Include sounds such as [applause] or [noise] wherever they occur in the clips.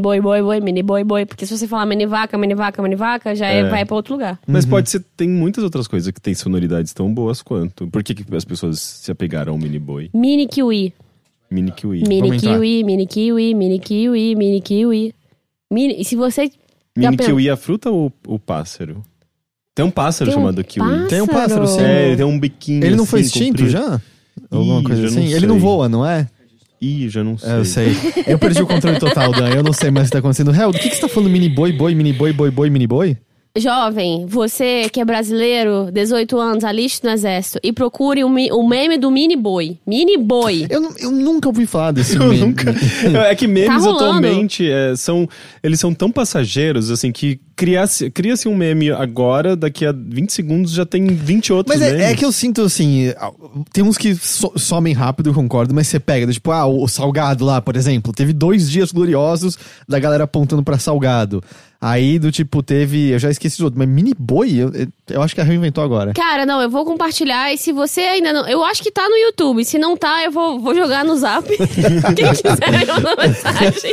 boi, boi, boi, mini boi, boi. Porque se você falar mini vaca, mini vaca, mini vaca, já é, É. vai pra outro lugar. Mas pode ser, tem muitas outras coisas que têm sonoridades tão boas quanto. Por que, que as pessoas se apegaram ao mini boi? Mini kiwi. Mini kiwi. Mini kiwi, mini kiwi, mini kiwi, mini kiwi. Mini... E se você. Mini Já kiwi é a fruta ou o pássaro? Tem um pássaro Tem um chamado kiwi. pássaro? Tem um pássaro, sim. É, tem um biquinho Ele não assim, foi extinto comprido. já? Alguma Ih, coisa assim? não Ele não voa, não é? Ih, já não sei. É, eu sei. Eu perdi o controle total, Dan. Eu não sei mais o que tá acontecendo. Hel, do que, que você tá falando mini boi, boi, mini boi, boi, boi, mini boi? Jovem, você que é brasileiro, 18 anos, aliste no exército e procure o, mi- o meme do mini boi. Mini boi. [laughs] Eu, eu nunca ouvi falar desse Eu meme. nunca. [laughs] É que memes Tá atualmente é, são. Eles são tão passageiros, assim, que cria-se cria-se um meme agora, daqui a 20 segundos já tem 20 outros Mas é, memes. é que eu sinto assim, tem uns que so- somem rápido, eu concordo, mas você pega, tipo, ah, o, o Salgado lá, por exemplo, teve dois dias gloriosos da galera apontando pra Salgado. Aí, do tipo, teve, eu já esqueci os outros, mas Mini Boi, eu, eu acho que a Rio inventou agora. Cara, não, eu vou compartilhar e se você ainda não. Eu acho que tá no YouTube. Se não tá, eu vou, vou jogar no zap. [laughs] Quem quiser me mandar mensagem.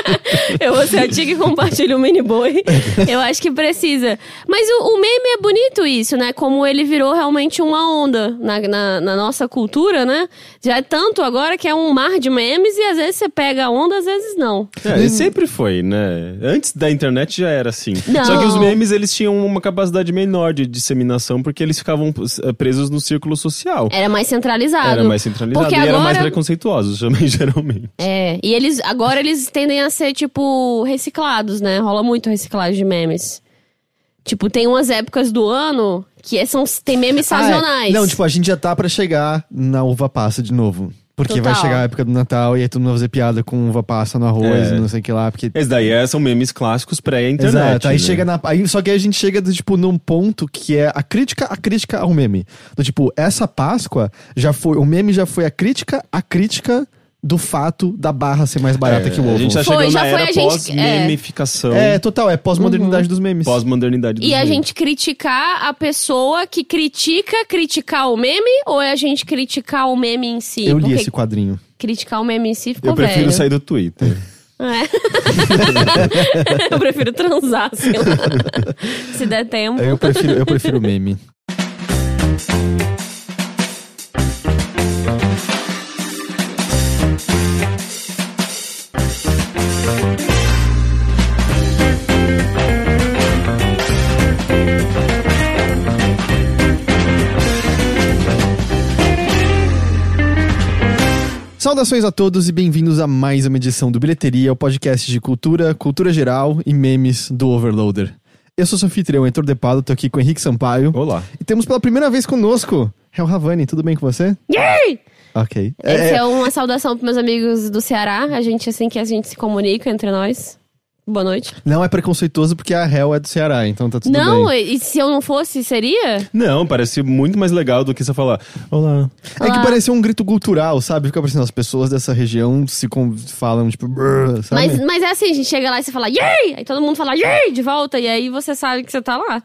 [laughs] eu vou ser a tia que compartilha o mini boi. Eu acho que precisa. Mas o, o meme é bonito isso, né? Como ele virou realmente uma onda na, na, na nossa cultura, né? Já é tanto agora que é um mar de memes e às vezes você pega a onda, às vezes não. É, sempre foi, né? Antes da internet já era assim. Não. Só que os memes, eles tinham uma capacidade menor de disseminação, porque eles ficavam eh, presos no círculo social. Era mais centralizado. Era mais centralizado Porque e eram mais agora- preconceituosos também, [laughs] geralmente. É, e eles agora eles tendem a ser, tipo, reciclados, né? Rola muito reciclagem de memes. Tipo, tem umas épocas do ano que é- são, tem memes Ah, é. sazonais. Não, tipo, a gente já tá pra chegar na uva passa de novo. Porque vai Total. chegar a época do Natal e aí todo mundo vai fazer piada com uva passa no arroz É. e não sei o que lá, porque... Esse daí é, são memes clássicos pré-internet. Exato, aí né? chega na. Aí, só que aí a gente chega, do, tipo, num ponto que é a crítica, a crítica ao meme. Do tipo, essa Páscoa já foi. O meme já foi a crítica, a crítica do fato da barra ser mais barata É, que o ovo. A gente já Foi, chegou já na foi era a gente- pós-memificação. É, total, é pós-modernidade dos memes. Pós-modernidade dos E a memes. gente criticar a pessoa que critica criticar o meme ou é a gente criticar o meme em si? Eu li Porque esse quadrinho. criticar o meme em si ficou Eu prefiro velho. sair do Twitter. É. [laughs] eu prefiro transar, sei lá. [laughs] Se der tempo. Eu prefiro, eu prefiro meme. Saudações a todos e bem-vindos a mais uma edição do Bilheteria, o podcast de cultura, cultura geral e memes do Overloader. Eu sou seu anfitrião, Heitor De Pado, tô aqui com o Henrique Sampaio. Olá. E temos pela primeira vez conosco, Hel Havani, tudo bem com você? Yay! Ok. Essa É, é uma saudação pros meus amigos do Ceará. A gente, assim que a gente se comunica entre nós. Boa noite. não é preconceituoso porque a Hel é do Ceará, então tá tudo não, bem. e se eu não fosse, seria? Não, parece muito mais legal do que você falar Olá. É que pareceu um grito cultural, sabe? Fica parecendo as pessoas dessa região se falam, tipo, brrr, sabe? Mas, mas é assim, a gente chega lá e você fala, yay! Aí todo mundo fala, yay! De volta, e aí você sabe que você tá lá.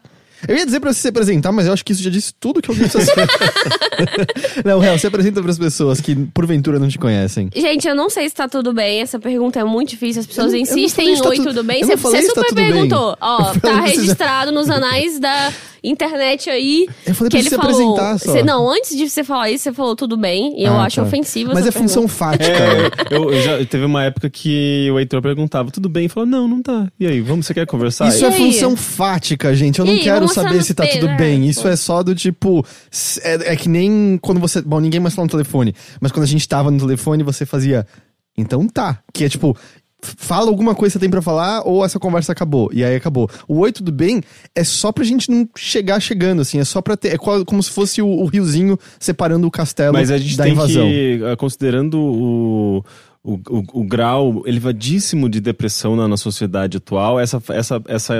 Eu ia dizer pra você se apresentar, mas eu acho que isso já disse tudo que eu fazer. [laughs] não, Hel, se apresenta pras pessoas que porventura não te conhecem. Gente, eu não sei se tá tudo bem. Essa pergunta é muito difícil. As pessoas Eu eu insistem falei em tá oi, tu- tudo bem? eu Você você se tá super bem. perguntou. Ó, Eu tá registrado nos anais da internet aí. Eu falei que pra ele você falou. apresentar só. Você, não, antes de você falar isso, você falou tudo bem. E eu Ah, acho tá. ofensivo Mas é função pergunta. fática. É, eu, eu já teve uma época que o Heitor perguntava, tudo bem? E falou, não, não tá. E aí, vamos, você quer conversar? Isso E é aí? função fática, gente. Eu não E aí, quero saber se tá tudo bem. Isso é só do tipo. É, é que nem quando você. Bom, ninguém mais fala no telefone. Mas quando a gente tava no telefone, você fazia. Então tá. Que é tipo. Fala alguma coisa que você tem pra falar ou essa conversa acabou. E aí acabou. O oi, tudo bem? É só pra gente não chegar chegando, assim. É só pra ter. É como se fosse o, o riozinho separando o castelo Mas a gente da tem invasão. que, eh, considerando o, o, o, o grau elevadíssimo de depressão na, na sociedade atual, essa, essa, essa,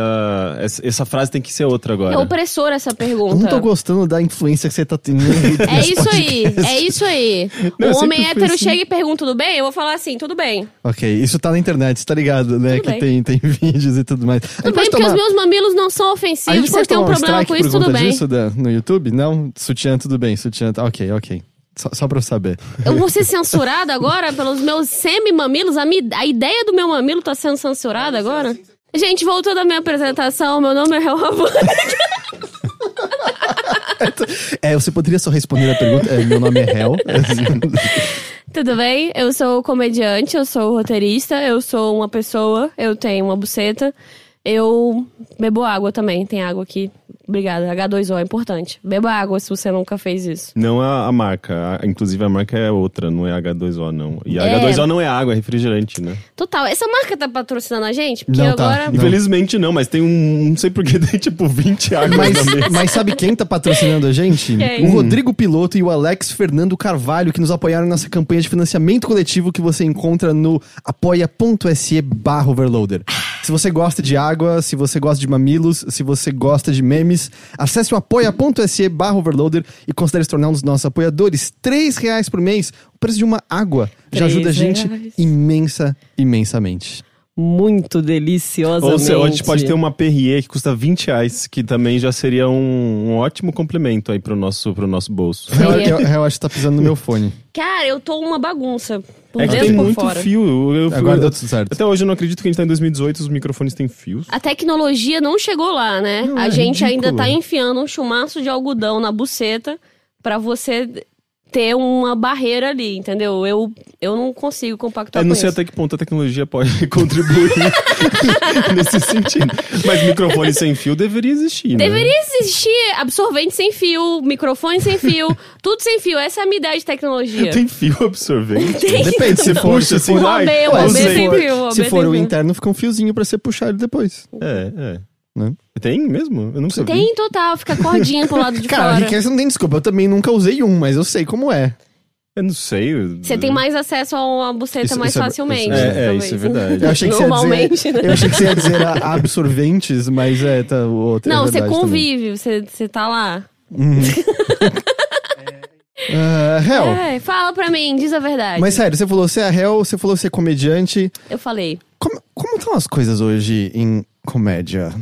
essa, essa frase tem que ser outra agora. É opressor essa Eu pergunta. não tô gostando da influência que você tá tendo. [laughs] É isso aí, podcast. é isso aí. Não, eu o homem hétero assim. chega e pergunta tudo bem? Eu vou falar assim, tudo bem. Ok, isso tá na internet, você tá ligado, né? Tudo que bem. tem, tem [laughs] vídeos e tudo mais. A Tudo bem, pode porque tomar- os meus mamilos não são ofensivos. Você tem um tomar problema com isso, tudo bem. disso da- no YouTube? Não? Sutiã, tudo bem, sutiã. Ok, ok. Só, só pra eu saber. Eu vou ser censurada agora pelos meus semi-mamilos? A, mi- a ideia do meu mamilo tá sendo censurada agora? Gente, voltando à minha apresentação, meu nome é Hel Havana. É, você poderia só responder a pergunta. É, meu nome é Hel. Tudo bem? Eu sou comediante, eu sou roteirista, eu sou uma pessoa, eu tenho uma buceta. Eu bebo água também, tem água aqui. Obrigada. H2O é importante. Beba água se você nunca fez isso. Não a, a marca. A- inclusive a marca é outra, não é H2O, não. E É. H2O não é água, é refrigerante, né? Total. Essa marca tá patrocinando a gente? Porque Não tá. agora. Não. Infelizmente não, mas tem um. Não sei porque tem tipo 20 águas Mas, na mesa. mas sabe quem tá patrocinando a gente? Quem? O Rodrigo Piloto e o Alex Fernando Carvalho, que nos apoiaram nessa campanha de financiamento coletivo que você encontra no apoia.se barra overloader. Se você gosta de água, se você gosta de mamilos, se você gosta de memes, acesse o apoia.se barra overloader e considere se tornar um dos nossos apoiadores. Três reais por mês, o preço de uma água. Já ajuda a gente imensa, imensamente. Muito deliciosamente. Ou se, ou a gente pode ter uma Perrier que custa 20 reais, que também já seria um, um ótimo complemento aí pro nosso, pro nosso bolso. Eu, eu- eu acho que tá pisando no meu fone. Cara, eu tô uma bagunça. Por É que tem muito fora. fio. Eu, eu- Agora eu- deu tudo certo. Até hoje eu não acredito que a gente tá em 2018 os microfones têm fios. A tecnologia não chegou lá, né? Não, a é gente ridículo. ainda tá enfiando um chumaço de algodão na buceta pra você ter uma barreira ali, entendeu? Eu, eu não consigo compactuar Eu não com sei isso. até que ponto a tecnologia pode [laughs] contribuir [laughs] nesse sentido. Mas microfone sem fio deveria existir, né? Deveria existir absorvente sem fio, microfone sem fio, [laughs] tudo sem fio. Essa é a minha ideia de tecnologia. Tem fio absorvente? Depende, se for, Puxa, se assim, for, o sem fio, o se for o interno, fica um fiozinho pra você puxar ele depois. É, é. Né? Tem mesmo? Eu não sabia. Tem total, fica cordinha pro lado de [laughs] Cara, fora. Você não tem desculpa. Eu também nunca usei um, mas eu sei como é. Eu não sei. eu- Você tem mais acesso a uma buceta Isso- mais isso é- facilmente. é- é, isso é verdade. Eu achei que você ia Normalmente, dizer, né? eu achei que você ia dizer a- absorventes, mas é, tá, o outro é Não, você verdade também. convive, você, você tá lá. [laughs] Ah, Hel, É, fala pra mim, diz a verdade. mas sério, você falou você é Hel, você falou você é comediante. Eu falei. Como, como estão as coisas hoje em comédia?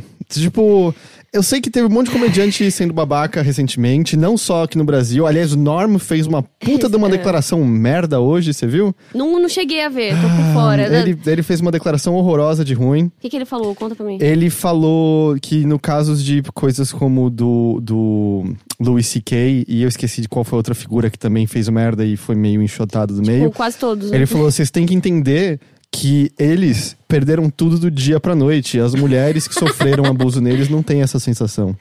Tipo, eu sei que teve um monte de comediante [laughs] sendo babaca recentemente, não só aqui no Brasil. Aliás, o Norm fez uma puta de uma É. declaração merda hoje, você viu? Não, não cheguei a ver, tô por fora. né? Ah, Ele, ele fez uma declaração horrorosa de ruim. O que, que ele falou? Conta pra mim. Ele falou que no casos de coisas como do, do Louis C.K., e eu esqueci de qual foi a outra figura que também fez merda e foi meio enxotado do meio. Com quase todos. né? Ele falou: vocês têm que entender que eles perderam tudo do dia pra noite. As mulheres que sofreram abuso neles não têm essa sensação.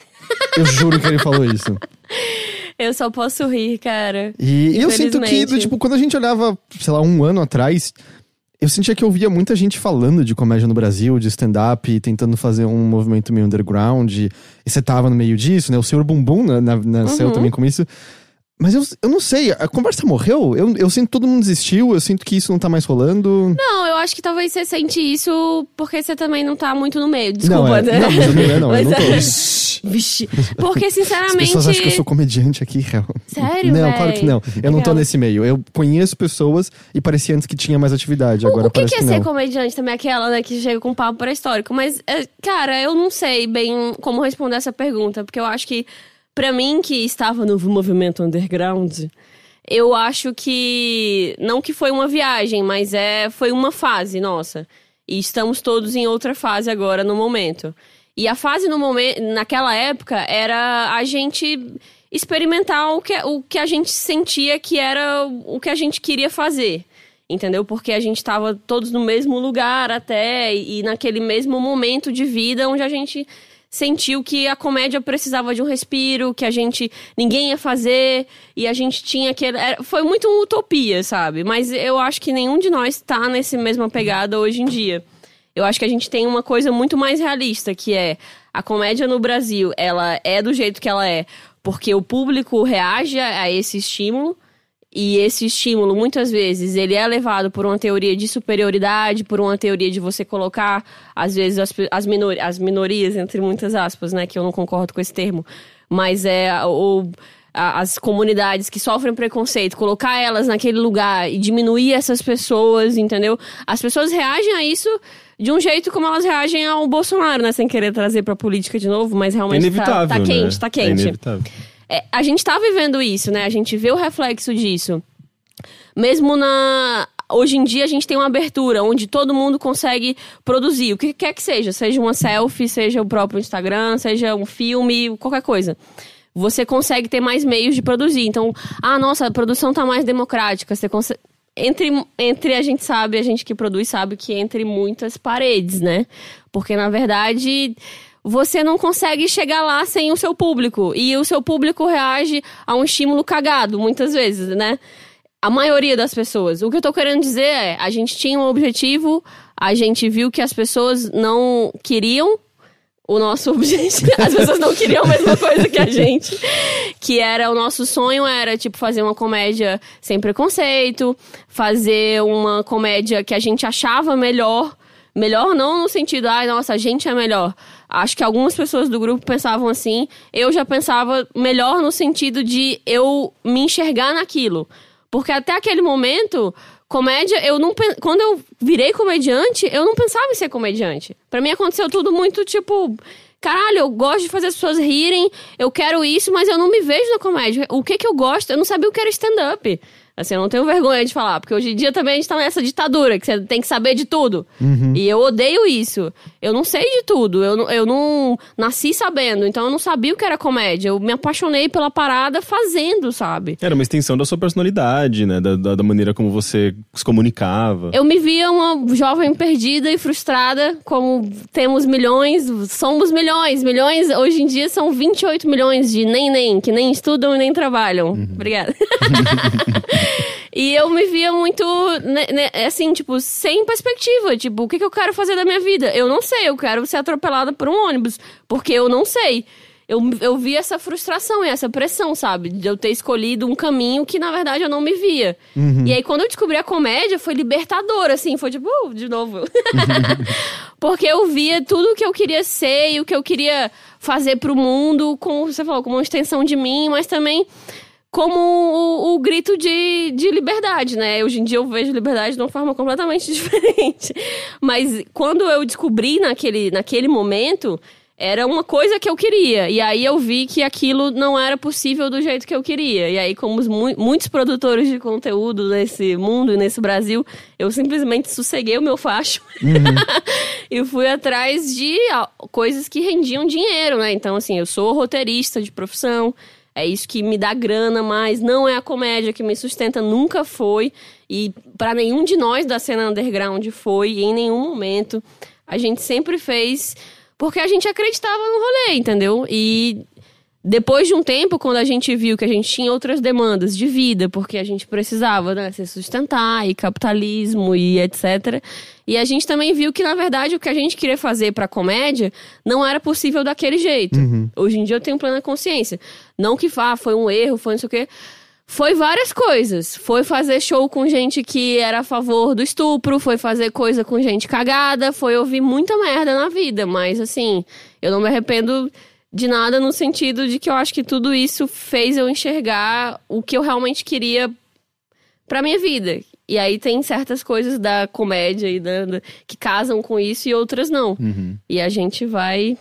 Eu juro que ele falou isso. Eu só posso rir, cara. E eu sinto que, tipo, quando a gente olhava, sei lá, um ano atrás, eu sentia que eu via muita gente falando de comédia no Brasil, de stand-up, tentando fazer um movimento meio underground. E você tava no meio disso, né? O Senhor Bumbum na, na, nasceu Uhum. também com isso. Mas eu, eu não sei, a conversa morreu? Eu, eu sinto que todo mundo desistiu, eu sinto que isso não tá mais rolando. Não, eu acho que talvez você sente isso porque você também não tá muito no meio. Desculpa, não, é, né? não, mas eu não é, não. Eu Mas não tô. é- As Vixe. Porque, sinceramente. pessoas acham que eu sou comediante aqui, [laughs] real. Sério, Não, véi? claro que não. Eu não tô nesse meio. Eu conheço pessoas e parecia antes que tinha mais atividade. Agora o que, parece que é que ser não. comediante também? Aquela, né, que chega com papo pré-histórico. Mas, é, cara, eu não sei bem como responder essa pergunta. Porque eu acho que, pra mim, que estava no movimento underground, eu acho que. Não que foi uma viagem, mas é foi uma fase nossa. E estamos todos em outra fase agora, no momento. E a fase no momento, naquela época era a gente experimentar o que, o que a gente sentia que era o que a gente queria fazer. Entendeu? Porque a gente tava todos no mesmo lugar até, e e naquele mesmo momento de vida onde a gente sentiu que a comédia precisava de um respiro, que a gente ninguém ia fazer e a gente tinha aquele era- foi muito uma utopia, sabe? Mas eu acho que nenhum de nós tá nessa mesma pegada hoje em dia. Eu acho que a gente tem uma coisa muito mais realista, que é a comédia no Brasil, ela é do jeito que ela é, porque o público reage a esse estímulo. E esse estímulo, muitas vezes, ele é levado por uma teoria de superioridade, por uma teoria de você colocar, às vezes, as, as, as minorias, entre muitas aspas, né? Que eu não concordo com esse termo. Mas é o, a- as comunidades que sofrem preconceito, colocar elas naquele lugar e diminuir essas pessoas, entendeu? As pessoas reagem a isso de um jeito como elas reagem ao Bolsonaro, né? Sem querer trazer pra política de novo, mas É realmente tá, inevitável, tá né? quente, tá É quente. inevitável. É, a gente tá vivendo isso, né? A gente vê o reflexo disso. Mesmo na. Hoje em dia a gente tem uma abertura onde todo mundo consegue produzir, o que quer que seja, seja uma selfie, seja o próprio Instagram, seja um filme, qualquer coisa. Você consegue ter mais meios de produzir. Então, ah, nossa, a produção tá mais democrática. Você consegue. Entre, entre a gente sabe, a gente que produz sabe que entre muitas paredes, né? Porque na verdade você não consegue chegar lá sem o seu público. E o seu público reage a um estímulo cagado, muitas vezes, né? A maioria das pessoas. O que eu tô querendo dizer é, a gente tinha um objetivo, a gente viu que as pessoas não queriam o nosso [laughs] objetivo. As pessoas não queriam a mesma coisa que a gente. Que era o nosso sonho era tipo fazer uma comédia sem preconceito, fazer uma comédia que a gente achava melhor. Melhor não no sentido, ai, nossa, a gente é melhor. Acho que algumas pessoas do grupo pensavam assim. Eu já pensava melhor no sentido de eu me enxergar naquilo. Porque até aquele momento, comédia, eu não. Quando eu virei comediante, eu não pensava em ser comediante. Para mim aconteceu tudo muito tipo. Caralho, eu gosto de fazer as pessoas rirem, eu quero isso, mas eu não me vejo na comédia. O que que eu gosto? Eu não sabia o que era stand-up. Assim, eu não tenho vergonha de falar, porque hoje em dia também a gente tá nessa ditadura, que você tem que saber de tudo. Uhum. E eu odeio isso. Eu não sei de tudo, eu, não- eu não nasci sabendo, então eu não sabia o que era comédia. Eu me apaixonei pela parada fazendo, sabe? Era uma extensão da sua personalidade, né? Da, da, da maneira como você se comunicava. Eu me via uma jovem perdida e frustrada, como temos milhões, somos milhões. Milhões, hoje em dia, são 28 milhões de nem-nem, que nem estudam e nem trabalham. Obrigada. [laughs] [laughs] e eu me via muito, né, né, assim, tipo, sem perspectiva. Tipo, o que, que eu quero fazer da minha vida? Eu não sei, eu quero ser atropelada por um ônibus, porque eu não sei. Eu, eu vi essa frustração e essa pressão, sabe? De eu ter escolhido um caminho que, na verdade, eu não me via. E aí, quando eu descobri a comédia, foi libertador, assim. Foi tipo, uh, de novo. [laughs] Porque eu via tudo o que eu queria ser e o que eu queria fazer pro mundo, como você falou, como uma extensão de mim, mas também como o, o grito de, de liberdade, né? Hoje em dia eu vejo liberdade de uma forma completamente [laughs] diferente. Mas quando eu descobri naquele, naquele momento, era uma coisa que eu queria. E aí eu vi que aquilo não era possível do jeito que eu queria. E aí, como mu- muitos produtores de conteúdo nesse mundo e nesse Brasil, eu simplesmente sosseguei o meu facho. [laughs] e fui atrás de coisas que rendiam dinheiro, né? Então, assim, eu sou roteirista de profissão. É isso que me dá grana, mas não é a comédia que me sustenta, nunca foi. E para nenhum de nós da cena underground foi, em nenhum momento. A gente sempre fez porque a gente acreditava no rolê, entendeu? E depois de um tempo, quando a gente viu que a gente tinha outras demandas de vida, porque a gente precisava né, se sustentar, e capitalismo e etc. E a gente também viu que, na verdade, o que a gente queria fazer pra comédia não era possível daquele jeito. Hoje em dia eu tenho plena consciência. Não que vá, foi um erro, foi não sei o quê. Foi várias coisas. Foi fazer show com gente que era a favor do estupro, foi fazer coisa com gente cagada, foi ouvir muita merda na vida. Mas, assim, eu não me arrependo de nada no sentido de que eu acho que tudo isso fez eu enxergar o que eu realmente queria pra minha vida. E aí tem certas coisas da comédia e da, da- que casam com isso e outras não. E a gente vai.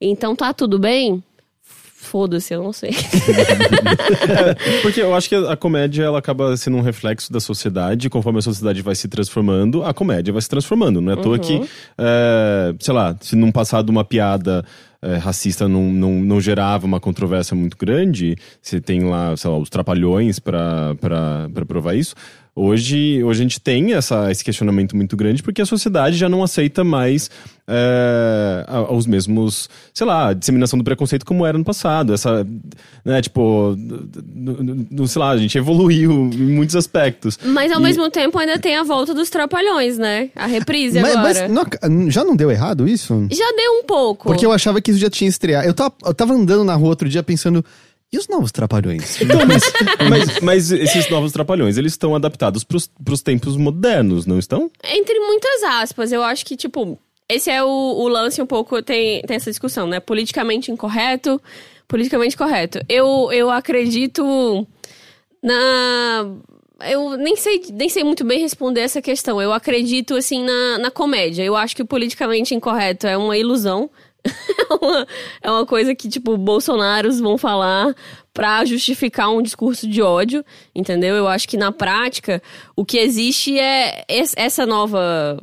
Então tá tudo bem? Foda-se, eu não sei. [laughs] Porque eu acho que a comédia ela acaba sendo um reflexo da sociedade. Conforme a sociedade vai se transformando, a comédia vai se transformando. Não é à toa que, é, sei lá, se num passado uma piada é, racista não, não, não gerava uma controvérsia muito grande, você tem lá, sei lá, os trapalhões pra provar isso. Hoje, hoje a gente tem essa, esse questionamento muito grande porque a sociedade já não aceita mais é, os mesmos, sei lá, disseminação do preconceito como era no passado. Essa, né, tipo, sei lá, a gente evoluiu em muitos aspectos. Mas ao E- mesmo tempo ainda tem a volta dos trapalhões, né? A reprise Mas, agora. mas não- já não deu errado isso? Já deu um pouco. Porque eu achava que isso já tinha estreado. Eu tava, eu tava andando na rua outro dia pensando, e os novos trapalhões? [laughs] Então, mas, mas, mas esses novos trapalhões, eles estão adaptados pros, pros tempos modernos, não estão? Entre muitas aspas, eu acho que, tipo, esse é o, o lance um pouco, tem, tem essa discussão, né? Politicamente incorreto, politicamente correto. Eu, eu acredito na. Eu nem sei, nem sei muito bem responder essa questão. Eu acredito, assim, na, na comédia. Eu acho que o politicamente incorreto é uma ilusão. [laughs] é uma- é uma coisa que, tipo, bolsonaros vão falar pra justificar um discurso de ódio, entendeu? Eu acho que na prática o que existe é es- essa nova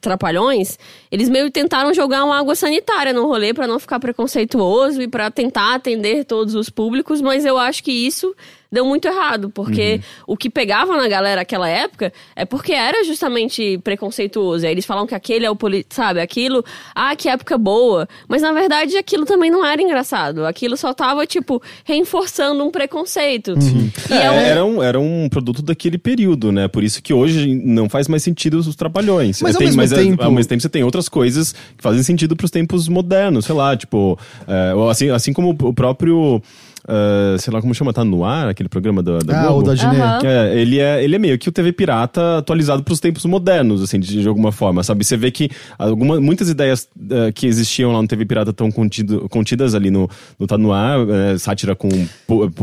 Trapalhões, eles meio tentaram jogar uma água sanitária no rolê pra não ficar preconceituoso e pra tentar atender todos os públicos, mas eu acho que isso deu muito errado, porque o que pegava na galera naquela época é porque era justamente preconceituoso. Aí eles falam que aquele é o poli... sabe, aquilo, ah, que época boa, mas na verdade aquilo também não era engraçado. Aquilo só tava tipo reforçando um preconceito. E É, é um- era, um, era um produto daquele período, né? Por isso que hoje não faz mais sentido os trapalhões. Mas É, ao tem- mesmo mas é- tempo- ao mesmo tempo você tem outras coisas que fazem sentido pros tempos modernos, sei lá, tipo, é, ou assim, assim como o próprio. É, sei lá como chama, tá no ar, aquele programa da, da Ah, Globo. o da. Aham. É, ele é, ele é meio que o TV Pirata atualizado para os tempos modernos, assim, de, de alguma forma, sabe? Você vê que alguma, muitas ideias eh, que existiam lá no TV Pirata estão contido, contidas ali no, no Tá No Ar, eh, sátira com,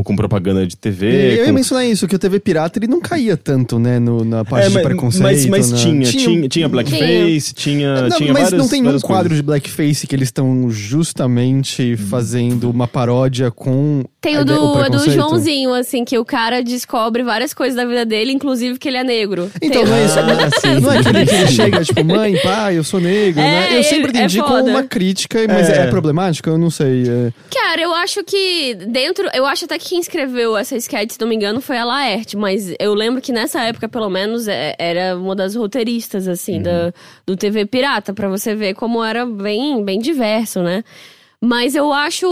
com propaganda de TV. Eu ia com- mencionar isso, que o TV Pirata ele não caía tanto, né, no- na parte É, de mas, preconceito. mas, mas né? tinha, tinha, tinha blackface, tinha, Não, tinha mas várias, não tem nenhum quadro coisas. de blackface que eles estão justamente fazendo uma paródia com Tem o do, é do? Joãozinho, assim, que o cara descobre várias coisas da vida dele, inclusive que ele é negro. Então, [laughs] não é isso. Ah, sim. Não é aquele que ele [laughs] chega, tipo, mãe, pai, eu sou negro, É, né? Eu sempre ele- é entendi como uma crítica, mas é, É. problemático? Eu não sei. é. Cara, eu acho que dentro. Eu acho até que quem escreveu essa sketch, se não me engano, foi a Laerte, mas eu lembro que nessa época, pelo menos, é- era uma das roteiristas, assim, da, do TV Pirata, pra você ver como era bem, bem diverso, né? Mas eu acho.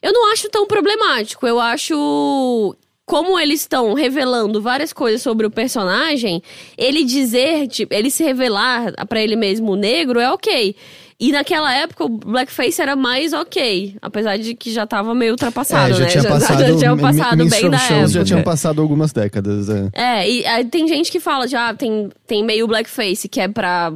Eu não acho tão problemático. Eu acho. Como eles estão revelando várias coisas sobre o personagem, ele dizer, tipo, ele se revelar pra ele mesmo negro é ok. E naquela época o blackface era mais ok, apesar de que já tava meio ultrapassado, É, já né? tinha passado, [laughs] já tinha passado bem da época. já tinham passado algumas décadas. é. É, e aí tem gente que fala já, tem, tem meio blackface, que é pra.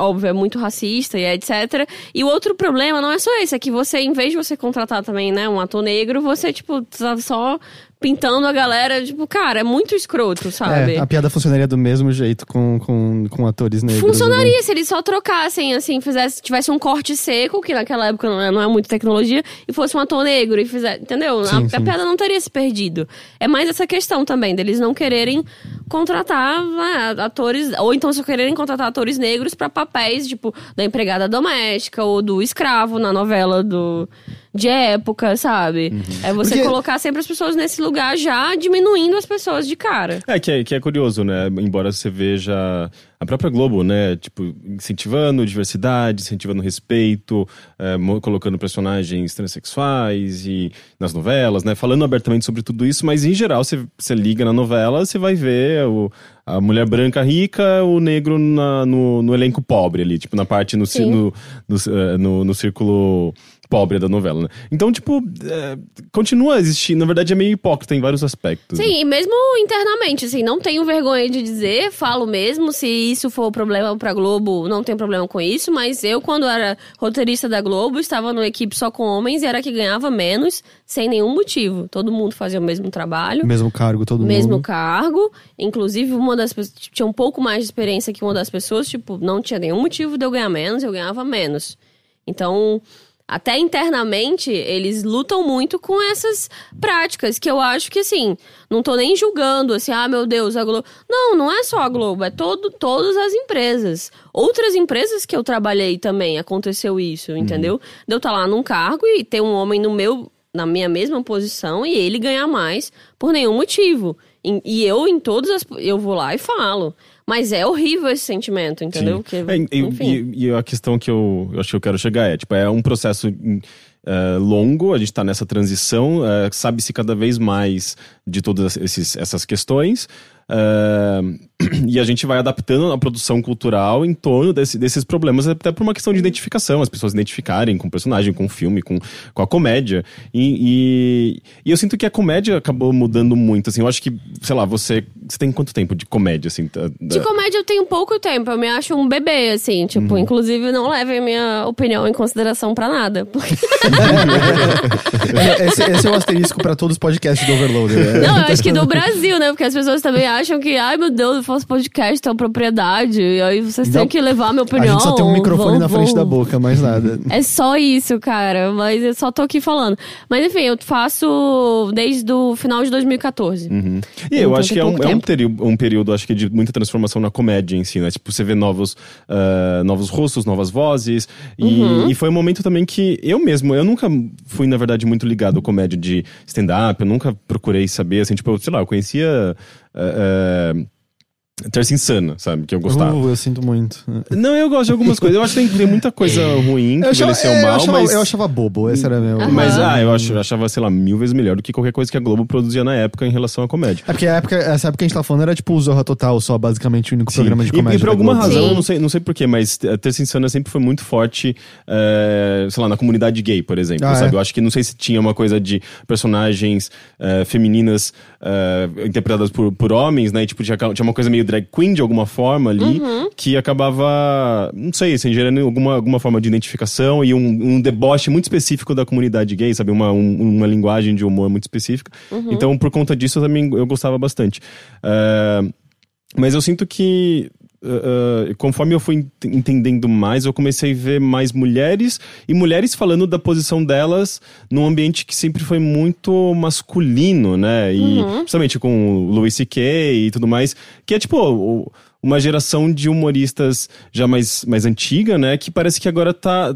Óbvio, é muito racista e etc. E o outro problema não é só esse, é que você, em vez de você contratar também, né, um ator negro, você, tipo, tá só pintando a galera, tipo, cara, é muito escroto, sabe? É, a piada funcionaria do mesmo jeito com, com, com atores negros. né? Funcionaria se eles só trocassem, assim, fizesse, tivesse um corte seco, que naquela época não é, não é muito tecnologia, e fosse um ator negro e fizesse. Entendeu? Sim, a, sim. a piada não teria se perdido. É mais essa questão também, deles não quererem contratar né, atores, ou então só quererem contratar atores negros pra papéis, tipo, da empregada doméstica ou do escravo na novela do. De época, sabe? É você Porque- colocar sempre as pessoas nesse lugar já diminuindo as pessoas de cara. É que, é, que é curioso, né? Embora você veja a própria Globo, né? Tipo, incentivando diversidade, incentivando respeito, é, colocando personagens transexuais e nas novelas, né? Falando abertamente sobre tudo isso, mas em geral, você, você liga na novela, você vai ver o, a mulher branca rica, o negro na- no, no elenco pobre ali, tipo, na parte no, no, eh, no, no círculo pobre da novela, né? Então, tipo, é, continua a existir, na verdade é meio hipócrita em vários aspectos. né? Sim, e mesmo internamente, assim, não tenho vergonha de dizer, falo mesmo, se isso for problema pra Globo, não tem problema com isso, mas eu, quando era roteirista da Globo, estava numa equipe só com homens e era que ganhava menos, sem nenhum motivo. Todo mundo fazia o mesmo trabalho. Mesmo cargo, todo Mesmo mundo. cargo, inclusive uma das pessoas tinha um pouco mais de experiência que uma das pessoas, tipo, não tinha nenhum motivo de eu ganhar menos, eu ganhava menos. Então, até internamente, eles lutam muito com essas práticas, que eu acho que assim, não tô nem julgando assim, ah, meu Deus, a Globo. Não, não é só a Globo, é todo, todas as empresas. Outras empresas que eu trabalhei também aconteceu isso, entendeu? De eu estar lá num cargo e ter um homem no meu na minha mesma posição e ele ganhar mais por nenhum motivo. E, e eu, em todas as. Eu vou lá e falo. Mas é horrível esse sentimento, entendeu? Sim. Que, É, e, enfim. e- e a questão que eu, eu acho que eu quero chegar é, tipo, é um processo é, longo, a gente está nessa transição, é, sabe-se cada vez mais de todas esses, essas questões, é, [clears throat] e a gente vai adaptando a produção cultural em torno desse- desses problemas, até por uma questão de identificação, as pessoas identificarem com o personagem, com o filme, com, com a comédia. E, e, e eu sinto que a comédia acabou mudando muito, assim, eu acho que, sei lá, você, você tem quanto tempo de comédia, assim? De da- comédia eu tenho pouco tempo, eu me acho um bebê, assim, tipo, Uhum. inclusive não levem minha opinião em consideração pra nada. Porque, [laughs] esse, esse é o asterisco pra todos os podcasts do Overloader. né? não, eu acho que do Brasil, né? Porque as pessoas também acham acham que, ai meu Deus, eu faço podcast, é uma propriedade, e aí vocês Não. têm que levar a minha A opinião. gente só tem um microfone vão- na frente vão- da boca, mais nada. [laughs] É só isso, cara. Mas eu só tô aqui falando. Mas enfim, eu faço desde o final de 2014. Uhum. E eu Então, acho que é um, é um, período, um período, acho que, de muita transformação na comédia em si, né? Tipo, você vê novos, ah, novos rostos, novas vozes. E, Uhum. e foi um momento também que eu mesmo, eu nunca fui, na verdade, muito ligado à comédia de stand-up, eu nunca procurei saber, assim, tipo, sei lá, eu conhecia. Ah, ah, Terça Insana, sabe? Que eu gostava. Uh, eu sinto muito. Não, eu gosto de algumas coisas. Eu acho que tem, tem muita coisa ruim que Eu achava, envelheceu é, eu mal, achava- mas. eu achava bobo, esse era meu. Aham. Mas, ah, eu ach- eu achava, sei lá, mil vezes melhor do que qualquer coisa que a Globo produzia na época em relação à comédia. É porque a época, essa época que a gente tava falando era tipo o Zorra Total, só basicamente o único programa de E- comédia. E, por da alguma Globo. razão, Sim. eu não sei, não sei porquê, mas a Terça Insana sempre foi muito forte, eh, sei lá, na comunidade gay, por exemplo, Ah, sabe? é? Eu acho que não sei se tinha uma coisa de personagens eh, femininas eh, interpretadas por, por homens, né? E, tipo, tinha, tinha uma coisa meio drag queen de alguma forma ali, Uhum. que acabava, não sei, assim, gerando alguma, alguma forma de identificação e um, um deboche muito específico da comunidade gay, sabe? Uma, um- uma linguagem de humor muito específica. Uhum. Então, por conta disso, eu também eu gostava bastante. Eh, mas eu sinto que. Uh, conforme eu fui ent- entendendo mais, eu comecei a ver mais mulheres e mulheres falando da posição delas num ambiente que sempre foi muito masculino, né? E principalmente com o Louis C.K. e tudo mais, que é tipo o- uma geração de humoristas já mais, mais antiga, né? Que parece que agora tá,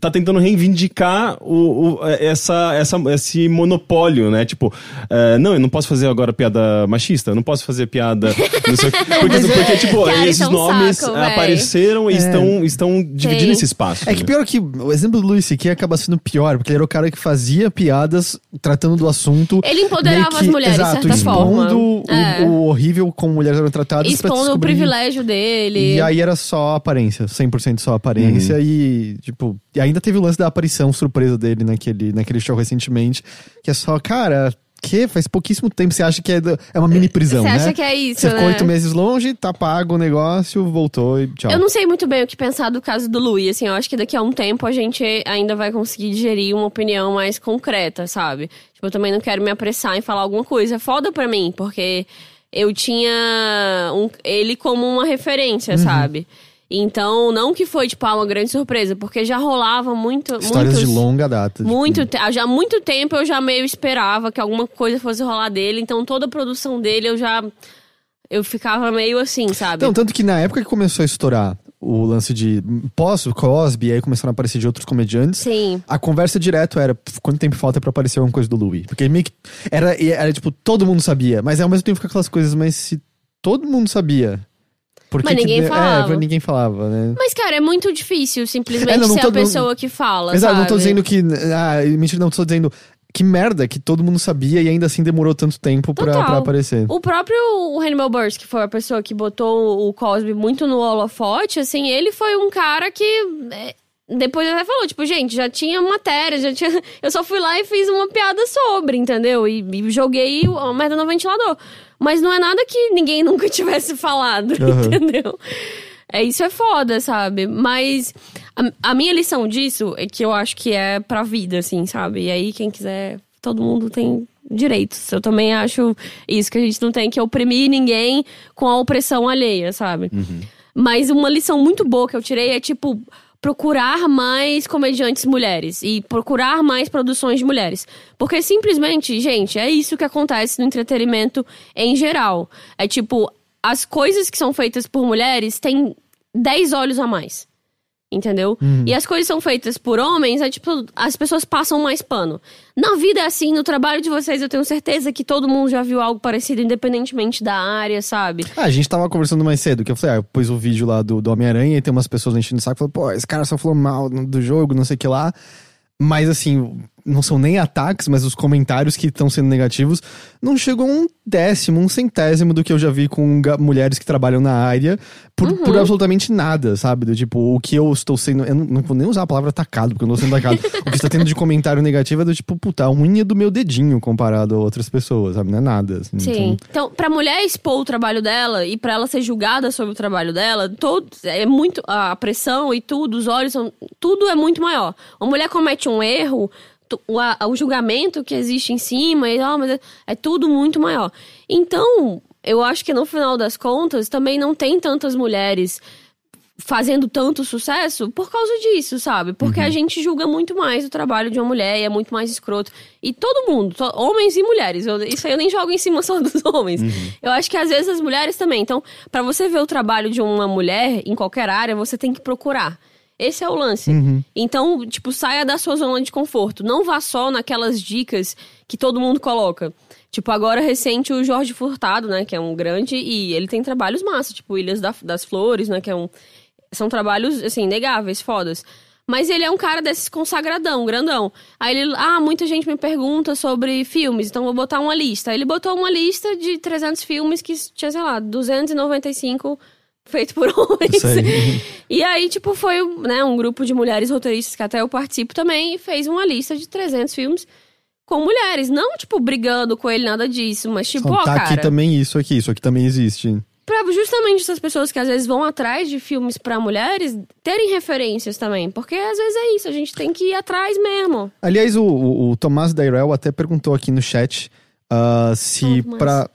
tá tentando reivindicar o, o- essa, essa, esse monopólio, né? Tipo, eh, não, eu não posso fazer agora piada machista, eu não posso fazer piada. [laughs] Não sei, o quê. porque, Mas é- porque, tipo, cara, esses é um nomes saco, véi. apareceram e estão, estão dividindo Sim. esse espaço. É que né? pior que o exemplo do Luis C.K. acaba sendo pior, porque ele era o cara que fazia piadas tratando do assunto. Ele empoderava que- as mulheres, de exato, certa expondo forma. O, É. o horrível como mulheres eram tratadas. pra Expondo o descobrir- privilégio dele. E aí era só aparência, 100% só aparência. E, tipo, e ainda teve o lance da aparição surpresa dele naquele, naquele show recentemente, que é só, cara. Que faz pouquíssimo tempo você acha que é, é uma mini prisão, Você né? acha que é isso, Você ficou né? oito meses longe, tá pago o negócio, voltou e tchau. Eu não sei muito bem o que pensar do caso do Louis, assim, eu acho que daqui a um tempo a gente ainda vai conseguir digerir uma opinião mais concreta, sabe? Tipo, eu também não quero me apressar em falar alguma coisa. É foda pra mim, porque eu tinha um- ele como uma referência, Uhum. sabe? Então, não que foi, tipo, uma grande surpresa, porque já rolava muito, Histórias muitos... de longa data. tipo, Muito, te- já há muito tempo eu já meio esperava que alguma coisa fosse rolar dele, então toda a produção dele eu já. Eu ficava meio assim, sabe? Então, tanto que na época que começou a estourar o lance de pós Cosby, aí começaram a aparecer de outros comediantes. Sim. A conversa direto era "Pff, quanto tempo falta pra aparecer alguma coisa do Louis? Porque meio que era, era tipo, todo mundo sabia, mas ao mesmo tempo fica aquelas coisas, mas se todo mundo sabia. Por que Mas que ninguém de- falava. É, ninguém falava, né? Mas, cara, é muito difícil simplesmente É, não, não ser tô- a pessoa que fala. Exato, não tô sabe? dizendo que. Ah, mentira, não tô dizendo. Que merda que todo mundo sabia e ainda assim demorou tanto tempo pra, Total. pra aparecer. O próprio Hannibal Buress, que foi a pessoa que botou o Cosby muito no holofote, assim, ele foi um cara que. é, Depois ele até falou, tipo, gente, já tinha matéria, já tinha. [laughs] Eu só fui lá e fiz uma piada sobre, entendeu? E, e joguei a merda no ventilador. Mas não é nada que ninguém [laughs] nunca tivesse falado, Aham. [laughs] entendeu? É, isso é foda, sabe? Mas a, a minha lição disso é que eu acho que é pra vida, assim, sabe? E aí, quem quiser, todo mundo tem direitos. Eu também acho isso, que a gente não tem que oprimir ninguém com a opressão alheia, sabe? Mas uma lição muito boa que eu tirei é, tipo, procurar mais comediantes mulheres e procurar mais produções de mulheres. Porque simplesmente, gente, é isso que acontece no entretenimento em geral. É tipo, as coisas que são feitas por mulheres têm 10 olhos a mais. Entendeu? E as coisas são feitas por homens, é tipo, as pessoas passam mais pano. Na vida é assim, no trabalho de vocês, eu tenho certeza que todo mundo já viu algo parecido, independentemente da área, sabe? Ah, a gente tava conversando mais cedo, que eu falei, ah, eu pus o vídeo lá do, do Homem-Aranha e tem umas pessoas enchendo o saco, falando, pô, esse cara só falou mal do jogo, não sei o que lá. Mas assim, não são nem ataques, mas os comentários que estão sendo negativos não chegam a um décimo, um centésimo do que eu já vi com mulheres que trabalham na área por, Uhum. por absolutamente nada, sabe? Do tipo, o que eu estou sendo. Eu não, não vou nem usar a palavra atacado, porque eu não estou sendo atacado. [laughs] o que está tendo de comentário negativo é do tipo, puta, a unha do meu dedinho comparado a outras pessoas, sabe? Não é nada. assim, Sim. então- Então, pra mulher expor o trabalho dela e pra ela ser julgada sobre o trabalho dela, todo, é muito. A pressão e tudo, os olhos, são, tudo é muito maior. Uma mulher comete um erro, o, a- o julgamento que existe em cima, e, ah, mas é, é tudo muito maior. Então. eu acho que no final das contas também não tem tantas mulheres fazendo tanto sucesso por causa disso, sabe? Porque a gente julga muito mais o trabalho de uma mulher e é muito mais escroto. E todo mundo, to- homens e mulheres. eu- isso aí eu nem jogo em cima só dos [laughs] homens. Eu acho que às vezes as mulheres também. Então, pra você ver o trabalho de uma mulher em qualquer área, você tem que procurar. Esse é o lance. Então, tipo, saia da sua zona de conforto. Não vá só naquelas dicas que todo mundo coloca. Tipo, agora recente o Jorge Furtado, né? Que é um grande. E ele tem trabalhos massa, tipo Ilhas da- das Flores, né? Que é um. São trabalhos, assim, negáveis, fodas. Mas ele é um cara desses consagradão, grandão. Aí ele, ah, muita gente me pergunta sobre filmes, então vou botar uma lista. Aí ele botou uma lista de 300 filmes que tinha, sei lá, 295 feito por [laughs] homens. Sei. E aí, tipo, foi né, um grupo de mulheres roteiristas que até eu participo também e fez uma lista de 300 filmes com mulheres. Não, tipo, brigando com ele, nada disso, mas tipo, ó, tá cara. aqui também isso aqui, isso aqui também existe. Pra justamente essas pessoas que às vezes vão atrás de filmes pra mulheres terem referências também. Porque às vezes é isso, a gente tem que ir atrás mesmo. Aliás, o, o, o Tomás Dairel até perguntou aqui no chat ah, se Fala, Tomás.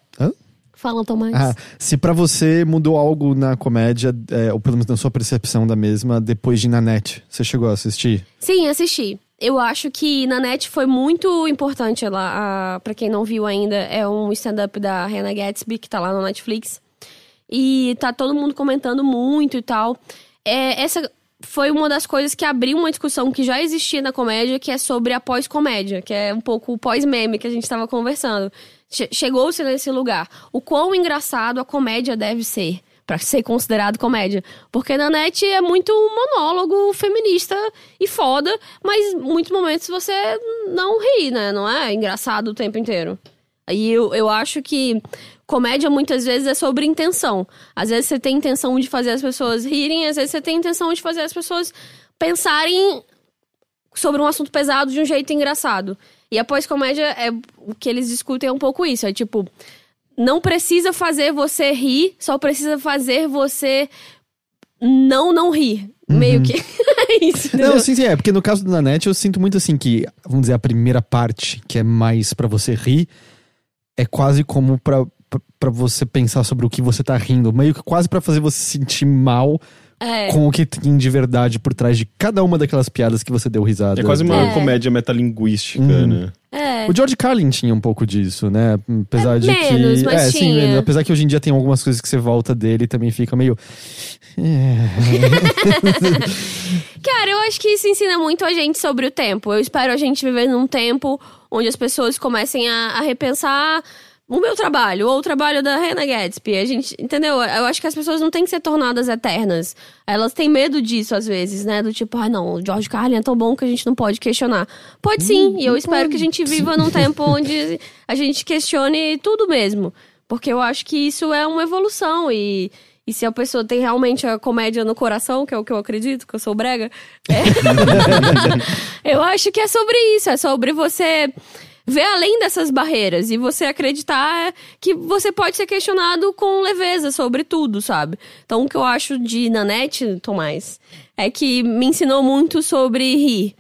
Fala, Tomás. Ah, se pra você mudou algo na comédia, é, ou pelo menos na sua percepção da mesma, depois de Nanette. Você chegou a assistir? Sim, assisti. Eu acho que Nanette foi muito importante lá. a- Pra quem não viu ainda, é um stand-up da Hannah Gatsby, que tá lá no Netflix. E tá todo mundo comentando muito e tal. É, essa foi uma das coisas que abriu uma discussão que já existia na comédia, que é sobre a pós-comédia, que é um pouco o pós-meme que a gente tava conversando. Che- Chegou-se nesse lugar. O quão engraçado a comédia deve ser. Pra ser considerado comédia. Porque Nanette é muito monólogo feminista e foda, mas muitos momentos você não ri, né? Não é engraçado o tempo inteiro. E eu, eu acho que comédia muitas vezes é sobre intenção. Às vezes você tem intenção de fazer as pessoas rirem, às vezes você tem intenção de fazer as pessoas pensarem sobre um assunto pesado de um jeito engraçado. E a pós-comédia é o que eles discutem é um pouco isso. É tipo, não precisa fazer você rir, só precisa fazer você não não rir. Meio que [laughs] é isso. entendeu? Não, sim, sim, é. Porque no caso do Nanette, eu sinto muito assim que, vamos dizer, a primeira parte, que é mais pra você rir, é quase como pra, pra, pra você pensar sobre o que você tá rindo. Meio que quase pra fazer você se sentir mal É. com o que tem de verdade por trás de cada uma daquelas piadas que você deu risada. É quase uma É. comédia metalinguística, Uhum. né? É. O George Carlin tinha um pouco disso, né? Apesar É, de menos, que. mas é, sim, tinha. menos. apesar que hoje em dia tem algumas coisas que você volta dele e também fica meio. [laughs] Cara, eu acho que isso ensina muito a gente sobre o tempo. Eu espero a gente viver num tempo onde as pessoas comecem a, a repensar o meu trabalho, ou o trabalho da Hannah Gatsby. A gente, entendeu? Eu acho que as pessoas não têm que ser tornadas eternas. Elas têm medo disso, às vezes, né? Do tipo, ah, não, o George Carlin é tão bom que a gente não pode questionar. Pode sim, e eu espero que a gente viva num tempo [laughs] onde a gente questione tudo mesmo. Porque eu acho que isso é uma evolução e. E se a pessoa tem realmente a comédia no coração, que é o que eu acredito, que eu sou brega, é. [laughs] eu acho que é sobre isso, é sobre você ver além dessas barreiras e você acreditar que você pode ser questionado com leveza sobre tudo, sabe? Então, o que eu acho de Nanette, Tomás, é que me ensinou muito sobre rir.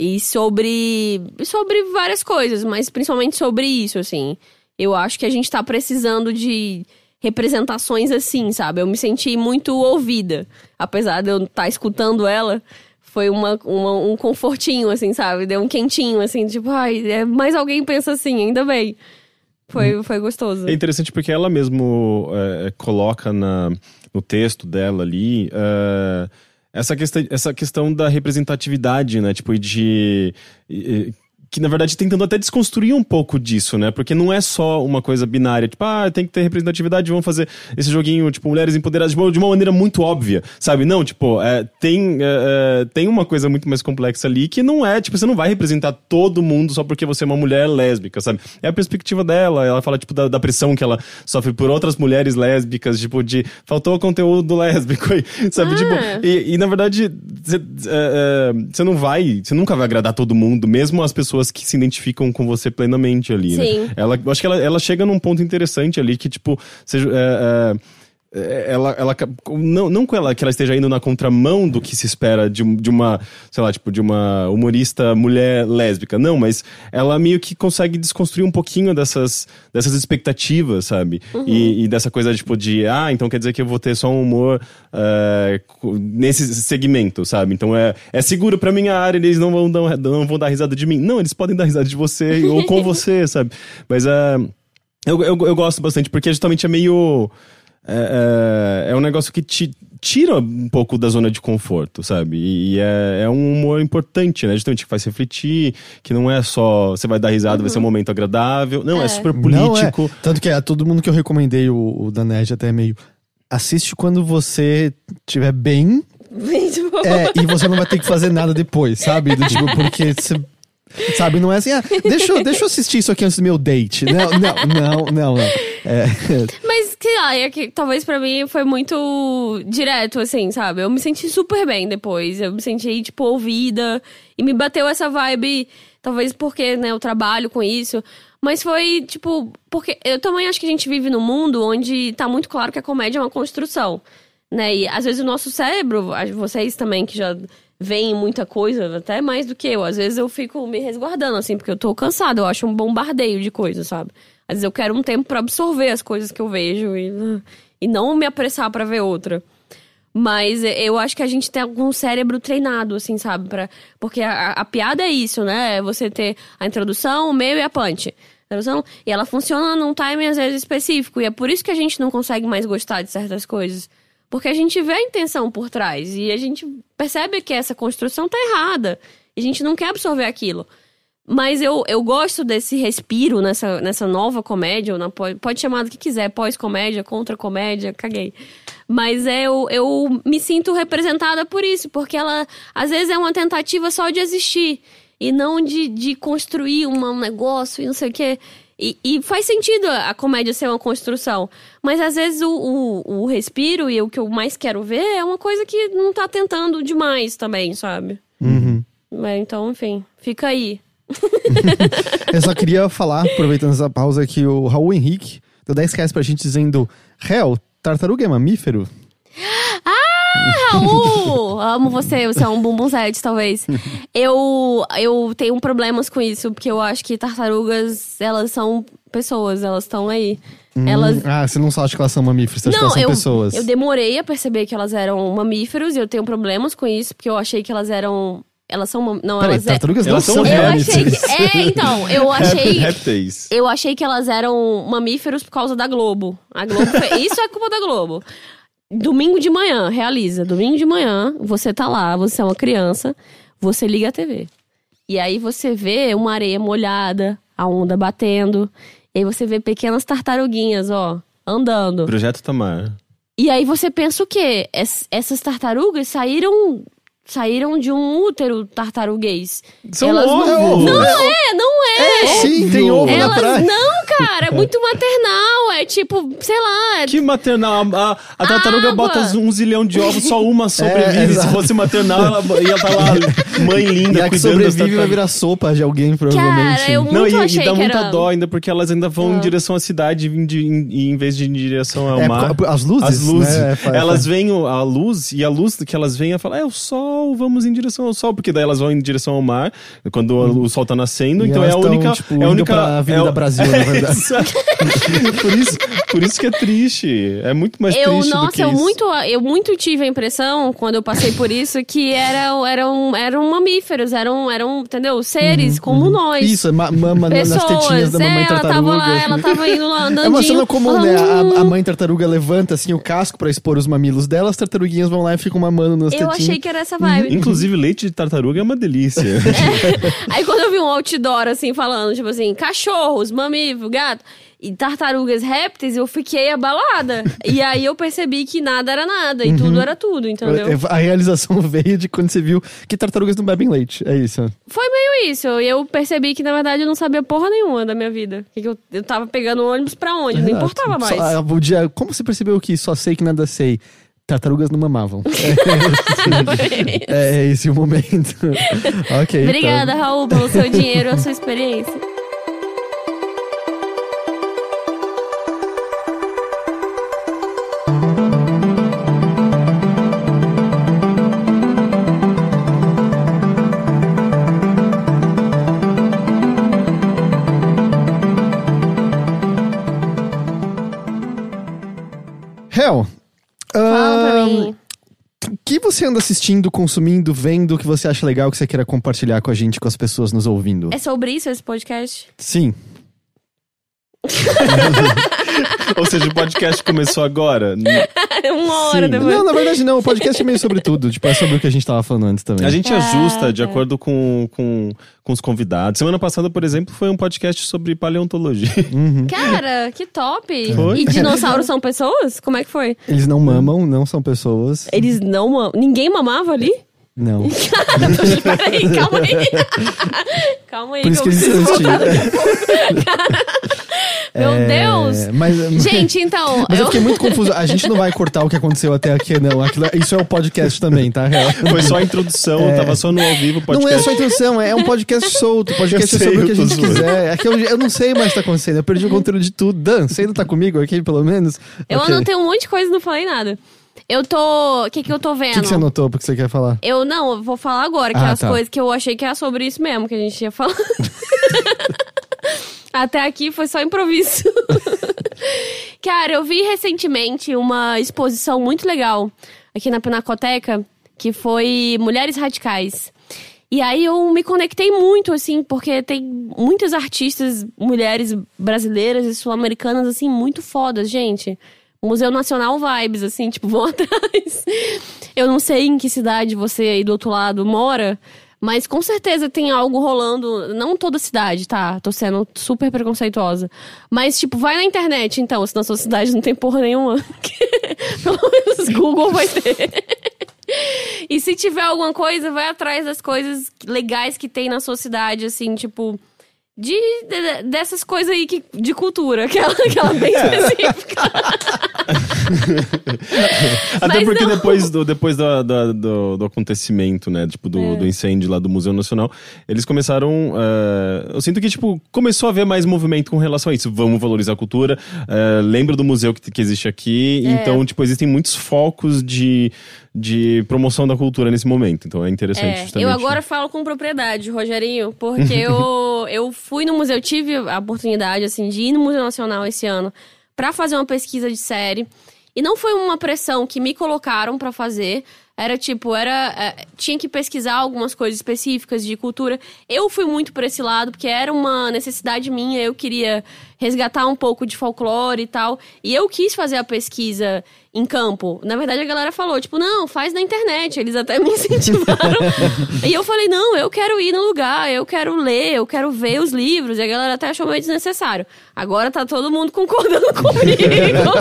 E sobre. sobre várias coisas, mas principalmente sobre isso, assim. Eu acho que a gente tá precisando de representações assim, sabe? Eu me senti muito ouvida. Apesar de eu estar escutando ela, foi uma, uma- um confortinho, assim, sabe? Deu um quentinho, assim, tipo, ai, é, mais alguém pensa assim, ainda bem. Foi, foi gostoso. É interessante porque ela mesmo é, coloca na, no texto dela ali é, essa, questão, essa questão da representatividade, né? Tipo, e de. Que na verdade tentando até desconstruir um pouco disso, né? Porque não é só uma coisa binária, tipo, ah, tem que ter representatividade, vamos fazer esse joguinho, tipo, mulheres empoderadas de uma, de uma maneira muito óbvia, sabe? Não, tipo, é, tem, é, é, tem uma coisa muito mais complexa ali que não é, tipo, você não vai representar todo mundo só porque você é uma mulher lésbica, sabe? É a perspectiva dela, ela fala, tipo, da, da pressão que ela sofre por outras mulheres lésbicas, tipo, de faltou conteúdo lésbico, aí, [laughs] sabe? Ah. Tipo, e, e, na verdade, você é, é, você não vai, você nunca vai agradar todo mundo, mesmo as pessoas que se identificam com você plenamente ali, Sim. né? Ela, eu acho que ela, ela chega num ponto interessante ali que, tipo, seja, é, é, ela, ela não, não que ela, que ela esteja indo na contramão do que se espera de, de uma, sei lá, tipo, de uma humorista mulher lésbica, não, mas ela meio que consegue desconstruir um pouquinho dessas, dessas expectativas, sabe? Uhum. E, e dessa coisa, tipo, de, ah, então quer dizer que eu vou ter só um humor é, nesse segmento, sabe? Então é, é seguro pra minha área, eles não vão, dar, não vão dar risada de mim. Não, eles podem dar risada de você ou com [laughs] você, sabe? Mas é, eu, eu, eu gosto bastante, porque justamente é meio é, é, é, um negócio que te tira um pouco da zona de conforto, sabe? E, é, é, um humor importante, né? Justamente que faz refletir, que não é só você vai dar risada, uhum. vai ser um momento agradável. Não, é, é super político. Não, é. Tanto que a todo mundo que eu recomendei o, o da Nerd até é meio. Assiste quando você estiver bem. Bem de boa. É, e você não vai ter que fazer nada depois, sabe? Do tipo, porque você Sabe, não é assim, ah, deixa, eu, deixa eu assistir isso aqui antes do meu date. Não, não, não, não. não. É. Mas, sei lá, é que, talvez pra mim foi muito direto, assim, sabe? Eu me senti super bem depois. Eu me senti, tipo, ouvida. E me bateu essa vibe, talvez porque, né, eu trabalho com isso. Mas foi, tipo, porque eu também acho que a gente vive num mundo onde tá muito claro que a comédia é uma construção. Né? E às vezes o nosso cérebro, vocês também que já vem muita coisa, até mais do que eu. Às vezes eu fico me resguardando, assim, porque eu tô cansada. Eu acho um bombardeio de coisas, sabe? Às vezes eu quero um tempo para absorver as coisas que eu vejo e, e não me apressar para ver outra. Mas eu acho que a gente tem algum cérebro treinado, assim, sabe? Pra, porque a, a piada é isso, né? É você ter a introdução, o meio e a punch. E ela funciona num time, às vezes, específico. E é por isso que a gente não consegue mais gostar de certas coisas. Porque a gente vê a intenção por trás e a gente percebe que essa construção tá errada. E a gente não quer absorver aquilo. Mas eu, eu gosto desse respiro nessa, nessa nova comédia, ou na, pode chamar do que quiser, pós-comédia, contra-comédia, caguei. Mas é, eu, eu me sinto representada por isso, porque ela às vezes é uma tentativa só de existir e não de, de construir um negócio e não sei o quê. E, e, faz sentido a comédia ser uma construção. Mas às vezes o, o, o, respiro e o que eu mais quero ver é uma coisa que não tá tentando demais também, sabe? Uhum. Mas, então, enfim, fica aí. [laughs] eu só queria falar, aproveitando essa pausa, que o Raul Henrique deu 10 reais pra gente dizendo: Réu, tartaruga é mamífero? Ah, Raul! Amo você, você é um bumbumzete, talvez. Eu, eu tenho problemas com isso, porque eu acho que tartarugas, elas são pessoas, elas estão aí. Hum, elas... Ah, você não só acha que elas são mamíferos, você acha que elas são eu, pessoas. Eu demorei a perceber que elas eram mamíferos e eu tenho problemas com isso, porque eu achei que elas eram elas são. Não, Peraí, elas é- tartarugas elas não são são Eu achei que. É, [laughs] então, eu achei. Répteis. Eu achei que elas eram mamíferos por causa da Globo. A Globo Isso é culpa da Globo. Domingo de manhã, realiza. Domingo de manhã, você tá lá, você é uma criança, você liga a TV. E aí você vê uma areia molhada, a onda batendo. E aí você vê pequenas tartaruguinhas, ó, andando. Projeto Tamar. E aí você pensa o quê? Es- essas tartarugas saíram saíram de um útero tartaruguês. São Elas não- ovos. Não é, não é. É, sim, tem ovo na Elas praia. não, cara, é muito maternal. É tipo, sei lá. é- Que maternal. A, a tartaruga água. bota um zilhão de ovos, só uma [laughs] sobrevive. Se exato. fosse maternal, ela ia estar lá, mãe E linda, a que cuidando das sobrevive vai virar sopa de alguém, provavelmente. Cara, eu muito Não, e, achei e dá muita era... dó ainda, porque elas ainda vão Ah. em direção à cidade em, em- em vez de em direção ao É, mar. as luzes, As luzes. né? É, elas veem a luz, e a luz que elas veem, ela fala, é o sol, vamos em direção ao sol. Porque daí elas vão em direção ao mar, quando o- o sol tá nascendo, E então é a tão, única... tipo, é a indo única pra Avenida é o- Brasil, [laughs] na verdade. [laughs] Por, isso, por isso que é triste. É muito mais Eu, triste do nossa, que eu isso. muito, eu muito tive a impressão, quando eu passei por isso, que eram, eram, eram mamíferos, eram, eram, entendeu? Seres como nós. Uhum, Isso, é ma mama na- nas tetinhas Pessoas, da mamãe é, ela tartaruga. tava lá, ela tava indo lá [laughs] andandinho. É uma cena comum, né? falando, A, a "Hum". mãe tartaruga levanta assim o casco pra expor os mamilos dela, as tartaruguinhas vão lá e ficam mamando nas Eu tetinhas. achei que era essa vibe. Inclusive, leite de tartaruga é uma delícia. [laughs] Aí quando eu vi um outdoor, assim, falando, tipo assim, cachorros, mamíferos, gato e tartarugas répteis, eu fiquei abalada. e aí eu percebi que nada era nada e tudo era tudo, entendeu? É, A realização [laughs] veio de quando você viu que tartarugas não bebem leite. É isso. Foi meio isso. E eu percebi que, na verdade, eu não sabia porra nenhuma da minha vida. Que eu, eu tava pegando ônibus pra onde? Não Exato. importava mais. Só, ah, o dia, como você percebeu que só sei que nada sei? Tartarugas não mamavam. [laughs] É, é esse o momento. ok. Obrigada, então. Raul, pelo seu dinheiro e a sua experiência. Você anda assistindo, consumindo, vendo que você acha legal que você queira compartilhar com a gente, com as pessoas nos ouvindo? É sobre isso esse podcast? Sim. Ou seja, o podcast começou agora. [laughs] Uma hora Sim. depois. Não, na verdade não. O podcast é meio sobre tudo. Tipo, é sobre o que a gente tava falando antes também. A gente Ah, ajusta de tá. acordo com, com, com os convidados. Semana passada, por exemplo, foi um podcast sobre paleontologia. Cara, que top! Foi? E dinossauros são pessoas? Como é que foi? Eles não mamam, não são pessoas. Eles não mamam. Ninguém mamava ali? Não. Cara, [laughs] peraí, calma aí. calma aí. Por isso que eu eles preciso estão [laughs] a. Meu É, Deus! Mas, Gente, então. [laughs] mas eu eu... fiquei muito confuso. A gente não vai cortar o que aconteceu até aqui, não. Aquilo- isso é o podcast também, tá? Foi [laughs] só a introdução, tava só no ao vivo podcast. Não é só introdução, é um podcast solto. Podcast [laughs] Eu é sobre sei, o que a gente zoando. quiser. É que eu, eu não sei mais o que tá acontecendo. Eu perdi o controle de tudo. Dan, você ainda tá comigo aqui, pelo menos? Eu Ok. anotei um monte de coisa e não falei nada. Eu tô. O que, que eu tô O vendo? que, que você anotou porque você quer falar? Eu não, eu vou falar agora, que Ah, é as tá. coisas que eu achei que era sobre isso mesmo que a gente ia falar. Até aqui foi só improviso. [laughs] Cara, eu vi recentemente uma exposição muito legal aqui na Pinacoteca, que foi Mulheres Radicais. E aí eu me conectei muito, assim, porque tem muitas artistas, mulheres brasileiras e sul-americanas, assim, muito fodas, gente. Museu Nacional Vibes, assim, tipo, vão [laughs] atrás. Eu não sei em que cidade você aí do outro lado mora, mas com certeza tem algo rolando. Não toda cidade, tá? Tô sendo super preconceituosa. Mas, tipo, vai na internet, então, se na sua cidade não tem porra nenhuma. [laughs] Pelo menos Google vai ter. E se tiver alguma coisa, vai atrás das coisas legais que tem na sua cidade, assim, tipo. De, de- dessas coisas aí que, de cultura, [laughs] aquela, aquela bem específica. [laughs] Até Mas porque não. depois, do, depois da- do, do acontecimento, né? Tipo, do, É. do incêndio lá do Museu Nacional, eles começaram. eh, eu sinto que, tipo, começou a haver mais movimento com relação a isso. Vamos valorizar a cultura. eh, lembra do museu que, que existe aqui. É. Então, tipo, existem muitos focos de, de promoção da cultura nesse momento. Então é interessante, É, justamente. eu agora falo com propriedade, Rogerinho, porque eu, [laughs] eu fui no museu, tive a oportunidade, assim, de ir no Museu Nacional esse ano pra fazer uma pesquisa de série. E não foi uma pressão que me colocaram pra fazer. Era tipo, era. é, tinha que pesquisar algumas coisas específicas de cultura. Eu fui muito por esse lado, porque era uma necessidade minha. Eu queria resgatar um pouco de folclore e tal. E eu quis fazer a pesquisa em campo. Na verdade, a galera falou, tipo, não, faz na internet. Eles até me [laughs] incentivaram. e eu falei, não, eu quero ir no lugar, eu quero ler, eu quero ver os livros. E a galera até achou meio desnecessário. Agora tá todo mundo concordando [laughs] comigo.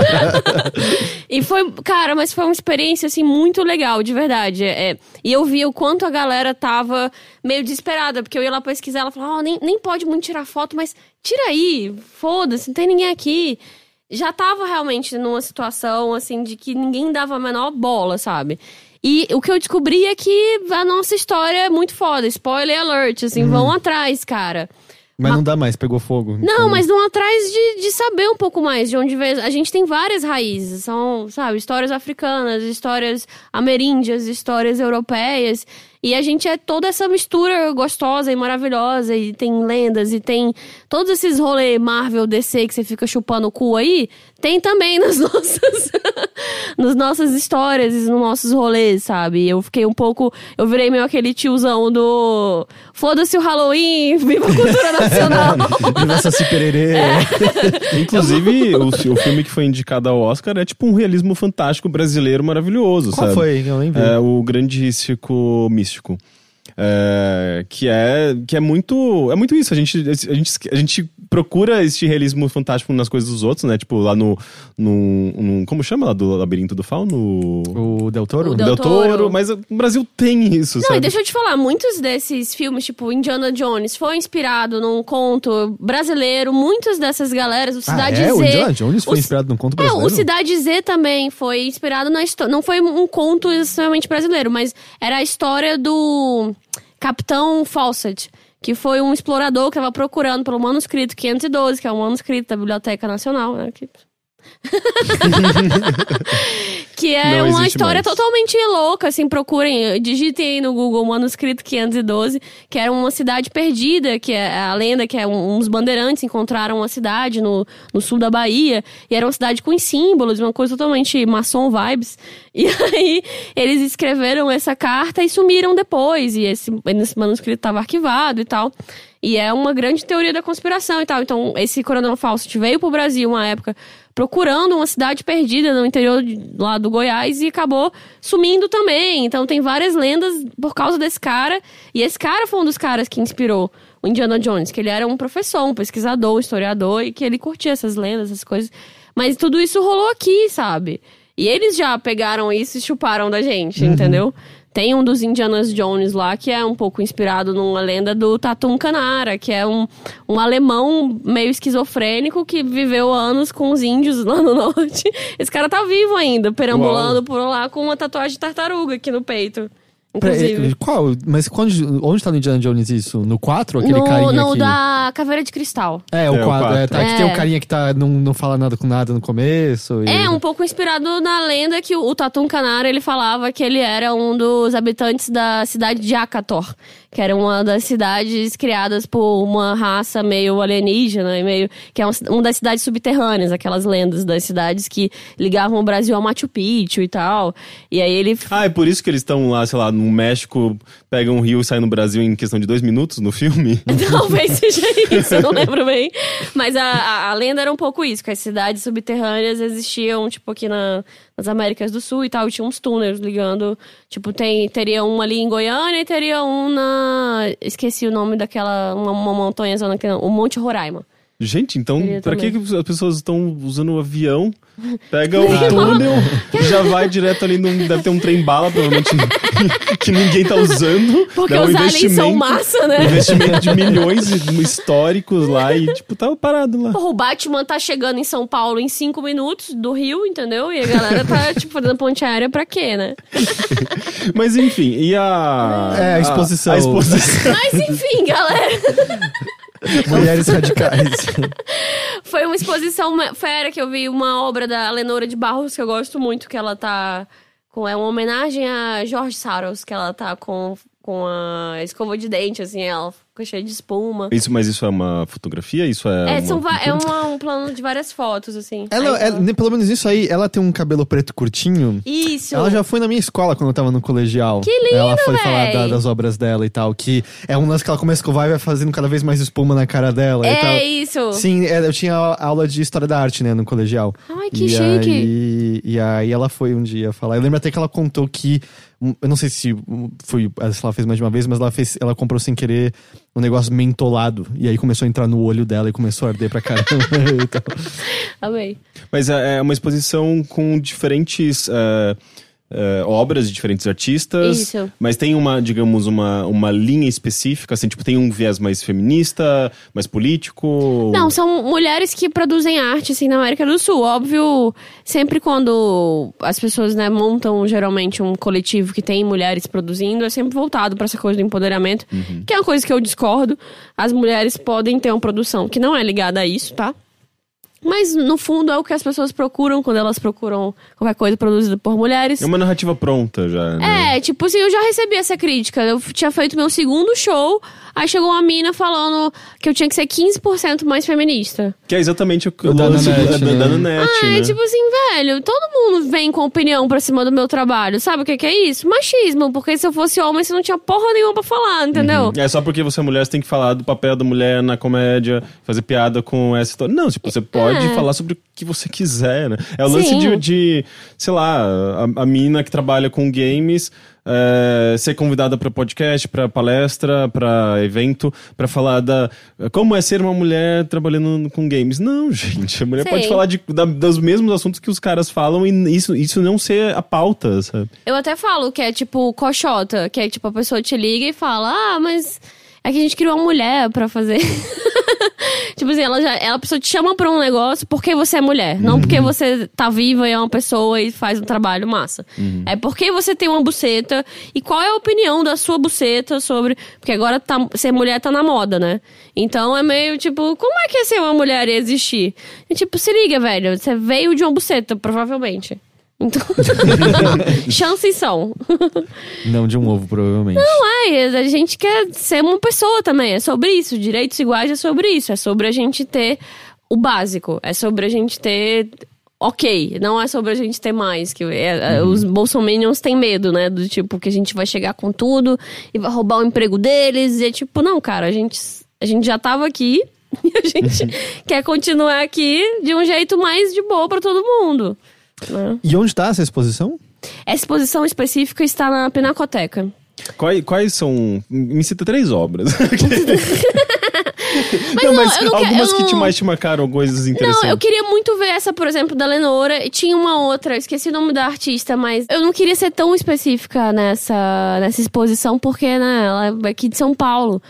[laughs] e foi, cara, mas foi uma experiência, assim, muito legal, de verdade. É, e eu vi o quanto a galera tava meio desesperada, porque eu ia lá pesquisar, ela falava, ó, nem, nem pode muito tirar foto, mas tira aí, foda-se, não tem ninguém aqui. Já tava realmente numa situação, assim, de que ninguém dava a menor bola, sabe? E o que eu descobri é que a nossa história é muito foda. Spoiler alert, assim, vão atrás, cara. Mas não dá mais, pegou fogo. Não, Então- mas não atrás de, de saber um pouco mais de onde veio. A gente tem várias raízes. São, sabe, histórias africanas, histórias ameríndias, histórias europeias. E a gente é toda essa mistura gostosa e maravilhosa. E tem lendas, e tem todos esses rolês Marvel, DC que você fica chupando o cu aí. Tem também [laughs] nas nossas, nas nossas histórias e nos nossos rolês, sabe? Eu fiquei um pouco. Eu virei meio aquele tiozão do. Foda-se o Halloween, [laughs] viva a cultura nacional. Nossa, se pererê. Inclusive, o, o filme que foi indicado ao Oscar é tipo um realismo fantástico brasileiro maravilhoso, Qual sabe? foi? Eu nem vi. É o Grande Circo Místico. É, que é que é muito é muito isso a gente a gente a gente procura este realismo fantástico nas coisas dos outros né tipo lá no, no, no- como chama lá do labirinto do fauno O Del Toro? O Del Toro. mas o Brasil tem isso Não, sabe e deixa eu te falar, muitos desses filmes, tipo Indiana Jones, foi inspirado num conto brasileiro. Muitas dessas galeras, o Cidade ah, é? Z. O Indiana Jones foi o- inspirado num conto É, brasileiro? o Cidade Z também foi inspirado na história. Não foi um conto extremamente brasileiro, mas era a história do Capitão Fawcett, que foi um explorador que estava procurando pelo manuscrito 512, que é um manuscrito da Biblioteca Nacional, né? Que [laughs] que é Não uma história mais. totalmente louca, assim, procurem, digitem aí no Google Manuscrito 512, que era uma cidade perdida, que é a lenda que é um- uns bandeirantes encontraram uma cidade no, no sul da Bahia, e era uma cidade com símbolos, uma coisa totalmente maçom vibes. [laughs] E aí eles escreveram essa carta e sumiram depois, e esse, esse manuscrito estava arquivado e tal. E é uma grande teoria da conspiração e tal. Então, esse coronel Fawcett veio pro Brasil uma época procurando uma cidade perdida no interior de- lá do Goiás e acabou sumindo também. Então, tem várias lendas por causa desse cara. E esse cara foi um dos caras que inspirou o Indiana Jones, que ele era um professor, um pesquisador, um historiador e que ele curtia essas lendas, essas coisas. Mas tudo isso rolou aqui, sabe? E eles já pegaram isso e chuparam da gente, entendeu? Tem um dos Indianas Jones lá que é um pouco inspirado numa lenda do Tatum Canara, que é um, um alemão meio esquizofrênico que viveu anos com os índios lá no [laughs] norte. Esse cara tá vivo ainda, perambulando por lá com uma tatuagem de tartaruga aqui no peito. Pra- Inclusive. qual? Mas quando, onde tá no Indiana Jones isso? No 4? Aquele no carinha no que... da Caveira de Cristal. É, o É, o 4. É, quatro. tá, que tem É. o carinha que tá, não, não fala nada com nada no começo. e- É, um pouco inspirado na lenda que o, o Tatum Canara, ele falava que ele era um dos habitantes da cidade de Akator, que era uma das cidades criadas por uma raça meio alienígena, e meio que é um, uma das cidades subterrâneas, aquelas lendas das cidades que ligavam o Brasil ao Machu Picchu e tal. E aí ele Ah, é por isso que eles estão lá, sei lá, no México, pegam um rio e saem no Brasil em questão de dois minutos no filme? [laughs] Talvez seja [laughs] isso, eu não lembro bem. Mas a, a, a lenda era um pouco isso, que as cidades subterrâneas existiam, tipo, aqui na, nas Américas do Sul e tal, e tinha uns túneis ligando. Tipo, tem, teria um ali em Goiânia e teria um na. Esqueci o nome daquela. Uma, uma montanha zona que o Monte Roraima. Gente, então, Queria pra que, também. que as pessoas estão usando o avião? Pega [laughs] o túnel, já vai direto ali num. Deve ter um trem-bala, provavelmente, [laughs] que ninguém tá usando. Porque Dá um os aliens são investimento- massa, um né? investimento de milhões históricos lá e, tipo, tava parado lá. Porra, o Batman tá chegando em São Paulo em cinco minutos do Rio, entendeu? E a galera tá, [laughs] tipo, fazendo ponte aérea pra quê, né? Mas enfim, e a. É, a exposição. A, exposição. Mas enfim, galera. [laughs] Mulheres radicais. [laughs] Foi uma exposição fera que eu vi uma obra da Lenora de Barros que eu gosto muito, que ela tá com é uma homenagem a Jorge Saros, que ela tá com com a escova de dente assim, ela fica cheia de espuma. Isso, mas isso é uma fotografia? Isso é. É, uma são va- é uma- um plano de várias fotos assim. ela, Aí, ela- pelo menos isso aí, ela tem um cabelo preto curtinho. Isso. Ela já foi na minha escola quando eu tava no colegial. Que lindo, Ela foi falar véi. da- das obras dela e tal. Que é um lance que ela começa a escovar e vai fazendo cada vez mais espuma na cara dela e tal. É isso. Sim, é, eu tinha aula de história da arte, né, no colegial. Ai, que e chique. Aí, e aí ela foi um dia falar. Eu lembro até que ela contou que. Eu não sei se foi, se ela fez mais de uma vez, mas ela, fez, ela comprou sem querer um negócio mentolado. E aí começou a entrar no olho dela e começou a arder pra caramba. [laughs] e tal. Amei. Mas é é uma exposição com diferentes é, é, obras de diferentes artistas. Isso. Mas tem uma, digamos, uma, uma linha específica, assim, tipo, tem um viés mais feminista, mais político. Não, são mulheres que produzem arte, assim, na América do Sul. Óbvio, sempre quando as pessoas, né, montam geralmente um coletivo que tem mulheres produzindo, é sempre voltado pra essa coisa do empoderamento, que é uma coisa que eu discordo. As mulheres podem ter uma produção que não é ligada a isso, tá? Mas, no fundo, é o que as pessoas procuram quando elas procuram qualquer coisa produzida por mulheres. É uma narrativa pronta já, né? É, tipo assim, eu já recebi essa crítica. Eu tinha feito meu segundo show, aí chegou uma mina falando que eu tinha que ser 15% mais feminista. Que é exatamente o que O da lance Nanete, da, da, né? Nanete, Ah, né? é tipo assim, velho, todo mundo vem com opinião pra cima do meu trabalho. Sabe o que, que é isso? Machismo, porque se eu fosse homem, você não tinha porra nenhuma pra falar, entendeu? É só porque você é mulher, você tem que falar do papel da mulher na comédia, fazer piada com essa história. Não, tipo, você pode É. falar sobre o que você quiser, né? É o lance de, de, sei lá, a, a mina que trabalha com games é, ser convidada pra podcast, pra palestra, pra evento, pra falar da como é ser uma mulher trabalhando com games. Não, [laughs] gente, a mulher Sim. pode falar de, da- dos mesmos assuntos que os caras falam e isso, isso não ser a pauta, sabe? Eu até falo que é tipo coxota, que é tipo a pessoa te liga e fala: Ah, mas é que a gente criou uma mulher pra fazer. [laughs] tipo assim, ela já, ela pessoa te chama pra um negócio porque você é mulher. Não porque você tá viva e é uma pessoa e faz um trabalho massa. É porque você tem uma buceta e qual é a opinião da sua buceta sobre. Porque agora tá, ser mulher tá na moda, né? Então é meio tipo, como é que é ser uma mulher e existir? E, tipo, se liga, velho. Você veio de uma buceta, provavelmente. Então, [laughs] chances são. Não de um ovo, provavelmente. Mas a gente quer ser uma pessoa também. É sobre isso. Direitos iguais é sobre isso. É sobre a gente ter o básico. É sobre a gente ter. Ok, não é sobre a gente ter mais. que é- é- Os bolsominions têm medo, né? Do tipo, que a gente vai chegar com tudo e vai roubar o emprego deles. E é tipo, não, cara, a gente, a gente já tava aqui [laughs] e a gente quer continuar aqui de um jeito mais de boa pra todo mundo. Né? E onde tá essa exposição? Essa exposição específica está na Pinacoteca. Quais, quais são. Me cita três obras. [laughs] [laughs] Mas não, não, mas eu não algumas eu que te mais te marcaram, coisas interessantes. Não, eu queria muito ver essa, por exemplo, da Lenora. E tinha uma outra, eu esqueci o nome da artista, mas eu não queria ser tão específica nessa, nessa exposição, porque, né, ela é aqui de São Paulo.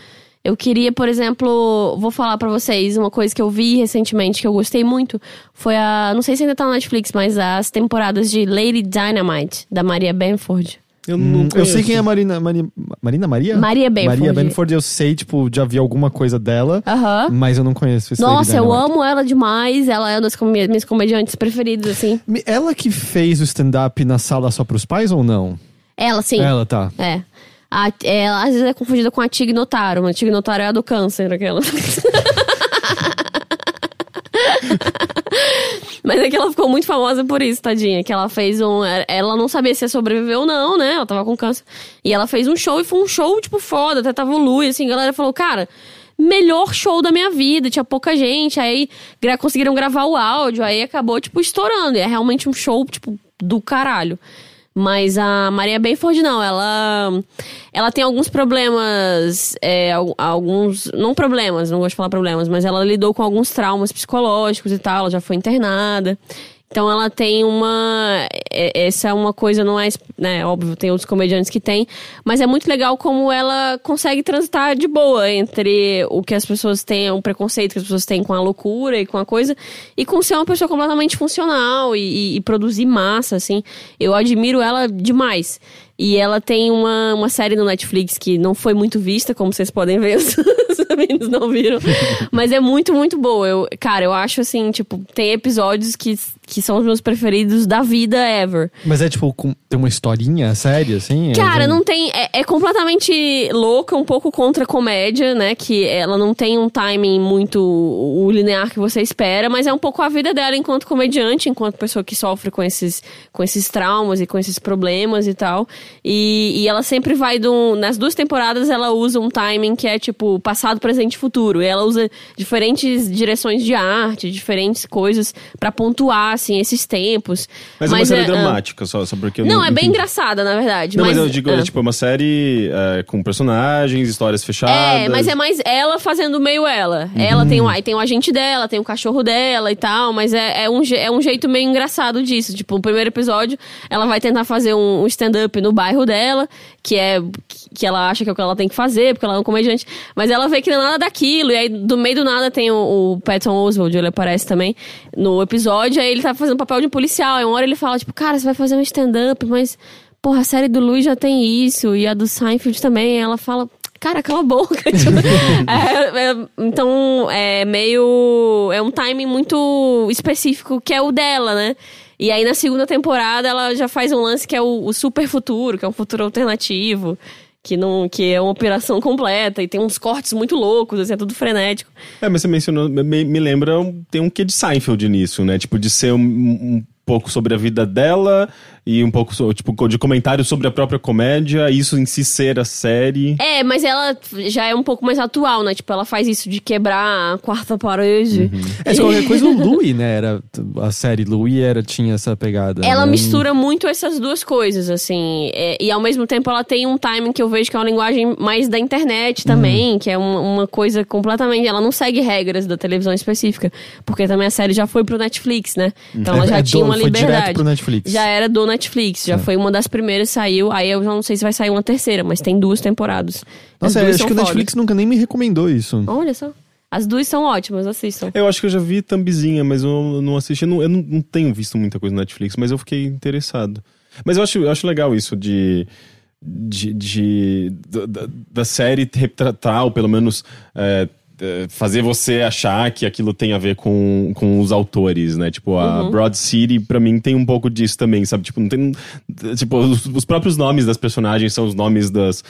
Eu queria, por exemplo, vou falar pra vocês uma coisa que eu vi recentemente que eu gostei muito. Foi a. Não sei se ainda tá na Netflix, mas as temporadas de Lady Dynamite, da Maria Benford. Eu não Hum, eu sei quem é a Marina. Mari- Marina Maria? Maria Benford. Maria Benford, eu sei, tipo, já vi alguma coisa dela, Aham. mas eu não conheço esse Nossa, eu amo ela demais. Ela é uma das com- minhas comediantes preferidas, assim. Ela que fez o stand-up na sala só pros pais ou não? Ela, sim. Ela tá. É. A, ela às vezes é confundida com a Tig Notaro. A Tig Notaro é a do câncer, aquela. [laughs] Mas é que ela ficou muito famosa por isso, tadinha. Que ela fez um. Ela não sabia se ia sobreviver ou não, né? Ela tava com câncer. E ela fez um show e foi um show, tipo, foda. Até tava o Lu assim, a galera falou, cara. Melhor show da minha vida, tinha pouca gente, aí gra- conseguiram gravar o áudio, aí acabou, tipo, estourando. E é realmente um show, tipo, do caralho. Mas a Maria Benford não, ela ela tem alguns problemas, é, al- alguns não problemas, não gosto de falar problemas, mas ela lidou com alguns traumas psicológicos e tal, ela já foi internada. Então ela tem uma. é- Essa é uma coisa, não é. Né, óbvio, tem outros comediantes que tem. Mas é muito legal como ela consegue transitar de boa entre o que as pessoas têm, o preconceito que as pessoas têm com a loucura e com a coisa, e com ser uma pessoa completamente funcional e, e- e produzir massa, assim. Eu admiro ela demais. E ela tem uma, uma série no Netflix que não foi muito vista, como vocês podem ver, os, [laughs] os meninos não viram. Mas é muito, muito boa. Eu, cara, eu acho assim, tipo, tem episódios que, que são os meus preferidos da vida ever. Mas é tipo, com- tem uma historinha séria, assim? Cara, É, não tem. É, é completamente louca, um pouco contra a comédia, né? Que ela não tem um timing muito o linear que você espera, mas é um pouco a vida dela enquanto comediante, enquanto pessoa que sofre com esses, com esses traumas e com esses problemas e tal. E, e ela sempre vai do. Nas duas temporadas ela usa um timing que é tipo passado, presente e futuro. E ela usa diferentes direções de arte, diferentes coisas pra pontuar, assim, esses tempos. Mas, é uma série ah, dramática, só, só porque eu Não, é bem entendi. engraçada, na verdade. Não, mas, mas eu digo, é tipo uma série é, com personagens, histórias fechadas. É, mas é mais ela fazendo meio ela. Ela tem o, aí tem o agente dela, tem o cachorro dela e tal, mas é, é, um, é um jeito meio engraçado disso. Tipo, o primeiro episódio, ela vai tentar fazer um, um stand-up no bairro dela, que é que ela acha que é o que ela tem que fazer, porque ela é um comediante, mas ela vê que não é nada daquilo, e aí do meio do nada tem o, o Patton Oswald, ele aparece também no episódio, aí ele tá fazendo papel de um policial, e uma hora ele fala, tipo, cara, você vai fazer um stand-up, mas, porra, a série do Luiz já tem isso, e a do Seinfeld também, ela fala, cara, cala a boca. [laughs] Tipo, é, é, então, é meio. É um timing muito específico que é o dela, né? E aí na segunda temporada ela já faz um lance que é o, o super futuro, que é um futuro alternativo. Que, não, que é uma operação completa e tem uns cortes muito loucos, assim, é tudo frenético. É, mas você mencionou, me, me lembra, tem um quê de Seinfeld nisso, né? Tipo, de ser um, um pouco sobre a vida dela e um pouco, tipo, de comentário sobre a própria comédia, isso em si ser a série. É, mas ela já é um pouco mais atual, né? Tipo, ela faz isso de quebrar a quarta parede. É, se qualquer coisa, o Louie, né? Era, a série Louie era, tinha essa pegada. Ela né? mistura muito essas duas coisas, assim. é, e ao mesmo tempo ela tem um timing que eu vejo que é uma linguagem mais da internet também, que é uma, uma coisa completamente. Ela não segue regras da televisão específica. Porque também a série já foi pro Netflix, né? Então ela É- já é tinha do- uma foi direto liberdade. pro Netflix. Já era do Netflix, já foi uma das primeiras, saiu. Aí eu já não sei se vai sair uma terceira, mas tem duas temporadas. As Nossa, duas acho que o. Netflix nunca nem me recomendou isso. Olha só. As duas são ótimas, assistam. Eu acho que eu já vi Thumbzinha, mas eu não assisti. Eu não, eu não, tenho visto muita coisa na Netflix, mas eu fiquei interessado. Mas eu acho, eu acho legal isso de. De, de da, da série retratar, ou pelo menos é, é, fazer você achar que aquilo tem a ver com, com os autores, né? Tipo, a Uhum. Broad City, pra mim, tem um pouco disso também, sabe? Tipo, não tem. Tipo, os, os próprios nomes das personagens são os nomes das,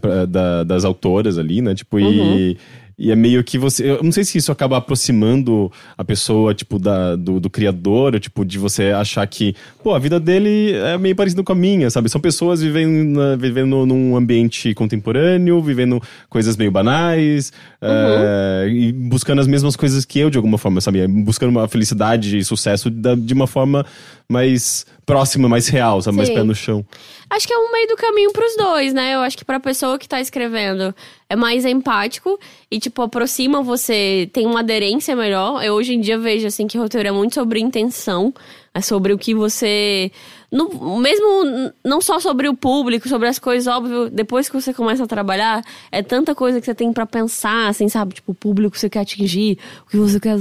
pra- da- das autoras ali, né? Tipo, e. E é meio que você. Eu não sei se isso acaba aproximando a pessoa, tipo, da, do, do criador, ou, tipo, de você achar que, pô, a vida dele é meio parecida com a minha, sabe? São pessoas vivendo, na- vivendo num ambiente contemporâneo, vivendo coisas meio banais, é, e buscando as mesmas coisas que eu, de alguma forma, sabe? Buscando uma felicidade e sucesso da- de uma forma mais próxima, mais real, sabe? Mais Sim. pé no chão. Acho que é um meio do caminho pros dois, né? Eu acho que pra pessoa que tá escrevendo é mais empático e, tipo, aproxima você, tem uma aderência melhor. Eu hoje em dia vejo, assim, que roteiro é muito sobre intenção, é sobre o que você. No, mesmo não só sobre o público, sobre as coisas, óbvio, depois que você começa a trabalhar, é tanta coisa que você tem pra pensar, assim, sabe? Tipo, o público que você quer atingir, o que você quer.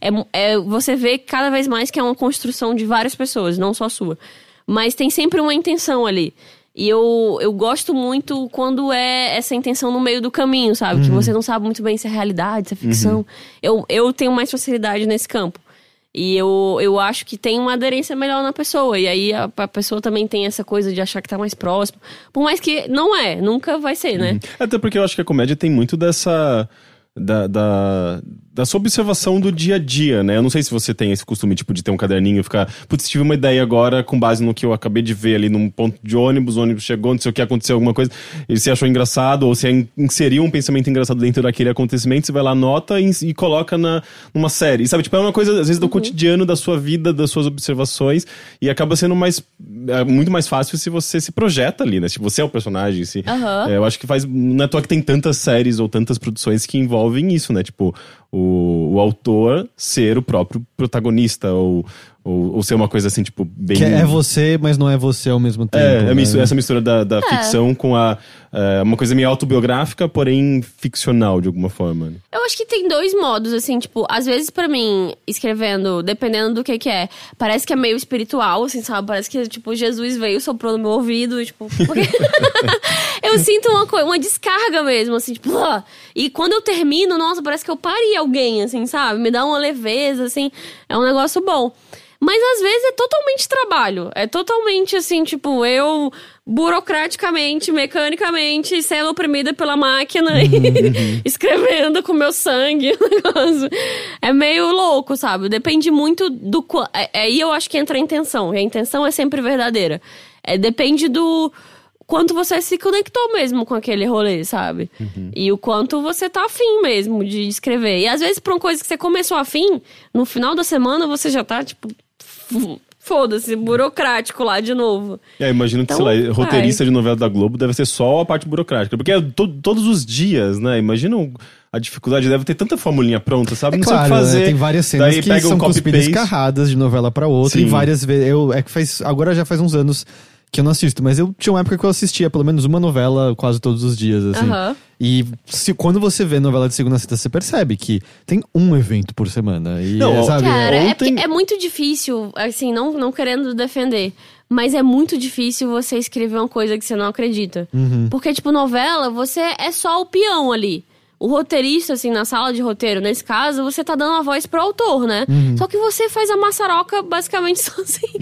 É, é, você vê cada vez mais que é uma construção de várias pessoas, não só sua. Mas tem sempre uma intenção ali. E eu, eu gosto muito quando é essa intenção no meio do caminho, sabe? Que você não sabe muito bem se é realidade, se é ficção. Eu, eu tenho mais facilidade nesse campo. E eu, eu acho que tem uma aderência melhor na pessoa. E aí a, a pessoa também tem essa coisa de achar que tá mais próximo. Por mais que não é, nunca vai ser, né? Até porque eu acho que a comédia tem muito dessa. Da, da, da sua observação do dia a dia, né? Eu não sei se você tem esse costume, tipo, de ter um caderninho e ficar. Putz, tive uma ideia agora com base no que eu acabei de ver ali num ponto de ônibus, o ônibus chegou, não sei o que aconteceu, alguma coisa, e você achou engraçado, ou você in- inseriu um pensamento engraçado dentro daquele acontecimento, você vai lá, anota e, e coloca na, numa série. E, sabe, tipo, é uma coisa, às vezes, do cotidiano, da sua vida, das suas observações, e acaba sendo mais. é, muito mais fácil se você se projeta ali, né? Se você é o personagem, se. Aham. É, eu acho que faz. Não é à toa que tem tantas séries ou tantas produções que envolvem isso, né? Tipo, o, o autor ser o próprio protagonista, ou, ou, ou ser uma coisa assim, tipo, bem. Que é você, mas não é você ao mesmo tempo. É, é né? mistu- essa mistura da, da ficção com a. é, uma coisa meio autobiográfica, porém ficcional, de alguma forma. né? Eu acho que tem dois modos, assim, tipo, às vezes pra mim, escrevendo, dependendo do que que é, parece que é meio espiritual, assim, sabe? Parece que, tipo, Jesus veio, soprou no meu ouvido, e, tipo... porque- [laughs] eu sinto uma uma descarga mesmo, assim, tipo... ah. E quando eu termino, nossa, parece que eu parei alguém, assim, sabe? Me dá uma leveza, assim, é um negócio bom. Mas às vezes é totalmente trabalho. É totalmente assim, tipo, eu burocraticamente, mecanicamente, sendo oprimida pela máquina e [laughs] escrevendo com meu sangue [laughs] o negócio. É meio louco, sabe? Depende muito do. é- é Aí eu acho que entra a intenção. E a intenção é sempre verdadeira. É, depende do quanto você se conectou mesmo com aquele rolê, sabe? E o quanto você tá afim mesmo de escrever. E às vezes, pra uma coisa que você começou afim, no final da semana você já tá, tipo, [laughs] foda-se, burocrático lá de novo. É, imagino que, Então, sei lá, vai. roteirista de novela da Globo deve ser só a parte burocrática. Porque é to- todos os dias, né? Imagina a dificuldade, deve ter tanta formulinha pronta, sabe? É não claro, sei o que fazer. né? tem várias cenas Daí que pega são um cuspidas copy-paste. escarradas de novela pra outra. Sim. E várias vezes. Eu, é que faz. Agora já faz uns anos que eu não assisto, mas eu tinha uma época que eu assistia pelo menos uma novela quase todos os dias, assim. Aham. E se, quando você vê novela de segunda a sexta, você percebe que tem um evento por semana. E, Não, é, sabe? Cara, é, ontem- porque é muito difícil, assim, não, não querendo defender, mas é muito difícil você escrever uma coisa que você não acredita. Uhum. Porque, tipo, novela, você é só o peão ali. O roteirista, assim, na sala de roteiro, nesse caso, você tá dando a voz pro autor, né? Uhum. Só que você faz a maçaroca basicamente [laughs] sozinho.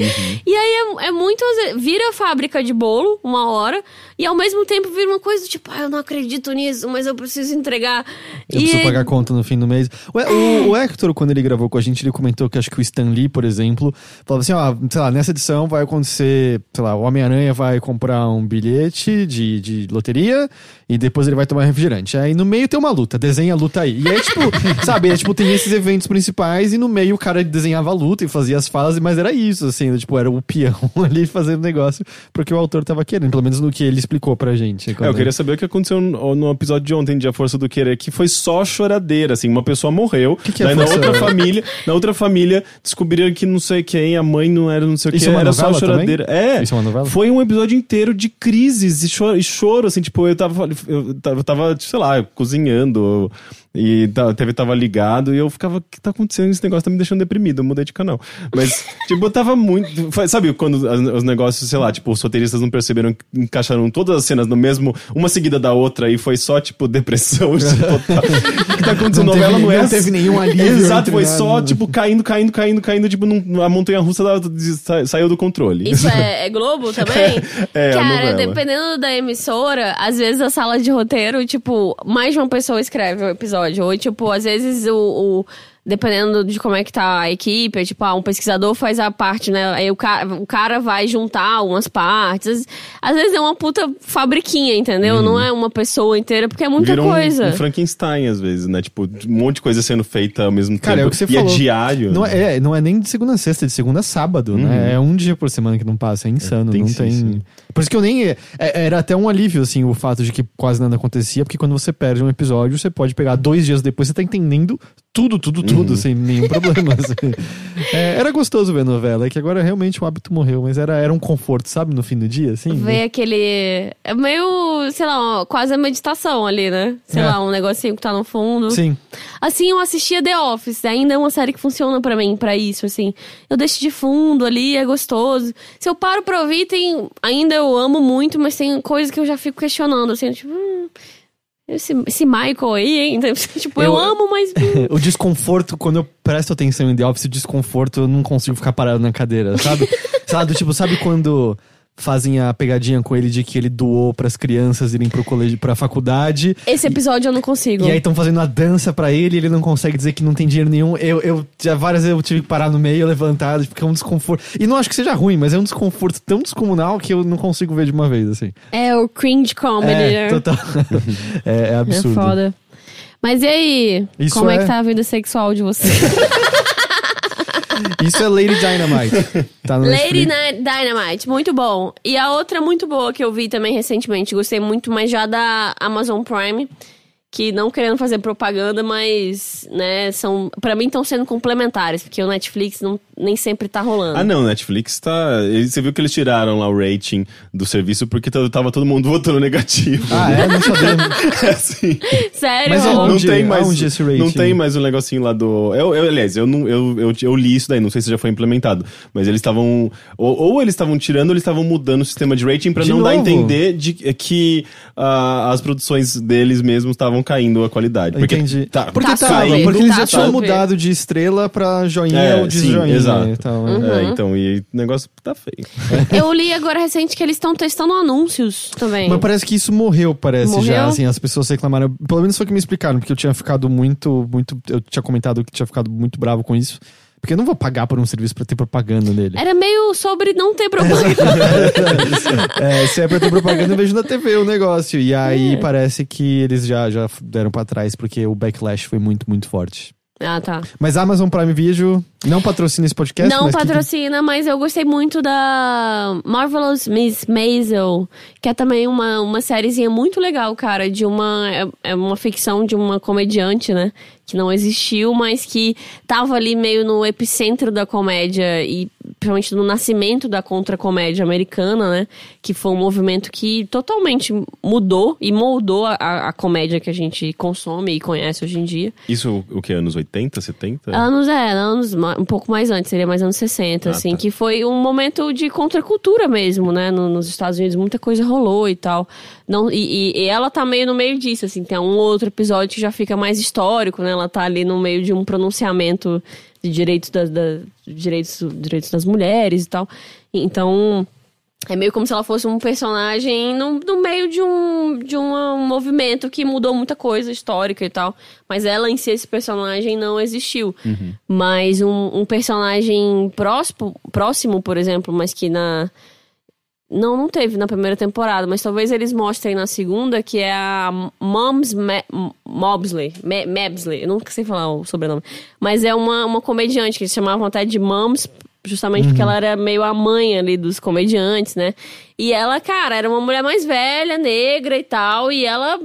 E aí é, é muito. Vira fábrica de bolo, uma hora, e ao mesmo tempo vira uma coisa tipo, ah, eu não acredito nisso, mas eu preciso entregar. Eu e preciso pagar conta no fim do mês. O, o, o Hector, quando ele gravou com a gente, ele comentou que acho que o Stan Lee, por exemplo, falava assim: ó, sei lá, nessa edição vai acontecer, sei lá, o Homem-Aranha vai comprar um bilhete de, de loteria e depois ele vai tomar refrigerante. Aí no meio tem uma luta, desenha a luta aí. E aí, tipo, [laughs] sabe, é, tipo, tem esses eventos principais e no meio o cara desenhava a luta e fazia as falas, mas era isso, assim, tipo, era o peão [laughs] ali fazendo negócio, porque o autor tava querendo, pelo menos no que ele explicou pra gente. É, eu queria saber o que aconteceu no, no episódio de ontem de A Força do Querer, que foi só choradeira, assim, uma pessoa morreu, Que que é daí na outra família, na outra família descobriram que não sei quem, a mãe não era não sei o que, é era só choradeira. É, Isso é uma novela? foi um episódio inteiro de crises e choro, e choro assim, tipo, eu tava, eu tava, sei lá, cozinhando. E tá- a TV tava ligado e eu ficava, o que tá acontecendo? Esse negócio tá me deixando deprimido, eu mudei de canal. Mas, [laughs] tipo, eu tava muito. Sabe quando os, os negócios, sei lá, tipo, os roteiristas não perceberam que encaixaram todas as cenas no mesmo, uma seguida da outra, e foi só, tipo, depressão [laughs] total. O que tá acontecendo? Não A novela teve- não é não assim. teve nenhum alívio [laughs] Exato, foi nada. só, tipo, caindo, caindo, caindo, caindo, tipo, num- a montanha russa da- saiu do controle. Isso é, é Globo também? É, a Cara, dependendo da emissora, às vezes a sala de roteiro, tipo, mais de uma pessoa escreve o episódio. Ou, tipo, às vezes o. o- dependendo de como é que tá a equipe, é, tipo, ah, um pesquisador faz a parte, né? Aí o, ca o cara vai juntar umas partes. Às vezes é uma puta fabriquinha, entendeu? Não é uma pessoa inteira, porque é muita Vira um- coisa. Um, Frankenstein, às vezes, né? Tipo, um monte de coisa sendo feita ao mesmo Cara, tempo. é o que você e falou. é diário. Não né? é, não é nem de segunda a sexta, é de segunda a sábado, né? É um dia por semana que não passa, é insano, tem não sim, tem... sim. Por isso que eu nem... é- era até um alívio, assim, o fato de que quase nada acontecia, porque quando você perde um episódio, você pode pegar dois dias depois, você tá entendendo tudo, tudo, tudo, sem nenhum problema. [laughs] assim. É, era gostoso ver novela, é que agora realmente o hábito morreu, mas era, era um conforto, sabe, no fim do dia, assim. Ver aquele. É meio, sei lá, quase a meditação ali, né? Sei É. lá, um negocinho que tá no fundo. Sim. Assim, eu assistia The Office, ainda é uma série que funciona pra mim, pra isso, assim. Eu deixo de fundo ali, é gostoso. Se eu paro pra ouvir, tem. Ainda eu amo muito, mas tem coisas que eu já fico questionando, assim, tipo. Hum, esse, esse Michael aí, hein? [laughs] Tipo, eu, Eu- amo, mas. [laughs] O desconforto, quando eu presto atenção em The Office, o desconforto, eu não consigo ficar parado na cadeira, sabe? [laughs] sabe, tipo, sabe quando fazem a pegadinha com ele de que ele doou pras crianças irem pro colégio, pra faculdade. Esse episódio eu não consigo. E aí estão fazendo a dança pra ele, e ele não consegue dizer que não tem dinheiro nenhum. Eu, eu já várias vezes eu tive que parar no meio, levantado, porque é um desconforto. E não acho que seja ruim, mas é um desconforto tão descomunal que eu não consigo ver de uma vez, assim. É o cringe comedy, É, total. [laughs] é, é É absurdo. foda. Mas e aí? Isso Como é... é- que tá a vida sexual de você? [laughs] Isso é Lady Dynamite. Tá no Lady Dynamite, muito bom. E a outra muito boa que eu vi também recentemente, gostei muito, mas já da Amazon Prime, que não querendo fazer propaganda, mas, né, são, para mim estão sendo complementares, porque o Netflix não, nem sempre tá rolando. Ah, não, Netflix tá. Você viu que eles tiraram lá o rating do serviço porque t- tava todo mundo [laughs] votando negativo. Ah, é? Não sabia. [laughs] É assim. Sério? Mas Não aonde- tem mais. aonde esse rating? Não tem mais o negocinho lá do. Eu, eu, aliás, eu, não, eu, eu, eu li isso daí, não sei se já foi implementado. Mas eles estavam. Ou, ou eles estavam tirando, ou eles estavam mudando o sistema de rating pra De não dar a novo? entender de que ah, as produções deles mesmos estavam caindo a qualidade. Porque Entendi. Tá, Porque Tá tava, super, porque eles tá já tinham mudado de estrela pra joinha É, ou de sim, joinha exato. e tal. né? Uhum. É, então, e o negócio tá feio. [laughs] Eu li agora recente que eles estão testando anúncios também. Mas parece que isso morreu, parece Morreu? já, assim, as pessoas reclamaram. Pelo menos foi o que me explicaram, porque eu tinha ficado muito, muito. Eu tinha comentado que tinha ficado muito bravo com isso. Porque eu não vou pagar por um serviço pra ter propaganda nele. Era meio sobre não ter propaganda. [laughs] É, se é pra ter propaganda, eu vejo na TV o negócio. E É. aí parece que eles já, já deram pra trás, porque o backlash foi muito, muito forte. Ah, tá. Mas a Amazon Prime Video não patrocina esse podcast? Não mas que- patrocina, mas eu gostei muito da Marvelous Miss Maisel, que é também uma, uma sériezinha muito legal, cara, de uma é, é uma ficção de uma comediante, né, que não existiu, mas que tava ali meio no epicentro da comédia e principalmente no nascimento da contra-comédia americana, né, que foi um movimento que totalmente mudou e moldou a, a, comédia que a gente consome e conhece hoje em dia. Isso, o que? Anos 80, 70? Anos, é, anos um pouco mais antes, seria mais anos 60, Ah, assim, tá. que foi um momento de contracultura mesmo, né? no- nos Estados Unidos, muita coisa rolou e tal. Não, e, e- e ela tá meio no meio disso, assim, tem um outro episódio que já fica mais histórico, né? Ela tá ali no meio de um pronunciamento direitos, das da- direitos, direitos das mulheres e tal. Então. É meio como se ela fosse um personagem no, no meio de um, de um movimento que mudou muita coisa histórica e tal. Mas ela em si, esse personagem, não existiu. Mas um, um personagem próximo, próximo, por exemplo, mas que na. Não, não teve na primeira temporada, mas talvez eles mostrem na segunda, que é a Moms Ma- Mobsley. Ma- Mabsley, eu nunca sei falar o sobrenome. Mas é uma, uma comediante que eles chamavam até de Moms, justamente porque ela era meio a mãe ali dos comediantes, né? E ela, cara, era uma mulher mais velha, negra e tal, e ela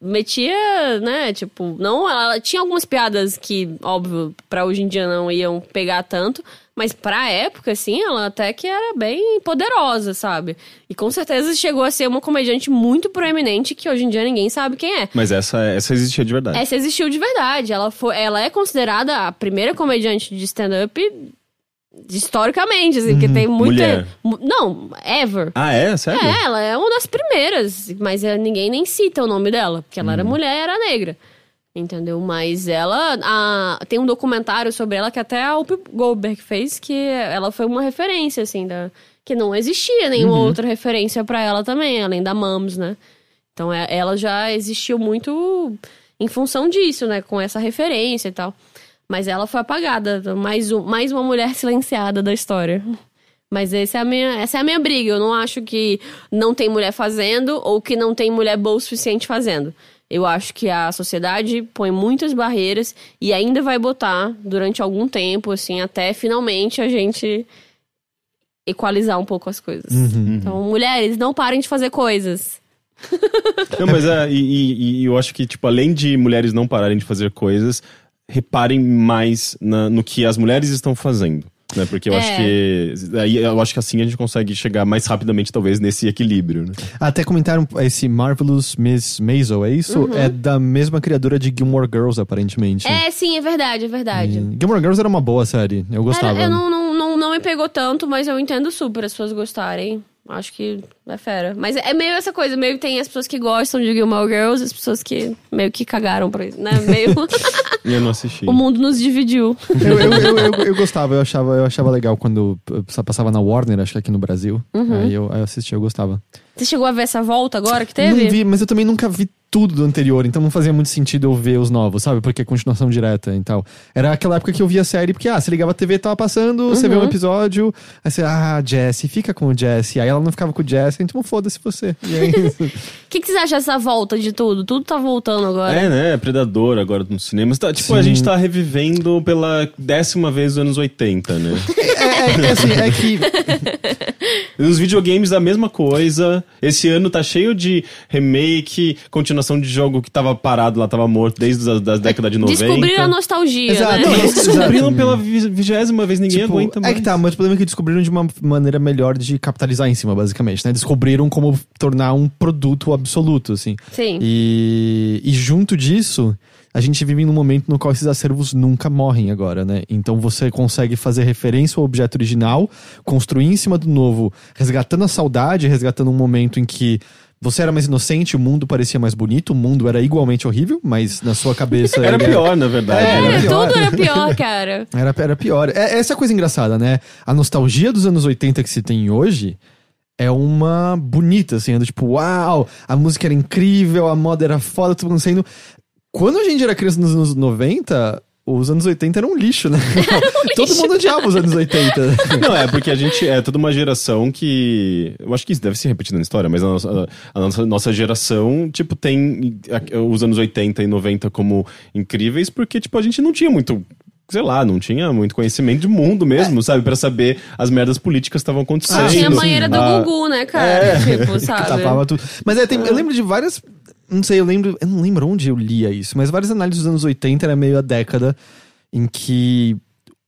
metia, né, tipo, não, ela tinha algumas piadas que, óbvio, pra hoje em dia não iam pegar tanto, Mas pra época, assim, ela até que era bem poderosa, sabe? E com certeza chegou a ser uma comediante muito proeminente que hoje em dia ninguém sabe quem é. Mas essa, essa existia de verdade. Essa existiu de verdade. Ela, foi, ela é considerada a primeira comediante de stand-up historicamente, assim, que tem muita. Mulher. mu- Não, ever. Ah, é? Sério? É, ela é uma das primeiras, mas é, ninguém nem cita o nome dela, porque ela era mulher e era negra. Entendeu? Mas ela. a- tem um documentário sobre ela que até a Whoopi Goldberg fez, que ela foi uma referência, assim, da, que não existia nenhuma outra referência pra ela também, além da Mams, né? Então é- ela já existiu muito em função disso, né? Com essa referência e tal. Mas ela foi apagada. Mais, um, mais uma mulher silenciada da história. Mas essa é, a minha, essa é a minha briga. Eu não acho que não tem mulher fazendo ou que não tem mulher boa o suficiente fazendo. Eu acho que a sociedade põe muitas barreiras e ainda vai botar durante algum tempo, assim, até finalmente a gente equalizar um pouco as coisas. Então, mulheres, não parem de fazer coisas. [laughs] Não, mas é, e, e- e eu acho que, tipo, além de mulheres não pararem de fazer coisas, reparem mais na- no que as mulheres estão fazendo. Né? Porque eu É. acho que. Aí eu acho que assim a gente consegue chegar mais rapidamente, talvez, nesse equilíbrio, né? Até comentaram esse Marvelous Miss Maisel, é isso? É da mesma criadora de Gilmore Girls, aparentemente. É, sim, é verdade, é verdade. E Gilmore Girls era uma boa série, eu gostava. Era, eu não, não, não, não me pegou tanto, mas eu entendo super as pessoas gostarem. Acho que é fera. Mas é meio essa coisa, meio que tem as pessoas que gostam de Gilmore Girls, as pessoas que meio que cagaram pra isso, né? Meio. E [laughs] eu não assisti. o mundo nos dividiu. Eu, eu, eu, eu, eu gostava, eu achava, eu achava legal quando passava na Warner, acho que aqui no Brasil. Uhum. Aí eu, aí eu assistia, eu gostava. Você chegou a ver essa volta agora que teve? Não vi, mas eu também nunca vi tudo do anterior, então não fazia muito sentido eu ver os novos, sabe? Porque é continuação direta e tal. Era aquela época que eu via a série, porque, ah, você ligava a TV, tava passando, você Uhum. vê um episódio, aí você, ah, Jesse, fica com o Jesse. Aí ela não ficava com o Jesse, então foda-se você. E [laughs] O que, que vocês acham dessa volta de tudo? Tudo tá voltando agora. É, né? Predador agora nos cinemas. Tá, tipo, a Sim. gente tá revivendo pela décima vez os anos 80, né? [laughs] é, é, é assim, é que Os videogames a mesma coisa. Esse ano tá cheio de remake, continuação de jogo que tava parado lá, tava morto desde as das décadas de 90. Descobriram a nostalgia, Exato. né? Não, Eles descobriram pela vi- vigésima vez, ninguém Tipo, aguenta mais. É que tá, mas o problema é que descobriram de uma maneira melhor de capitalizar em cima, basicamente, né? Descobriram como tornar um produto absoluto, assim. Sim. E, e junto disso, a gente vive num momento no qual esses acervos nunca morrem agora, né? Então você consegue fazer referência ao objeto original, construir em cima do novo, resgatando a saudade, resgatando um momento em que você era mais inocente, o mundo parecia mais bonito, o mundo era igualmente horrível, mas na sua cabeça Era ele pior, na verdade. É, né? era pior. Tudo era pior, cara. [laughs] Era, era pior. É, essa é a coisa engraçada, né? A nostalgia dos anos 80 que se tem hoje é uma bonita, assim, é do tipo, uau, a música era incrível, a moda era foda, todo mundo saindo. Quando a gente era criança nos anos 90, os anos 80 eram um lixo, né? [laughs] Todo mundo odiava os anos 80. [laughs] Não, é porque a gente é toda uma geração que. Eu acho que isso deve se repetir na história, mas a nossa, a nossa, nossa geração, tipo, tem os anos 80 e 90 como incríveis, porque, tipo, a gente não tinha muito. Sei lá, não tinha muito conhecimento de mundo mesmo, sabe? Pra saber as merdas políticas que estavam acontecendo. Ah, Tinha a banheira do Ah, Gugu, né, cara? É. Tipo, sabe? Tapava tudo. Mas é, tem- eu lembro de várias. Não sei, eu lembro. Eu não lembro onde eu lia isso, mas várias análises dos anos 80 era meio a década em que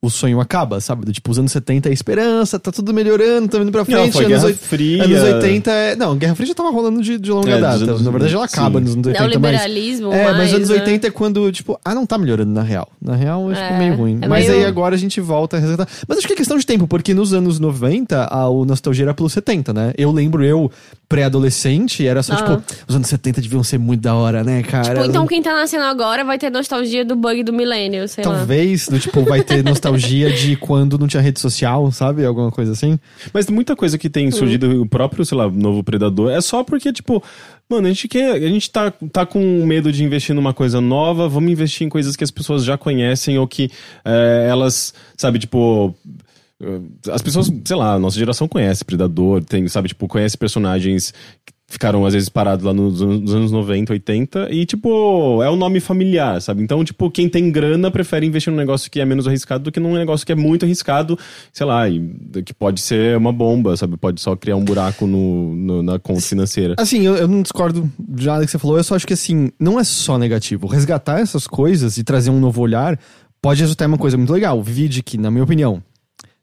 o sonho acaba, sabe? Tipo, os anos 70 é esperança, tá tudo melhorando, tá indo pra frente. Não, foi anos, Guerra Fria. anos 80 é. Não, Guerra Fria já tava rolando de, de longa É, data. anos- Na verdade, ela acaba sim. nos anos 80. Mas, Neoliberalismo, é, mas mais, anos né? 80 é quando, tipo, ah, não tá melhorando na real. Na real, acho que é É, meio ruim. é mas meio- aí agora a gente volta a resgatar. Mas acho que é questão de tempo, porque nos anos 90, a, o nostalgia era pelos 70, né? Eu lembro eu, pré-adolescente, era só, Ah. tipo, os anos 70 deviam ser muito da hora, né, cara? Tipo, então quem tá nascendo agora vai ter nostalgia do bug do milênio, sei lá. Talvez, do tipo, vai ter nostalgia de quando não tinha rede social, sabe? Alguma coisa assim. Mas muita coisa que tem surgido, o próprio, sei lá, novo Predador, é só porque, tipo, mano, a gente quer. A gente tá, tá com medo de investir numa coisa nova, vamos investir em coisas que as pessoas já conhecem ou que é, elas, sabe, tipo. eh, As pessoas, sei lá, a nossa geração conhece Predador, tem, sabe, tipo, conhece personagens que ficaram às vezes parados lá nos, anos- nos anos 90, 80 e, tipo, é um nome familiar, sabe? Então, tipo, quem tem grana prefere investir num negócio que é menos arriscado do que num negócio que é muito arriscado, sei lá, que pode ser uma bomba, sabe? Pode só criar um buraco no, no- na conta financeira. Assim, eu, eu não discordo de nada que você falou, eu só acho que assim, não é só negativo. Resgatar essas coisas e trazer um novo olhar pode resultar em uma coisa muito legal. Vide que, na minha opinião,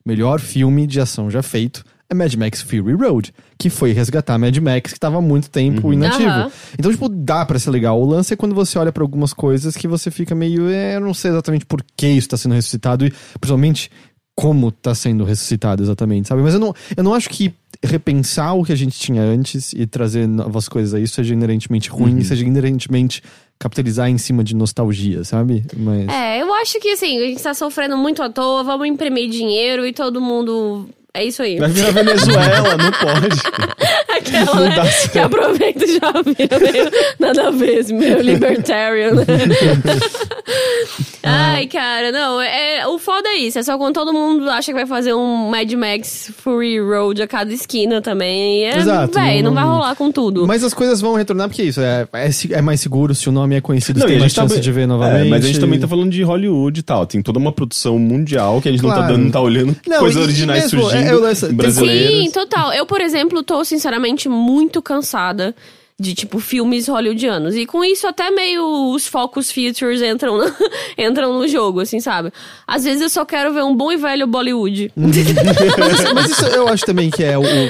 melhor filme de ação já feito é Mad Max Fury Road, que foi resgatar Mad Max que tava há muito tempo inativo. Aham. Então, tipo, dá pra ser legal. O lance é quando você olha pra algumas coisas que você fica meio, é, eu não sei exatamente por que isso tá sendo ressuscitado e, principalmente, como tá sendo ressuscitado exatamente, sabe? Mas eu não, eu não acho que repensar o que a gente tinha antes e trazer novas coisas a isso seja inerentemente ruim, seja inerentemente capitalizar em cima de nostalgia, sabe? Mas... É, eu acho que assim, a gente tá sofrendo muito à toa, vamos imprimir dinheiro e todo mundo. É isso aí. Vai virar Venezuela, não pode. [laughs] Aquela, Não né? Que aproveita e já vira meio nada a ver, meio libertarian, né? [laughs] Ai, cara, não, é, o foda é isso. É só quando todo mundo acha que vai fazer um Mad Max Fury Road a cada esquina também. É, Exato, Véi, não, não- vai rolar com tudo. Mas as coisas vão retornar porque é isso. É, é, é mais seguro se o nome é conhecido, Não, você tem mais gente chance tá- de ver É, novamente. mas a gente também tá falando de Hollywood e tal. Tem toda uma produção mundial que a gente não tá Claro. dando, não tá olhando Não, coisas originais mesmo, surgindo. É, tem- brasileiras. Sim, total. Eu, por exemplo, tô sinceramente muito cansada de, tipo, filmes hollywoodianos. E com isso, até meio os focus features entram, no- [laughs] entram no jogo, assim, sabe? Às vezes eu só quero ver um bom e velho Bollywood. [laughs] mas, isso, mas isso eu acho também que é o. o-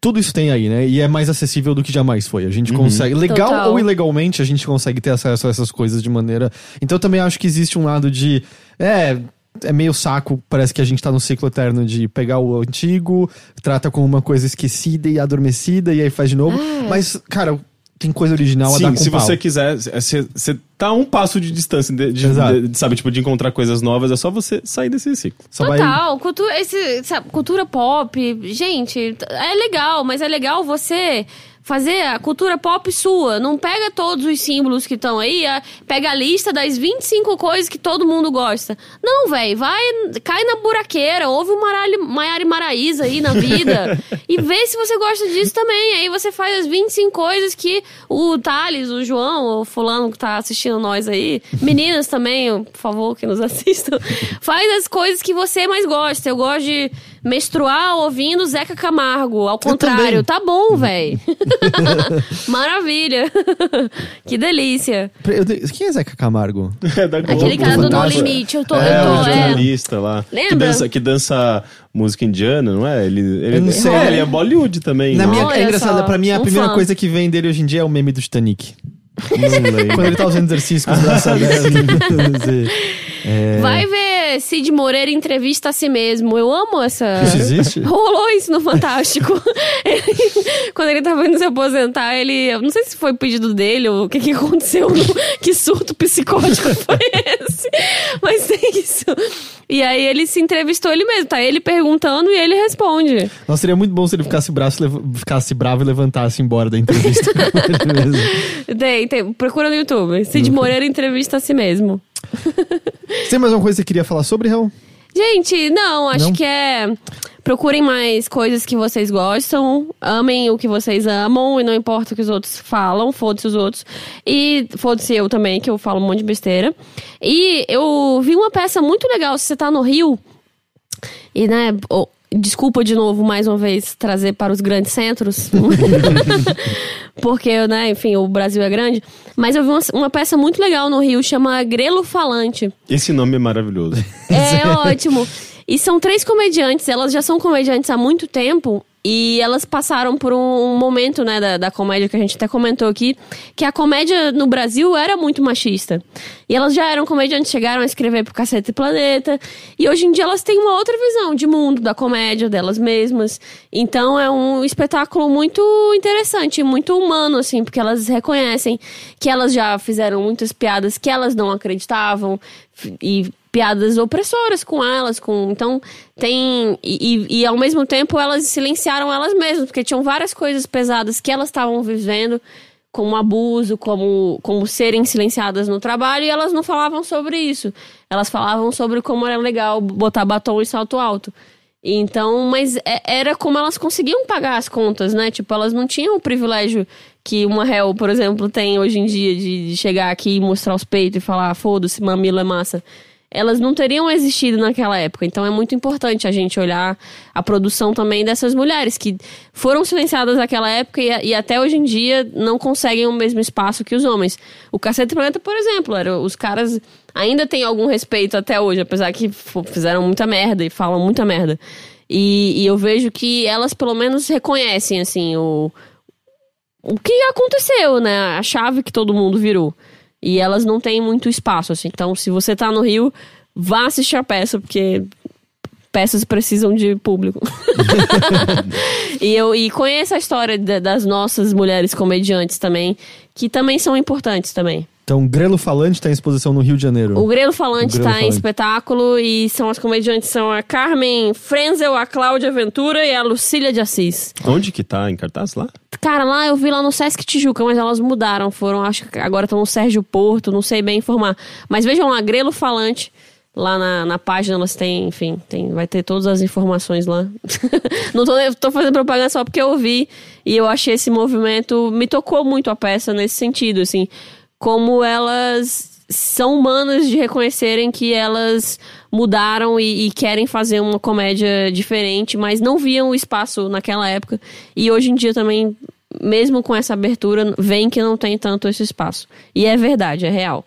tudo isso tem aí, né? E é mais acessível do que jamais foi. A gente consegue. Legal Total. ou ilegalmente, a gente consegue ter acesso a essas coisas de maneira. Então eu também acho que existe um lado de. É. É meio saco, parece que a gente tá no ciclo eterno de pegar o antigo, trata como uma coisa esquecida e adormecida, e aí faz de novo. Mas, cara, tem coisa original a dar Sim, com se pau. você quiser, você tá a um passo de distância de, de- Exato. de- sabe, tipo, de encontrar coisas novas, é só você sair desse ciclo. Só vai- Total, cultura, esse, sabe, cultura pop, gente, é legal, mas é legal você fazer a cultura pop sua. Não pega todos os símbolos que estão aí, pega a lista das 25 coisas que todo mundo gosta. Não, velho, vai, cai na buraqueira, ouve o Maiara Maraíza aí na vida [laughs] e vê se você gosta disso também. Aí você faz as 25 coisas que o Thales, o João, o fulano que tá assistindo nós aí, meninas também, por favor, que nos [laughs] assistam, faz as coisas que você mais gosta. Eu gosto de menstruar ouvindo Zeca Camargo, ao contrário. Tá bom, [laughs] velho. [laughs] Maravilha. [laughs] que delícia. Eu Quem é Zeca Camargo? É da Globo. Aquele cara do No. Limite, eu tô. É, eu tô o é. jornalista lá. Que Lembra? dança, que dança música indiana, não é? Ele, ele, não sei. É, ele é Bollywood também. Na né? minha, Olha é engraçado, só, pra mim a um primeira fã. coisa que vem dele hoje em dia é o meme do Titanic. Quando ele tá fazendo exercício com os braços abertos. É... Vai ver Cid Moreira entrevista a si mesmo. Eu amo essa. Isso existe? [laughs] Rolou isso no Fantástico. [laughs] Ele- quando ele tava indo se aposentar, ele. Eu não sei se foi pedido dele ou o que, que aconteceu. no- [laughs] que surto psicótico foi esse. Mas tem isso. E aí ele se entrevistou ele mesmo. Tá ele perguntando e ele responde. Nossa, seria muito bom se ele ficasse, braço, ficasse bravo e levantasse embora da entrevista. Tem, tem. Procura no YouTube. Cid Moreira entrevista a si mesmo. Você tem mais uma coisa que você queria falar sobre, Raul? Gente, não, acho Não? que é. Procurem mais coisas que vocês gostam, amem o que vocês amam e não importa o que os outros falam, foda-se os outros. E foda-se eu também, que eu falo um monte de besteira. E eu vi uma peça muito legal, se você tá no Rio, e né, desculpa de novo, mais uma vez, trazer para os grandes centros. [laughs] Porque, né, enfim, o Brasil é grande. Mas eu vi uma, uma peça muito legal no Rio, chama Grelo Falante. Esse nome é maravilhoso. É ótimo. E são três comediantes, elas já são comediantes há muito tempo. E elas passaram por um momento, né, da, da comédia que a gente até comentou aqui, que a comédia no Brasil era muito machista. E elas já eram comediantes, chegaram a escrever pro Cacete Planeta. E hoje em dia elas têm uma outra visão de mundo, da comédia delas mesmas. Então é um espetáculo muito interessante, muito humano, assim, porque elas reconhecem que elas já fizeram muitas piadas que elas não acreditavam. E piadas opressoras com elas, com então tem e, e, e, ao mesmo tempo elas silenciaram elas mesmas porque tinham várias coisas pesadas que elas estavam vivendo como abuso, como como serem silenciadas no trabalho e elas não falavam sobre isso, elas falavam sobre como era legal botar batom e salto alto. Então, mas é- era como elas conseguiam pagar as contas, né? Tipo, elas não tinham o privilégio que uma réu, por exemplo, tem hoje em dia de, de chegar aqui e mostrar os peitos e falar, foda-se, mamilo é massa. Elas não teriam existido naquela época. Então é muito importante a gente olhar a produção também dessas mulheres que foram silenciadas naquela época e, e até hoje em dia não conseguem o mesmo espaço que os homens. O Cacete Planeta, por exemplo, era, os caras ainda têm algum respeito até hoje, apesar que fizeram muita merda e falam muita merda. E, e eu vejo que elas pelo menos reconhecem, assim, o, o que aconteceu, né? A chave que todo mundo virou. E elas não têm muito espaço, assim. Então, se você tá no Rio, vá assistir a peça, porque peças precisam de público. [laughs] e eu e conheço a história da- das nossas mulheres comediantes também, que também são importantes também. Então, Grelo Falante tá em exposição no Rio de Janeiro. O Grelo Falante O Grelo tá em espetáculo e são as comediantes são a Carmen Frenzel, a Cláudia Ventura e a Lucília de Assis. Onde que tá em cartaz lá? Cara, lá eu vi lá no Sesc Tijuca, mas elas mudaram. Foram, acho que agora estão no Sérgio Porto, não sei bem informar. Mas vejam lá, Grelo Falante. Lá na, na página elas têm, enfim, tem, vai ter todas as informações lá. [laughs] não tô, tô fazendo propaganda só porque eu vi e eu achei esse movimento. Me tocou muito a peça nesse sentido, assim. Como elas são humanas de reconhecerem que elas mudaram e, e querem fazer uma comédia diferente, mas não viam o espaço naquela época. E hoje em dia também, mesmo com essa abertura, vem que não tem tanto esse espaço. E é verdade, é real.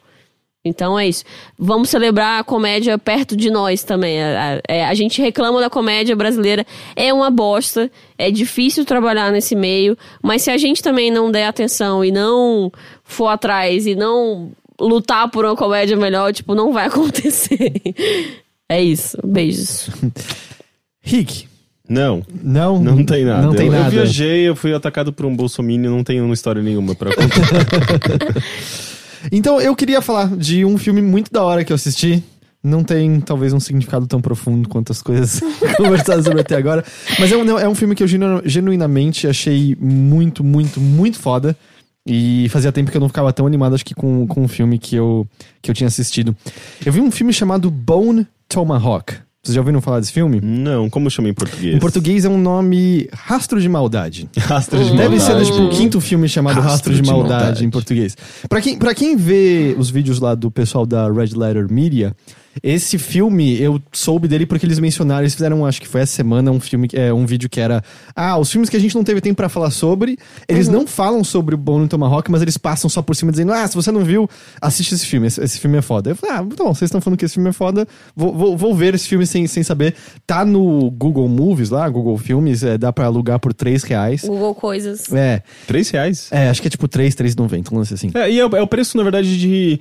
Então é isso. Vamos celebrar a comédia perto de nós também. A, a- é, a gente reclama da comédia brasileira, é uma bosta, é difícil trabalhar nesse meio, mas se a gente também não der atenção e não for atrás e não lutar por uma comédia melhor, tipo, não vai [laughs] acontecer. É isso. Beijos. [laughs] Rick, Não, não? não tem nada. Não tem eu, nada. eu viajei, eu fui atacado por um bolsominion, não tenho uma história nenhuma pra contar. [laughs] Então, eu queria falar de um filme muito da hora que eu assisti. Não tem, talvez, um significado tão profundo quanto as coisas [laughs] conversadas sobre até agora. Mas é um, é um filme que eu genu- genuinamente achei muito, muito, muito foda. E fazia tempo que eu não ficava tão animado, acho que com, com um filme que eu, que eu tinha assistido. Eu vi um filme chamado Bone Tomahawk. Vocês já ouviram falar desse filme? não, como chama em português? Em português é um nome Rastro de Maldade. [laughs] Rastro de Deve ser maldade. tipo o quinto filme chamado Rastro, Rastro de, de maldade, Maldade. em português. Pra quem, pra quem vê os vídeos lá do pessoal da Red Letter Media, esse filme eu soube dele porque eles mencionaram, eles fizeram, acho que foi essa semana, um filme, é, um vídeo que era ah, os filmes que a gente não teve tempo pra falar sobre, eles não falam sobre o Bone Tomahawk, mas eles passam só por cima dizendo, ah, se você não viu, assiste esse filme, esse, esse filme é foda. Eu falei, ah, então, vocês estão falando que esse filme é foda, vou, vou, vou ver esse filme sem, sem saber. Tá no Google Movies lá, Google Filmes, é, dá pra alugar por 3 reais. Google Coisas. É, Três reais? é, acho que é tipo 3, 3,90, um lance assim. É, e é, é o preço, na verdade, de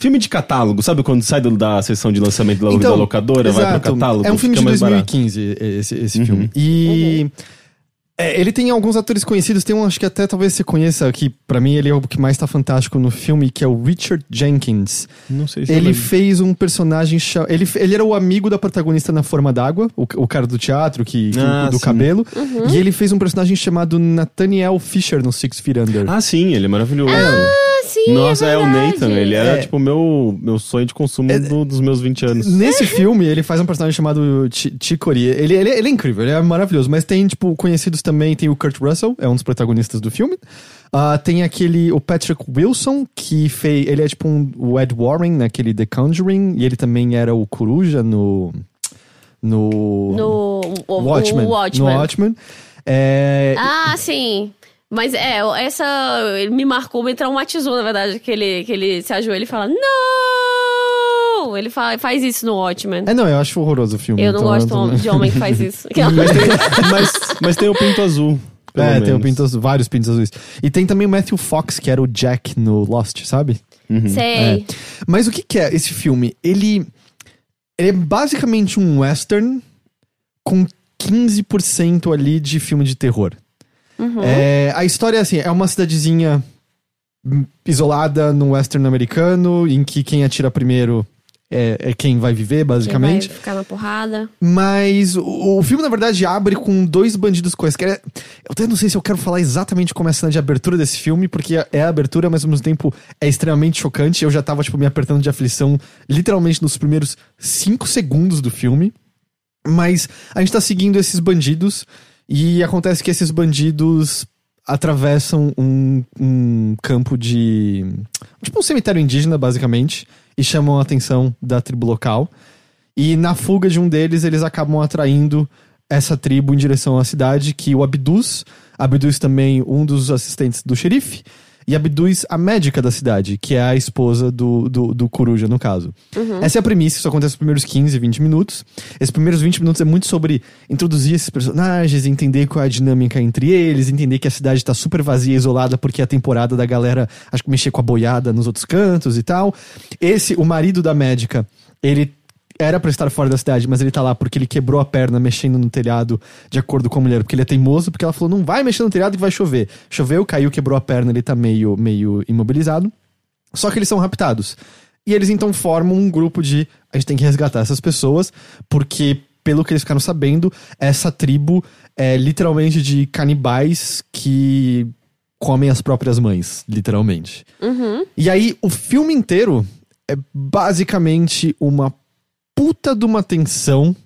filme de catálogo. Sabe quando sai da sessão de lançamento da, da locadora, vai pro catálogo? É um filme de fica mais barato. 2015, esse, esse Uhum. filme. E é, ele tem alguns atores conhecidos, tem um, acho que até talvez você conheça, que pra mim ele é o que mais tá fantástico no filme, que é o Richard Jenkins. Não sei se Ele fez um personagem. Ele, ele era o amigo da protagonista na Forma d'Água, o, o cara do teatro, que, que- Ah, do sim. cabelo. Uhum. E ele fez um personagem chamado Nathaniel Fisher no Six Feet Under. Ah, sim, ele é maravilhoso. Ah, sim, Nossa, é, o verdade. Nathan. Ele era, É. tipo, o meu, meu sonho de consumo do- dos meus 20 anos. [laughs] Nesse filme, ele faz um personagem chamado Chi- Chicory. Ele, ele, ele é incrível, ele é maravilhoso. Mas tem, tipo, conhecidos também. Tem o Kurt Russell, é um dos protagonistas do filme. Ah, tem aquele, o Patrick Wilson, que fez. Ele é tipo um, o Ed Warren naquele The Conjuring. E ele também era o Coruja no. No. No o, o- Watchmen. o Watchmen. No Watchmen. É, Ah, sim. Mas é, essa. Ele me marcou, me traumatizou, na verdade, que ele, que ele se ajoelha e fala: Não! Ele fa- faz isso no Watchmen. é, não, eu acho horroroso o filme. eu não então gosto também- de homem que faz isso. [laughs] [laughs] Mas, tem, mas, mas tem o pinto azul. pelo É, tem o menos. pinto azul, vários pintos azuis. E tem também o Matthew Fox, que era o Jack no Lost, sabe? Sei. Mas o que, que é esse filme? Ele, ele é basicamente um western com 15% ali de filme de terror. Uhum. É, a história é assim, é uma cidadezinha isolada no western americano, em que quem atira primeiro é, é quem vai viver, Quem basicamente. vai ficar na porrada. Mas o, o filme, na verdade, abre com dois bandidos quaisquer. Eu até não sei se eu quero falar exatamente como é a cena de abertura desse filme, porque é a abertura, mas ao mesmo tempo é extremamente chocante. Eu já tava, tipo, me apertando de aflição literalmente nos primeiros cinco segundos do filme. Mas a gente tá seguindo esses bandidos e acontece que esses bandidos atravessam um, um campo de. Tipo um cemitério indígena, basicamente. e chamam a atenção da tribo local. E na fuga de um deles, eles acabam atraindo essa tribo em direção à cidade, que o abduz. Abduz também um dos assistentes do xerife. E abduz a médica da cidade, que é a esposa do, do, do Coruja, no caso. Essa é a premissa, isso acontece nos primeiros 15, 20 minutos. Esses primeiros 20 minutos é muito sobre introduzir esses personagens, entender qual é a dinâmica entre eles, entender que a cidade tá super vazia, isolada, porque é a temporada da galera, acho que mexer com a boiada nos outros cantos e tal. Esse, o marido da médica, ele era pra estar fora da cidade, mas ele tá lá porque ele quebrou a perna mexendo no telhado, de acordo com a mulher, porque ele é teimoso, porque ela falou: não vai mexer no telhado que vai chover. Choveu, caiu, quebrou a perna, ele tá meio, meio imobilizado. Só que eles são raptados. E eles então formam um grupo de. A gente tem que resgatar essas pessoas, porque, pelo que eles ficaram sabendo, essa tribo é literalmente de canibais que comem as próprias mães, literalmente. E aí, o filme inteiro é basicamente uma puta de uma tensão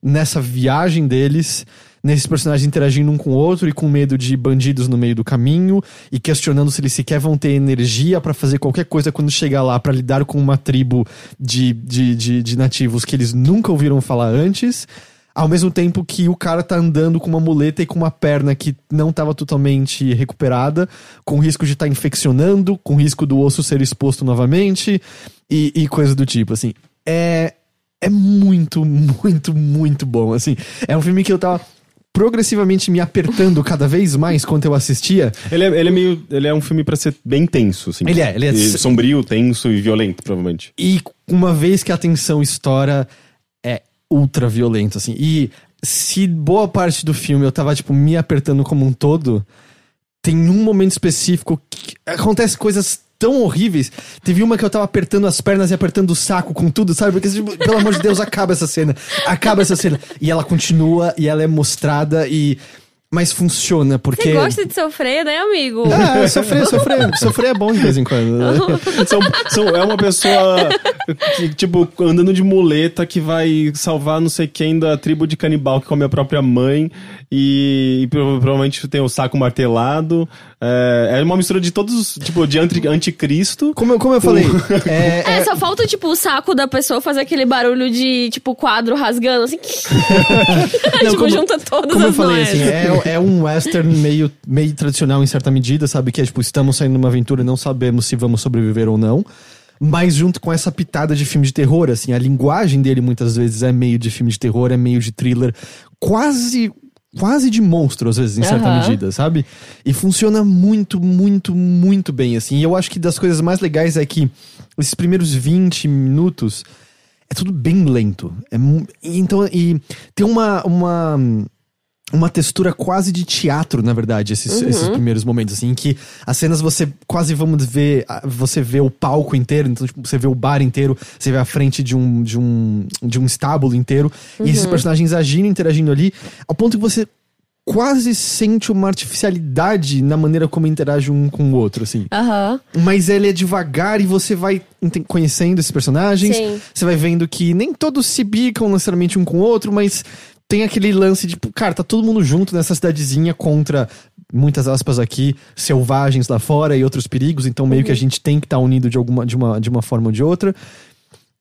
nessa viagem deles, nesses personagens interagindo um com o outro e com medo de bandidos no meio do caminho e questionando se eles sequer vão ter energia pra fazer qualquer coisa quando chegar lá pra lidar com uma tribo de, de, de, de nativos que eles nunca ouviram falar antes. Ao mesmo tempo que o cara tá andando com uma muleta e com uma perna que não tava totalmente recuperada, com risco de estar infeccionando, com risco do osso ser exposto novamente e, e coisa do tipo, assim. É, é muito, muito, muito bom, assim. É um filme que eu tava progressivamente me apertando cada vez mais quando eu assistia. Ele é, ele é meio. Ele é um filme pra ser bem tenso, assim. Ele é, ele é- E sombrio, tenso e violento, provavelmente. E uma vez que a tensão estoura, é ultra violento, assim. E se boa parte do filme eu tava, tipo, me apertando como um todo, tem um momento específico que acontece coisas tão horríveis. Teve uma que eu tava apertando as pernas e apertando o saco com tudo, sabe? Porque, tipo, pelo amor de Deus, acaba essa cena. Acaba essa cena. E ela continua e ela é mostrada e. Mas funciona, porque. Você gosta de sofrer, né, amigo? Ah, sofrer, sofrer. [laughs] Sofrer é bom de vez em quando. né? [laughs] São, são- é uma pessoa, que, tipo, andando de muleta que vai salvar não sei quem da tribo de canibal que come a própria mãe e, e prova- provavelmente tem o saco martelado. É, é uma mistura de todos, os- tipo, de anti, anticristo. Como, eu- como eu falei, [laughs] é, É, é- só falta, tipo, o saco da pessoa fazer aquele barulho de, tipo, quadro rasgando, assim. Não, tipo, como- junta todas Como eu as falei, noias. assim, é, é um western meio, meio tradicional em certa medida, sabe? Que é tipo, estamos saindo numa aventura e não sabemos se vamos sobreviver ou não. Mas junto com essa pitada de filme de terror, assim, a linguagem dele muitas vezes é meio de filme de terror, é meio de thriller, quase. Quase de monstro, às vezes, em certa Aham. medida, sabe? E funciona muito, muito, muito bem, assim. E eu acho que das coisas mais legais é que esses primeiros 20 minutos é tudo bem lento. É, então, e tem uma, uma, uma textura quase de teatro, na verdade, esses, esses primeiros momentos, assim, em que as cenas você quase vamos ver, você vê o palco inteiro, então tipo, você vê o bar inteiro, você vê a frente de um, de um, de um estábulo inteiro, e esses personagens agindo, interagindo ali, ao ponto que você quase sente uma artificialidade na maneira como interage um com o outro, assim. Aham. Mas ele é devagar e você vai conhecendo esses personagens. Sim. Você vai vendo que nem todos se bicam necessariamente um com o outro, mas tem aquele lance de, cara, tá todo mundo junto nessa cidadezinha contra, muitas aspas aqui, selvagens lá fora e outros perigos, então meio que a gente tem que estar unido de, alguma, de, uma, de uma forma ou de outra.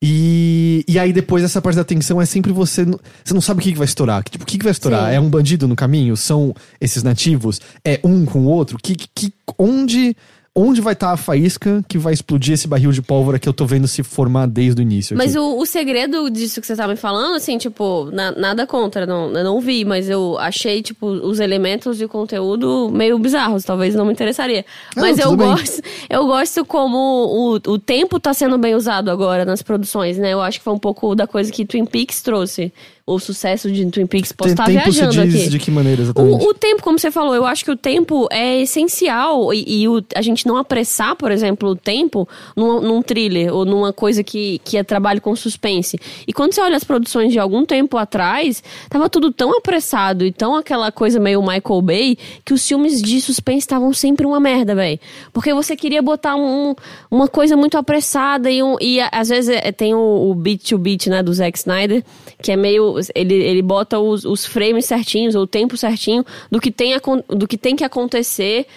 E, e aí depois essa parte da tensão é sempre você. Você não sabe o que, que vai estourar. Tipo, o que, que vai estourar? Sim. É um bandido no caminho? São esses nativos? É um com o outro? Que, que, onde, onde vai estar a faísca que vai explodir esse barril de pólvora que eu tô vendo se formar desde o início? Mas aqui? o, o segredo disso que você tá me falando, assim, tipo, na- nada contra, não, eu não vi, mas eu achei, tipo, os elementos e o conteúdo meio bizarros, talvez não me interessaria. Não, mas eu tudo bem. gosto, [laughs] eu gosto como o, o tempo tá sendo bem usado agora nas produções, né? Eu acho que foi um pouco da coisa que Twin Peaks trouxe. O sucesso de Twin Peaks. Posso estar se viajando diz aqui. de que maneira exatamente? O, o tempo, como você falou, eu acho que o tempo é essencial e, e o- a gente não apressar, por exemplo, o tempo num, num thriller ou numa coisa que, que é trabalho com suspense. E quando você olha as produções de algum tempo atrás, tava tudo tão apressado e tão aquela coisa meio Michael Bay que os filmes de suspense estavam sempre uma merda, velho. Porque você queria botar um- uma coisa muito apressada e, um- e às vezes é- tem o, o beat to beat, né, do Zack Snyder, que é meio. Ele, ele bota os, os frames certinhos, ou o tempo certinho do que tem, do que, tem que acontecer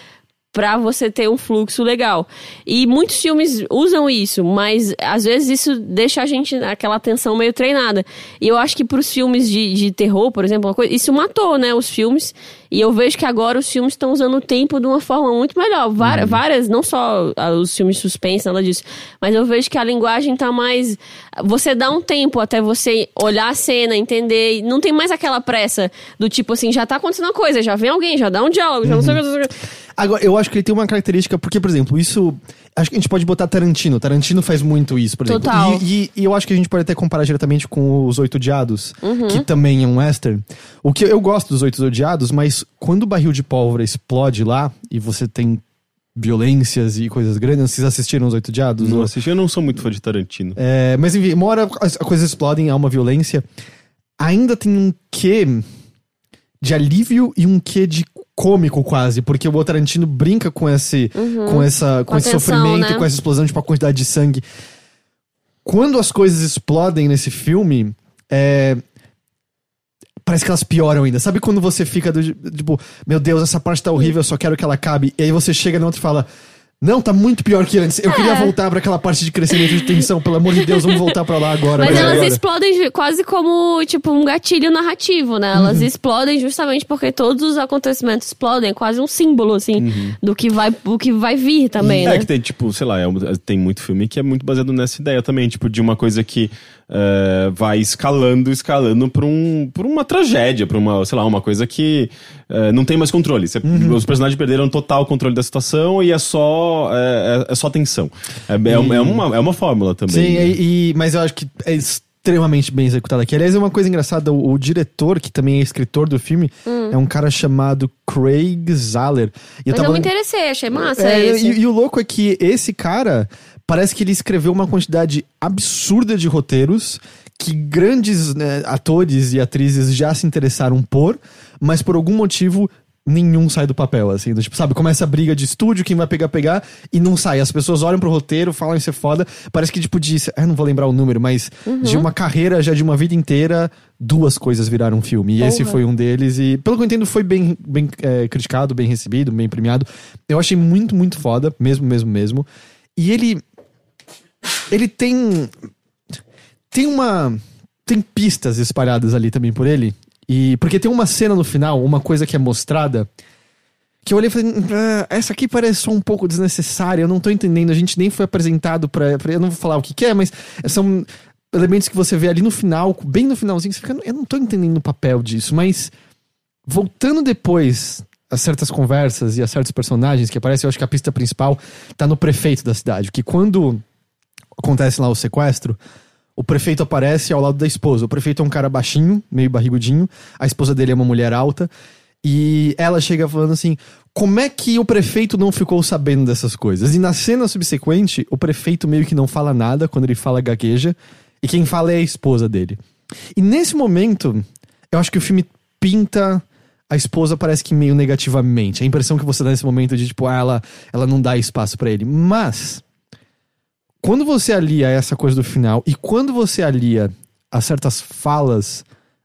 pra você ter um fluxo legal. E muitos filmes usam isso, mas às vezes isso deixa a gente naquela atenção meio treinada. E eu acho que pros filmes de, de terror, por exemplo, coisa, isso matou, né, os filmes. E eu vejo que agora os filmes estão usando o tempo de uma forma muito melhor. Várias, Uhum. várias não só os filmes suspense, nada disso, mas eu vejo que a linguagem tá mais. Você dá um tempo até você olhar a cena, entender. Não tem mais aquela pressa do tipo assim, já tá acontecendo uma coisa, já vem alguém, já dá um diálogo, já não sei o que. Não. Agora, eu acho que ele tem uma característica, porque, por exemplo, isso. Acho que a gente pode botar Tarantino. Tarantino faz muito isso, por exemplo. Total. E, e- e eu acho que a gente pode até comparar diretamente com os Oito Odiados, Uhum. que também é um western. O que eu gosto dos Oito Odiados, mas quando o barril de pólvora explode lá e você tem violências e coisas grandes, vocês assistiram os Oito Odiados? Não Ou- assisti, eu não sou muito fã de Tarantino. É, mas enfim, uma hora as as coisas explodem, há uma violência. Ainda tem um quê de alívio e um quê de cômico quase, porque o Tarantino brinca com esse, com essa, com, Com esse tensão, sofrimento né? com essa explosão, tipo a quantidade de sangue. Quando as coisas explodem nesse filme, é, Parece que elas pioram ainda. Sabe quando você fica do tipo, meu Deus, essa parte tá horrível, eu só quero que ela acabe. E aí você chega na outra e fala, não, tá muito pior que antes. Eu queria É. voltar pra aquela parte de crescimento de tensão, pelo amor de Deus, vamos voltar pra lá agora. Mas elas agora. explodem quase como, tipo, um gatilho narrativo, né? Uhum. Elas explodem justamente porque todos os acontecimentos explodem. É quase um símbolo, assim, do, que vai, do que vai vir também, É né? que tem, tipo, sei lá, é tem muito filme que é muito baseado nessa ideia também, tipo, de uma coisa que é, vai escalando, escalando pra, um, pra uma tragédia, pra uma, sei lá, uma coisa que é, não tem mais controle. Você- Os personagens perderam total controle da situação e é só, é, é- é só tensão. É, é, é uma, é uma fórmula também. Sim, né? e, e- mas eu acho que é extremamente bem executado aqui. Aliás, é uma coisa engraçada, o, o diretor, que também é escritor do filme, é um cara chamado Craig Zahler. E Hum. Mas eu me lem- interessei, achei massa É, esse. e, e o louco é que esse cara parece que ele escreveu uma quantidade absurda de roteiros que grandes né, atores e atrizes já se interessaram por, mas por algum motivo nenhum sai do papel, assim, do tipo, sabe, começa a briga de estúdio, quem vai pegar, pegar, e não sai. As pessoas olham pro roteiro, falam isso é foda, parece que, tipo, de, eu não vou lembrar o número, mas de uma carreira, já de uma vida inteira, duas coisas viraram filme, e esse Porra. foi um deles, e pelo que eu entendo foi bem, bem é, criticado, bem recebido, bem premiado. Eu achei muito, muito foda, mesmo, mesmo, mesmo. E ele. Ele tem. Tem uma. Tem pistas espalhadas ali também por ele. E. Porque tem uma cena no final, uma coisa que é mostrada. Que eu olhei e falei, "Ah, essa aqui parece só um pouco desnecessária, eu não tô entendendo, a gente nem foi apresentado pra- eu não vou falar o que, que é, mas são elementos que você vê ali no final, bem no finalzinho, você fica, eu não tô entendendo o papel disso, mas voltando depois a certas conversas e a certos personagens que aparecem, eu acho que a pista principal tá no prefeito da cidade, que quando acontece lá o sequestro, o prefeito aparece ao lado da esposa. O prefeito é um cara baixinho, meio barrigudinho, a esposa dele é uma mulher alta, e ela chega falando assim: como é que o prefeito não ficou sabendo dessas coisas? E na cena subsequente, o prefeito meio que não fala nada quando ele fala gagueja, e quem fala é a esposa dele. E nesse momento, eu acho que o filme pinta a esposa parece que meio negativamente. A impressão que você dá nesse momento de tipo, ah, ela, ela não dá espaço pra ele. Mas quando você alia essa coisa do final e quando você alia a certas falas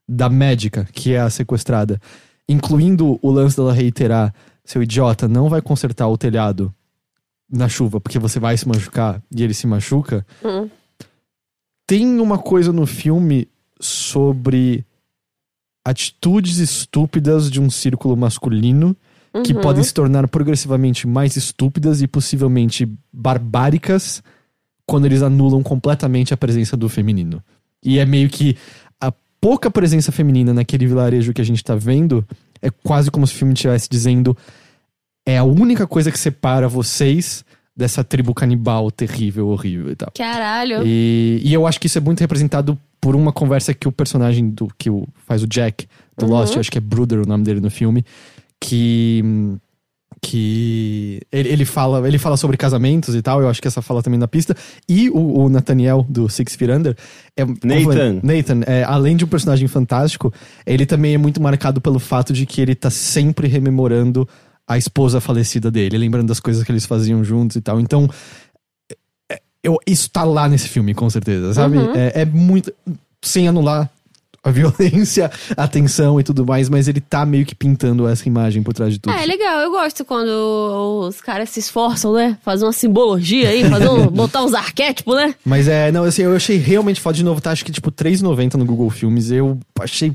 da médica, que é a sequestrada, incluindo o lance dela reiterar, seu idiota, não vai consertar o telhado na chuva porque você vai se machucar e ele se machuca. Hum. Tem uma coisa no filme sobre atitudes estúpidas de um círculo masculino que Uhum. podem se tornar progressivamente mais estúpidas e possivelmente barbáricas quando eles anulam completamente a presença do feminino. E é meio que a pouca presença feminina naquele vilarejo que a gente tá vendo é quase como se o filme estivesse dizendo é a única coisa que separa vocês dessa tribo canibal terrível, horrível e tal. Caralho. E, e eu acho que isso é muito representado por uma conversa que o personagem do que o, faz o Jack do Uhum. Lost, acho que é Bruder o nome dele no filme, que que ele, ele fala ele fala sobre casamentos e tal, eu acho que essa fala também na pista. E o, o Nathaniel do Six Feet Under é Nathan. Nathan, é, além de um personagem fantástico, ele também é muito marcado pelo fato de que ele tá sempre rememorando a esposa falecida dele, lembrando das coisas que eles faziam juntos e tal. Então, é- eu, isso tá lá nesse filme, com certeza, sabe? Uhum. É, é muito. Sem anular a violência, a tensão e tudo mais, mas ele tá meio que pintando essa imagem por trás de tudo. Ah, é legal, eu gosto quando os caras se esforçam, né? Fazer uma simbologia aí, fazer um, [laughs] botar uns arquétipos, né? Mas é, não, assim, eu achei realmente foda de novo, tá? Acho que tipo R$3,90 no Google Filmes. Eu achei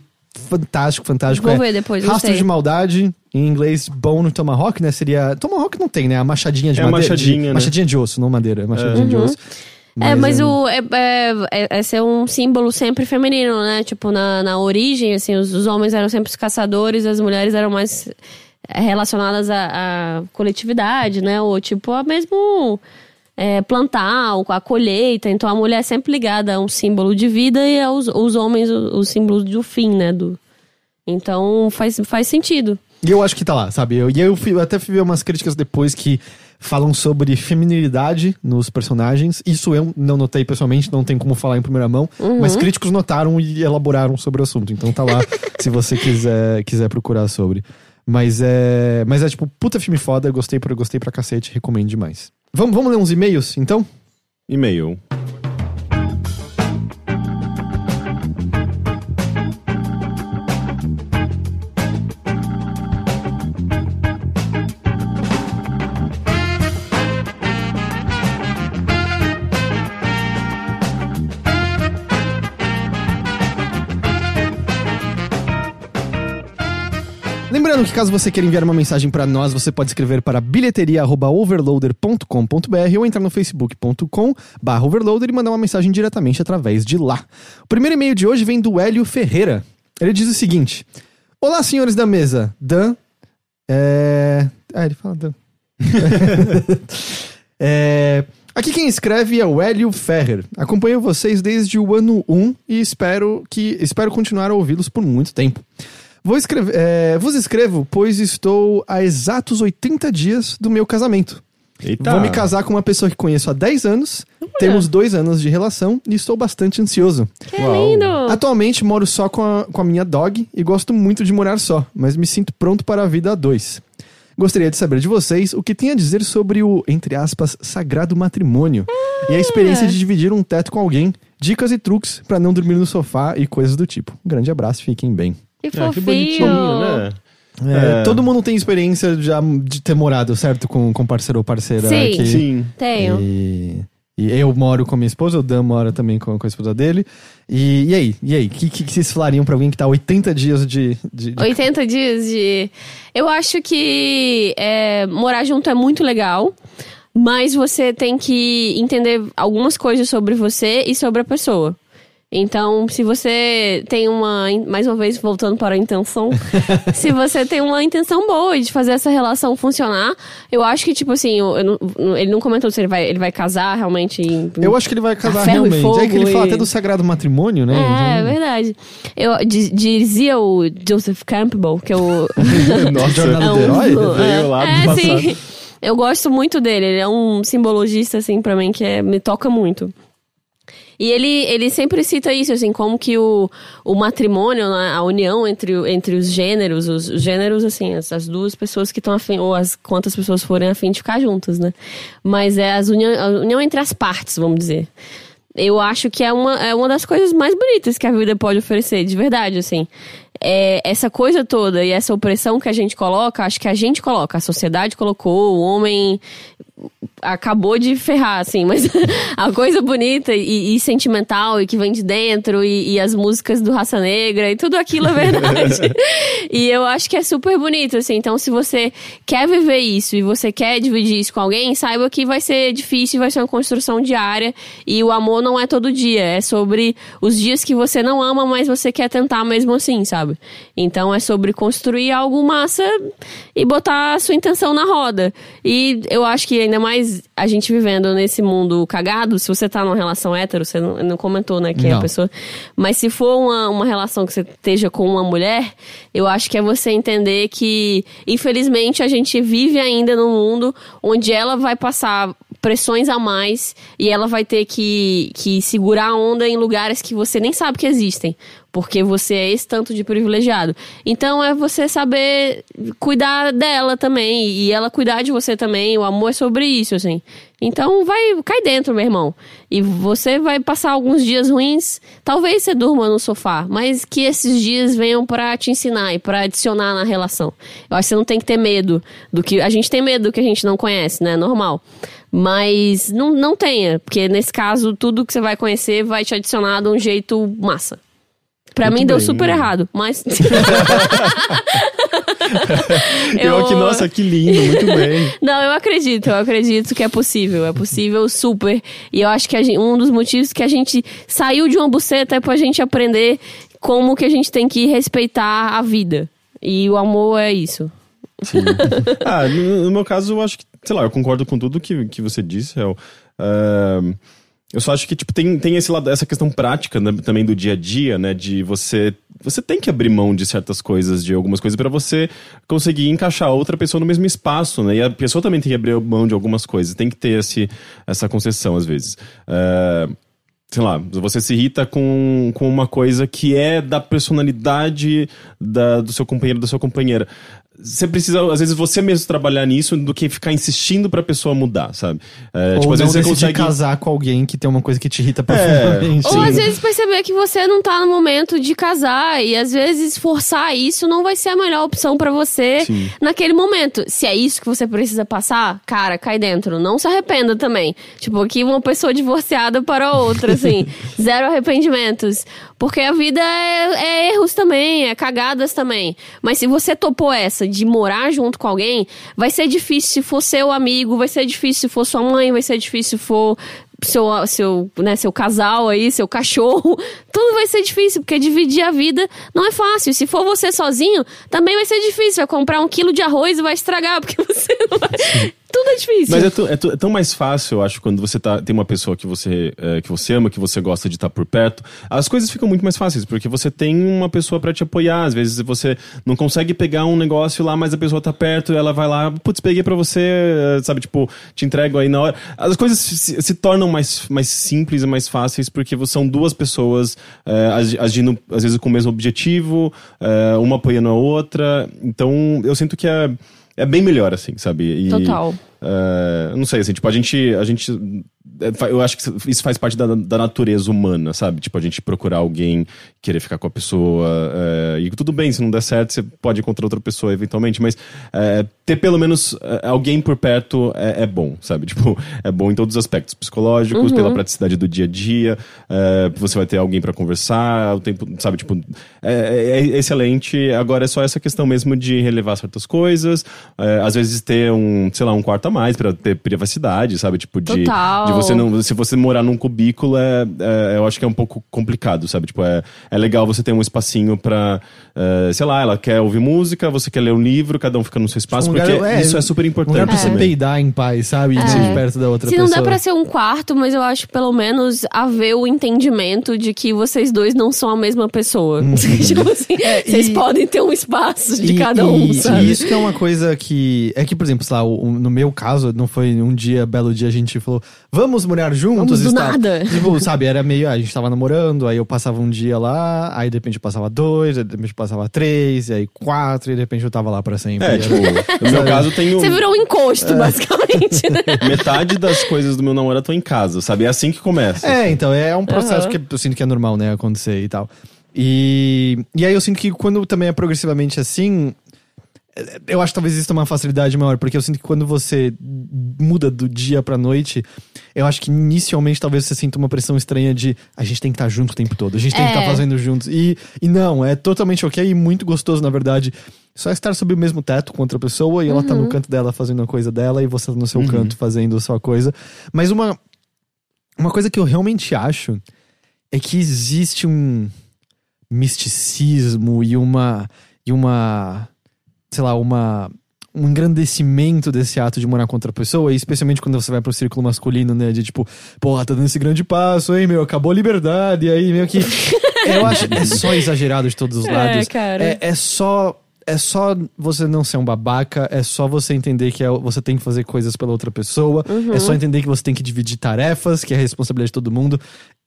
fantástico, fantástico. Vou é, ver depois, Rastro de Maldade, em inglês Bone Tomahawk, né? Seria. Tomahawk não tem, né? A machadinha de É madeira. machadinha, de, né? Machadinha de osso, não madeira. é Machadinha de Uhum. osso. É, mas é, o. É, é, esse é um símbolo sempre feminino, né? Tipo, na, na origem, assim, os, os homens eram sempre os caçadores, as mulheres eram mais é, relacionadas à, à coletividade, né? Ou tipo, a mesmo. é, plantar, ou a colheita. Então a mulher é sempre ligada a um símbolo de vida e aos os homens os, os símbolos do fim, né? Do, então faz, faz sentido. E eu acho que tá lá, sabe? Eu, e eu fui- eu até fui ver umas críticas depois que falam sobre feminilidade nos personagens. Isso eu não notei pessoalmente, não tem como falar em primeira mão. Uhum. Mas críticos notaram e elaboraram sobre o assunto. Então tá lá, [laughs] se você quiser, quiser procurar sobre. Mas é. Mas é tipo, puta filme foda, gostei pra, gostei pra cacete, recomendo demais. Vamos, vamos ler uns e-mails, então? E-mail. Lembrando que caso você queira enviar uma mensagem pra nós, você pode escrever para bilheteria@overloader.com.br ou entrar no facebook.com/overloader e mandar uma mensagem diretamente através de lá. O primeiro e-mail de hoje vem do Hélio Ferreira. Ele diz o seguinte: Olá, senhores da mesa. Dan é... Ah, ele fala Dan. [laughs] é... Aqui quem escreve é o Hélio Ferrer. Acompanho vocês desde o ano 1 e espero que espero continuar a ouvi-los por muito tempo. Vou escrever, é, vos escrevo, pois estou a exatos 80 dias do meu casamento. Eita. Vou me casar com uma pessoa que conheço há 10 anos, temos dois anos de relação e estou bastante ansioso. Que Uau. lindo! Atualmente moro só com a, com a minha dog e gosto muito de morar só, mas me sinto pronto para a vida a dois. Gostaria de saber de vocês o que tem a dizer sobre o, entre aspas, sagrado matrimônio e a experiência de dividir um teto com alguém, dicas e truques para não dormir no sofá e coisas do tipo. Um grande abraço, fiquem bem. Que Ah, que fofinho! bonitinho, né? É, É. Todo mundo tem experiência já de ter morado, certo? Com, com parceiro ou parceira. Sim. que- Sim. Tenho. E, e eu moro com a minha esposa, o Dan mora também com, com a esposa dele. E, e aí? E aí? O que, que, que vocês falariam pra alguém que tá 80 dias de. de, de- 80 dias de. Eu acho que é, morar junto é muito legal, mas você tem que entender algumas coisas sobre você e sobre a pessoa. Então, se você tem uma. Mais uma vez, voltando para a intenção. [laughs] se você tem uma intenção boa de fazer essa relação funcionar, eu acho que, tipo assim, eu- eu ele não comentou se ele vai, ele vai casar realmente. Em, Eu acho que ele vai casar e realmente. é que ele fogo fala e- até do sagrado matrimônio, né? É, é Então- verdade. Eu diz- dizia o Joseph Campbell, que [laughs] é o. Nossa, jornada É do um- herói? Veio lá do é, passado. sim. Eu gosto muito dele. Ele é um simbologista, assim, pra mim, que é- me toca muito. E ele, ele sempre cita isso, assim, como que o, o matrimônio, né, a união entre, entre os gêneros, os, os gêneros, assim, as, as duas pessoas que estão afim, ou as quantas pessoas forem afim de ficar juntas, né? Mas é as união, a união entre as partes, vamos dizer. Eu acho que é uma, é uma das coisas mais bonitas que a vida pode oferecer, de verdade, assim. É, essa coisa toda e essa opressão que a gente coloca, acho que a gente coloca, a sociedade colocou, o homem acabou de ferrar, assim, mas [laughs] a coisa bonita e, e sentimental e que vem de dentro e, e as músicas do Raça Negra e tudo aquilo é verdade. [laughs] e eu acho que é super bonito, assim. Então, se você quer viver isso e você quer dividir isso com alguém, saiba que vai ser difícil, vai ser uma construção diária e o amor não é todo dia. É sobre os dias que você não ama, mas você quer tentar mesmo assim, sabe? Então, é sobre construir algo massa e botar a sua intenção na roda. E eu acho que ainda mais a gente vivendo nesse mundo cagado, se você tá numa relação hétero, você não, não comentou, né, que é a pessoa. Mas se for uma, uma relação que você esteja com uma mulher, eu acho que é você entender que, infelizmente, a gente vive ainda num mundo onde ela vai passar pressões a mais e ela vai ter que, que segurar a onda em lugares que você nem sabe que existem. Porque você é esse tanto de privilegiado. Então é você saber cuidar dela também. E ela cuidar de você também. O amor é sobre isso, assim. Então vai, cai dentro, meu irmão. E você vai passar alguns dias ruins. Talvez você durma no sofá, mas que esses dias venham para te ensinar e para adicionar na relação. Eu acho que você não tem que ter medo do que. A gente tem medo do que a gente não conhece, né? Normal. Mas não, não tenha, porque nesse caso, tudo que você vai conhecer vai te adicionar de um jeito massa. Pra Muito mim deu bem. super errado, mas. [laughs] Eu aqui, nossa, que lindo, muito bem. [laughs] Não, eu acredito, eu acredito que é possível, é possível super. E eu acho que a gen- um dos motivos que a gente saiu de uma buceta é pra gente aprender como que a gente tem que respeitar a vida. E o amor é isso. Sim. [laughs] ah, no, meu caso, eu acho que, sei lá, eu concordo com tudo que, que você disse, El. Ahn, eu só acho que, tipo, tem, tem esse lado, essa questão prática né, também do dia a dia, né? De você. Você tem que abrir mão de certas coisas, de algumas coisas, pra você conseguir encaixar outra pessoa no mesmo espaço, né? E a pessoa também tem que abrir mão de algumas coisas. Tem que ter esse, essa concessão, às vezes. Ah, sei lá, você se irrita com, com uma coisa que é da personalidade da, do seu companheiro, da sua companheira. Você precisa, às vezes, você mesmo trabalhar nisso do que ficar insistindo pra pessoa mudar, sabe? É, Ou tipo, às não vezes você decidir consegue. casar com alguém que tem uma coisa que te irrita É, profundamente. Ou às vezes perceber que você não tá no momento de casar e às vezes forçar isso não vai ser a melhor opção pra você Sim. naquele momento. Se é isso que você precisa passar, cara, cai dentro. Não se arrependa também. Tipo, aqui uma pessoa divorciada para outra, assim. [laughs] zero arrependimentos. Porque a vida é, é erros também, é cagadas também. Mas se você topou essa de morar junto com alguém, vai ser difícil se for seu amigo, vai ser difícil se for sua mãe, vai ser difícil se for seu, seu, né, seu casal aí, seu cachorro, [laughs] tudo vai ser difícil, porque dividir a vida não é fácil. Se for você sozinho, também vai ser difícil. Vai comprar um quilo de arroz e vai estragar, [laughs] porque você. [laughs] Tudo é difícil. Mas é, tu- é tu- é tão mais fácil, eu acho, quando você tá, tem uma pessoa que você, é, que você ama, que você gosta de estar por perto. As coisas ficam muito mais fáceis, porque você tem uma pessoa pra te apoiar. Às vezes você não consegue pegar um negócio lá, mas a pessoa tá perto, ela vai lá, putz, peguei pra você, é, sabe, tipo, te entrego aí na hora. As coisas se, se tornam mais, mais simples e mais fáceis, porque são duas pessoas é, agi- agindo, às vezes, com o mesmo objetivo, é, uma apoiando a outra. Então, eu sinto que é. É bem melhor, assim, sabe? E, Total. É, não sei, assim, tipo, a gente. A gente é, eu acho que isso faz parte da, da natureza humana, sabe? Tipo, a gente procurar alguém, querer ficar com a pessoa. é, e tudo bem, se não der certo, você pode encontrar outra pessoa eventualmente, mas é, ter pelo menos alguém por perto é, bom, sabe? [laughs] Tipo, é bom em todos os aspectos psicológicos, pela praticidade do dia a dia. você vai ter alguém pra conversar, o tempo, sabe? Tipo, é, excelente. Agora é só essa questão mesmo de relevar certas coisas. às vezes ter um, sei lá, um quarto a mais pra ter privacidade, sabe? Tipo, de, Total. de você não. Se você morar num cubículo, é, é- eu acho que é um pouco complicado, sabe? Tipo, é, é legal você ter um espacinho pra. é, sei lá, ela quer ouvir música, você quer ler um livro, cada um fica no seu espaço, Um porque lugar- é, isso é super Um importante. lugar pra você peidar em paz, sabe? E ser perto da outra Se não pessoa. dá pra ser um quarto, mas eu acho que pelo menos haver o entendimento de que vocês dois não são a mesma pessoa. [laughs] tipo assim, vocês e- podem ter um espaço de E- cada um, e, sabe? E isso que é uma coisa que. É que, por exemplo, sei lá, no meu caso, não foi um dia, belo dia, a gente falou, vamos morar juntos Vamos do nada. Tipo, sabe, era meio. A gente tava namorando, aí eu passava um dia lá, aí de repente eu passava dois, aí de repente eu passava três, e aí quatro, e de repente eu tava lá pra sempre. É, tipo, no meu caso, tenho. Você virou um encosto, basicamente, né? [laughs] Metade das coisas do meu namorado estão em casa, sabe? É assim que começa. É, então, é um processo Aham. que eu sinto que é normal, né, acontecer e tal. E, e aí eu sinto que quando também é progressivamente assim, é, eu acho que talvez exista uma facilidade maior, porque eu sinto que quando você muda do dia pra noite, eu acho que inicialmente talvez você sinta uma pressão estranha de a gente tem que estar junto o tempo todo, a gente tem que É. estar fazendo juntos. E, e não, é totalmente ok e muito gostoso, na verdade. Só estar sob o mesmo teto com outra pessoa e ela tá no canto dela fazendo a coisa dela e você tá no seu canto fazendo a sua coisa. Mas uma, uma coisa que eu realmente acho é que existe um misticismo e uma e uma sei lá, uma um engrandecimento desse ato de morar com outra pessoa, e especialmente quando você vai pro círculo masculino, né, de tipo, porra, tá dando esse grande passo, hein, meu, acabou a liberdade, e aí meio que [laughs] eu acho é só exagerado de todos os É, lados. cara. É, é só é só você não ser um babaca, é só você entender que é- você tem que fazer coisas pela outra pessoa, Uhum. é só entender que você tem que dividir tarefas, que é a responsabilidade de todo mundo.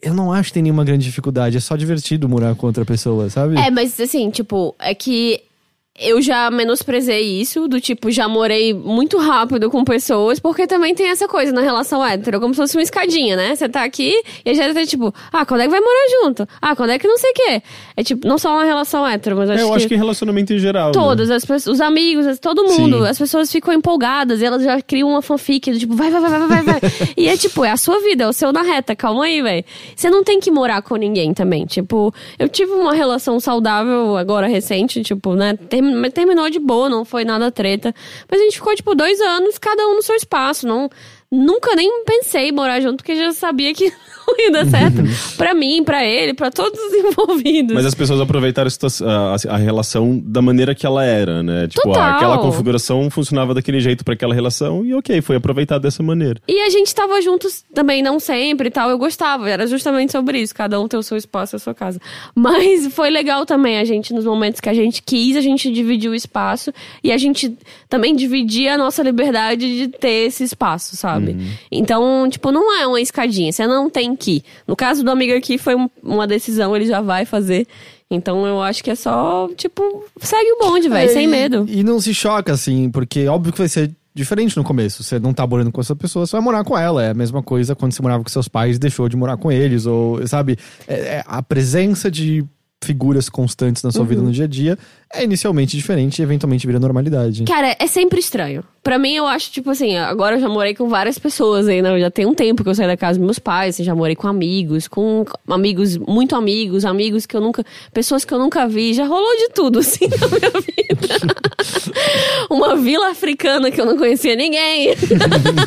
Eu não acho que tem nenhuma grande dificuldade, é só divertido morar com outra pessoa, sabe? É, mas assim, tipo, é que eu já menosprezei isso, do tipo, já morei muito rápido com pessoas, porque também tem essa coisa na relação hétero, como se fosse uma escadinha, né? Você tá aqui e a gente tá tipo, ah, quando é que vai morar junto? Ah, quando é que não sei o quê? É tipo, não só uma relação hétero, mas acho É, eu que. acho que relacionamento em geral. né? Todas, as pessoas, os amigos, todo mundo, Sim. as pessoas ficam empolgadas e elas já criam uma fanfic do tipo, vai, vai, vai, vai, vai, vai. [laughs] e é tipo, é a sua vida, é o seu na reta, calma aí, velho. Você não tem que morar com ninguém também. Tipo, eu tive uma relação saudável agora recente, tipo, né? Mas terminou de boa, não foi nada treta. Mas a gente ficou, tipo, dois anos, cada um no seu espaço. Não, nunca nem pensei em morar junto, porque já sabia que não ia dar certo. pra mim, pra ele, pra todos os [laughs] envolvidos. Mas as pessoas aproveitaram a, a- a relação da maneira que ela era, né? Tipo, Total. aquela configuração funcionava daquele jeito pra aquela relação e ok, foi aproveitado dessa maneira. E a gente tava juntos também, não sempre e tal. Eu gostava, era justamente sobre isso. Cada um tem o seu espaço, a sua casa. Mas foi legal também a gente, nos momentos que a gente quis, a gente dividiu o espaço. E a gente também dividia a nossa liberdade de ter esse espaço, sabe? Então, tipo, não é uma escadinha. Você não tem No caso do amigo aqui, foi um- uma decisão, ele já vai fazer. Então eu acho que é só, tipo, segue o bonde, velho, É, sem e- medo. E não se choca, assim, porque óbvio que vai ser diferente no começo. Você não tá morando com essa pessoa, você vai morar com ela. É a mesma coisa quando você morava com seus pais e deixou de morar com eles. Ou, sabe, é- é a presença de figuras constantes na sua Uhum. vida no dia a dia é inicialmente diferente e eventualmente vira normalidade. Cara, é sempre estranho. Pra mim, eu acho, tipo assim, agora eu já morei com várias pessoas aí, né? Já tem um tempo que eu saí da casa dos meus pais, já morei com amigos, com amigos, muito amigos, amigos que eu nunca. pessoas que eu nunca vi. Já rolou de tudo, [laughs] assim, na minha vida. [laughs] Uma vila africana que eu não conhecia ninguém.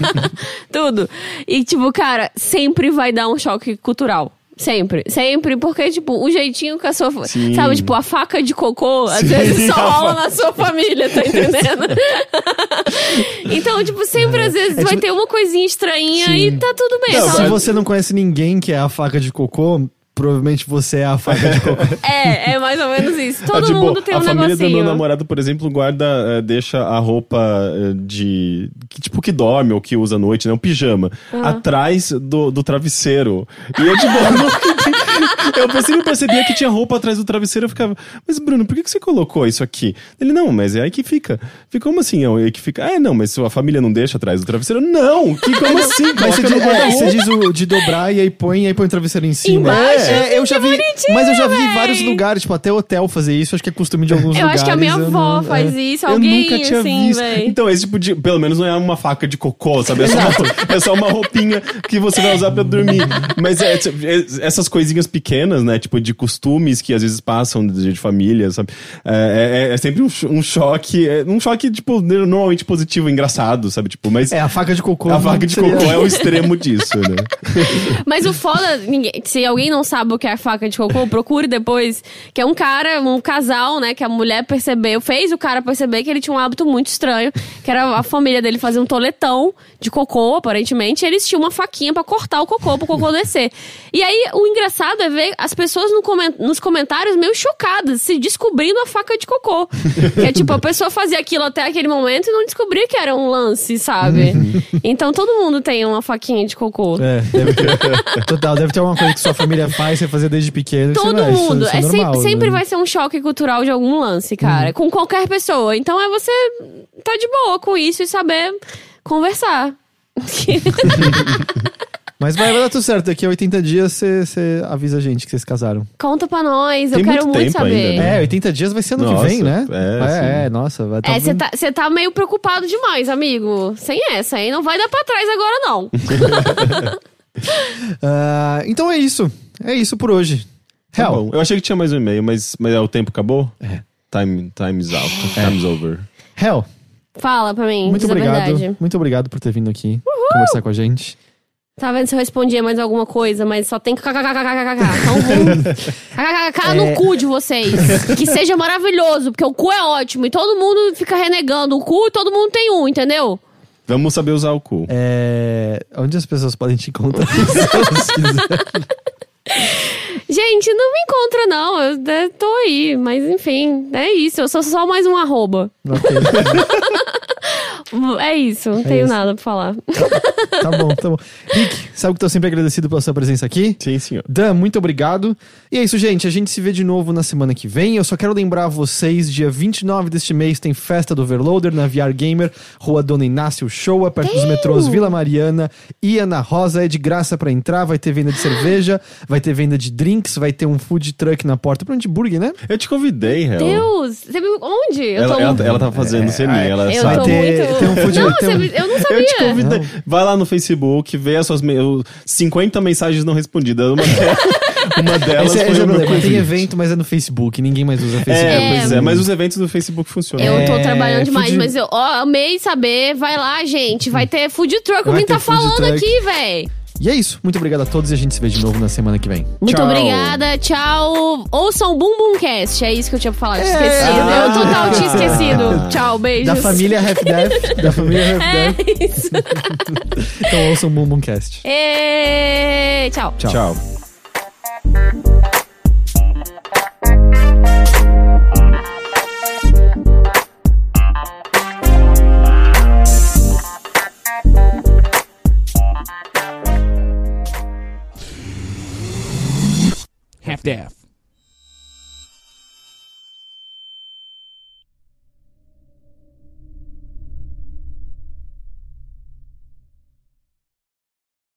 [laughs] tudo. E, tipo, cara, sempre vai dar um choque cultural. Sempre, sempre, porque, tipo, o jeitinho que a sua. Sim. Sabe, tipo, a faca de cocô, às Sim, vezes [laughs] só rola na sua família, tá entendendo? [laughs] então, tipo, sempre às vezes É vai tipo- ter uma coisinha estranha Sim. e tá tudo bem. Não, Se você não conhece ninguém que é a faca de cocô, provavelmente você é a faca de cocô. [laughs] É, é mais ou menos isso. Todo Ah, tipo, mundo tem um a família do meu negocinho. namorado, por exemplo, guarda, eh, deixa a roupa eh, de. Que, tipo, que dorme ou que usa à noite, né? Um pijama. Ah. Atrás do, do travesseiro. E eu, tipo, eu, [laughs] não- eu sempre percebia que tinha roupa atrás do travesseiro. Eu ficava, mas Bruno, por que, que você colocou isso aqui? Ele, não, mas é aí que fica. Fica como assim? É aí que fica. Ah, é, não, mas sua família não deixa atrás do travesseiro? Não! Que, como assim? Mas você diz, é, você diz o de dobrar e aí põe, e aí põe o travesseiro em cima. Embaixo? É, eu já vi, mas eu já vi véi. vários lugares, tipo, até hotel fazer isso, acho que é costume de alguns Eu lugares. acho que a minha eu avó não- faz é. isso, Eu alguém nunca tinha assim, visto. velho. Então, esse tipo de. Pelo menos não é uma faca de cocô, sabe? É só, uma, é só uma roupinha que você vai usar pra dormir. Mas é, é- essas coisinhas pequenas, né? Tipo, de costumes que às vezes passam de, de família, sabe? É, é- é sempre um, um choque. é um choque, tipo, normalmente positivo, engraçado, sabe? Tipo, mas. É, a faca de cocô. a faca de cocô é o extremo disso, né? [laughs] Mas o foda, ninguém, se alguém não sabe o que é faca de cocô, procure depois. Que é um cara, um casal, né? Que a mulher percebeu, fez o cara perceber que ele tinha um hábito muito estranho. Que era a família dele fazer um toletão de cocô, aparentemente. E eles tinham uma faquinha pra cortar o cocô, pro cocô descer. E aí, o engraçado é ver as pessoas no comen- nos comentários meio chocadas, se descobrindo a faca de cocô. [laughs] que é tipo, a pessoa fazia aquilo até aquele momento e não descobria que era um lance, sabe? então todo mundo tem uma faquinha de cocô. É, deve ter. [laughs] Total, deve ter uma coisa que sua família faz, você fazia desde pequeno. Todo você, vai, isso- mundo. Isso, é, é sempre, normal, sempre né? vai ser um choque cultural de algum lance, cara. Com qualquer pessoa. Então é você tá de boa com isso e saber conversar. [laughs] Mas vai, vai dar tudo certo. Daqui a 80 dias você, avisa a gente que vocês casaram. Conta pra nós, eu Tem quero muito muito tempo saber. ainda, né? É, 80 dias vai ser ano Nossa, que vem, né? é, é, é, nossa. Vai tá É, você tá, cê tá meio preocupado demais, amigo. Sem essa, hein? Não vai dar pra trás agora, não. [laughs] Ah, então é isso. É isso por hoje. Tá Hell. bom. Eu achei que tinha mais um e-mail, mas, mas é, o tempo acabou? É. Time, time's out. Time's over. Hell, Fala pra mim, muito diz a obrigado. verdade. Muito obrigado por ter vindo aqui conversar com a gente. Tá vendo se eu respondia mais alguma coisa, mas só tem kkkkkkk. Então vamos. Kkkk É. no cu de vocês. Que seja maravilhoso, porque o cu é ótimo e todo mundo fica renegando o cu e todo mundo tem um, entendeu? Vamos saber usar o cu. É, onde as pessoas podem te encontrar? [laughs] Gente, não me encontra, não. Eu tô aí, mas enfim, é isso. Eu sou só mais um arroba. Ok. [laughs] É isso, não tenho isso. nada pra falar. tá bom, tá bom. Rick, sabe que tô sempre agradecido pela sua presença aqui? Sim, senhor. Dan, muito obrigado. E é isso, gente. A gente se vê de novo na semana que vem. Eu só quero lembrar vocês: dia 29 deste mês tem festa do Overloader na VR Gamer, Rua Dona Inácio Showa, perto dos metrôs Vila Mariana e Ana Rosa. É de graça pra entrar. Vai ter venda de cerveja, vai ter venda de drinks, vai ter um food truck na porta. Pra onde burger, né? Eu te convidei, Hel. Deus, você viu onde? Eu Ela, tô... ela, ela tá fazendo ceninha, ela eu sabe. tô ter- muito... tem um food- não, tem um- eu não Eu sabia. te convidei. Vai lá no Facebook, vê as suas me- o- 50 mensagens não respondidas. Uma, [laughs] uma delas Esse, é- foi esse é o o meu. Tem evento, mas é no Facebook. Ninguém mais usa Facebook. É, pois É. é, mas os eventos do Facebook funcionam. Eu tô É, trabalhando demais, food- mas eu ó, amei saber. Vai lá, gente. Vai ter food truck. Vai Alguém ter tá falando truck. aqui, véi. E é isso. Muito obrigado a todos e a gente se vê de novo na semana que vem. Muito Tchau. obrigada, tchau. Ouçam o Bum Bum Cast. É isso que eu tinha pra falar. Tinha É. esquecido. Ah. Eu total tinha [laughs] esquecido. Tchau, beijos. Da família Half Death. da família Half É Death. isso. [laughs] Então ouçam o Boom Boom Cast. E... Tchau. Tchau. Tchau. half to half.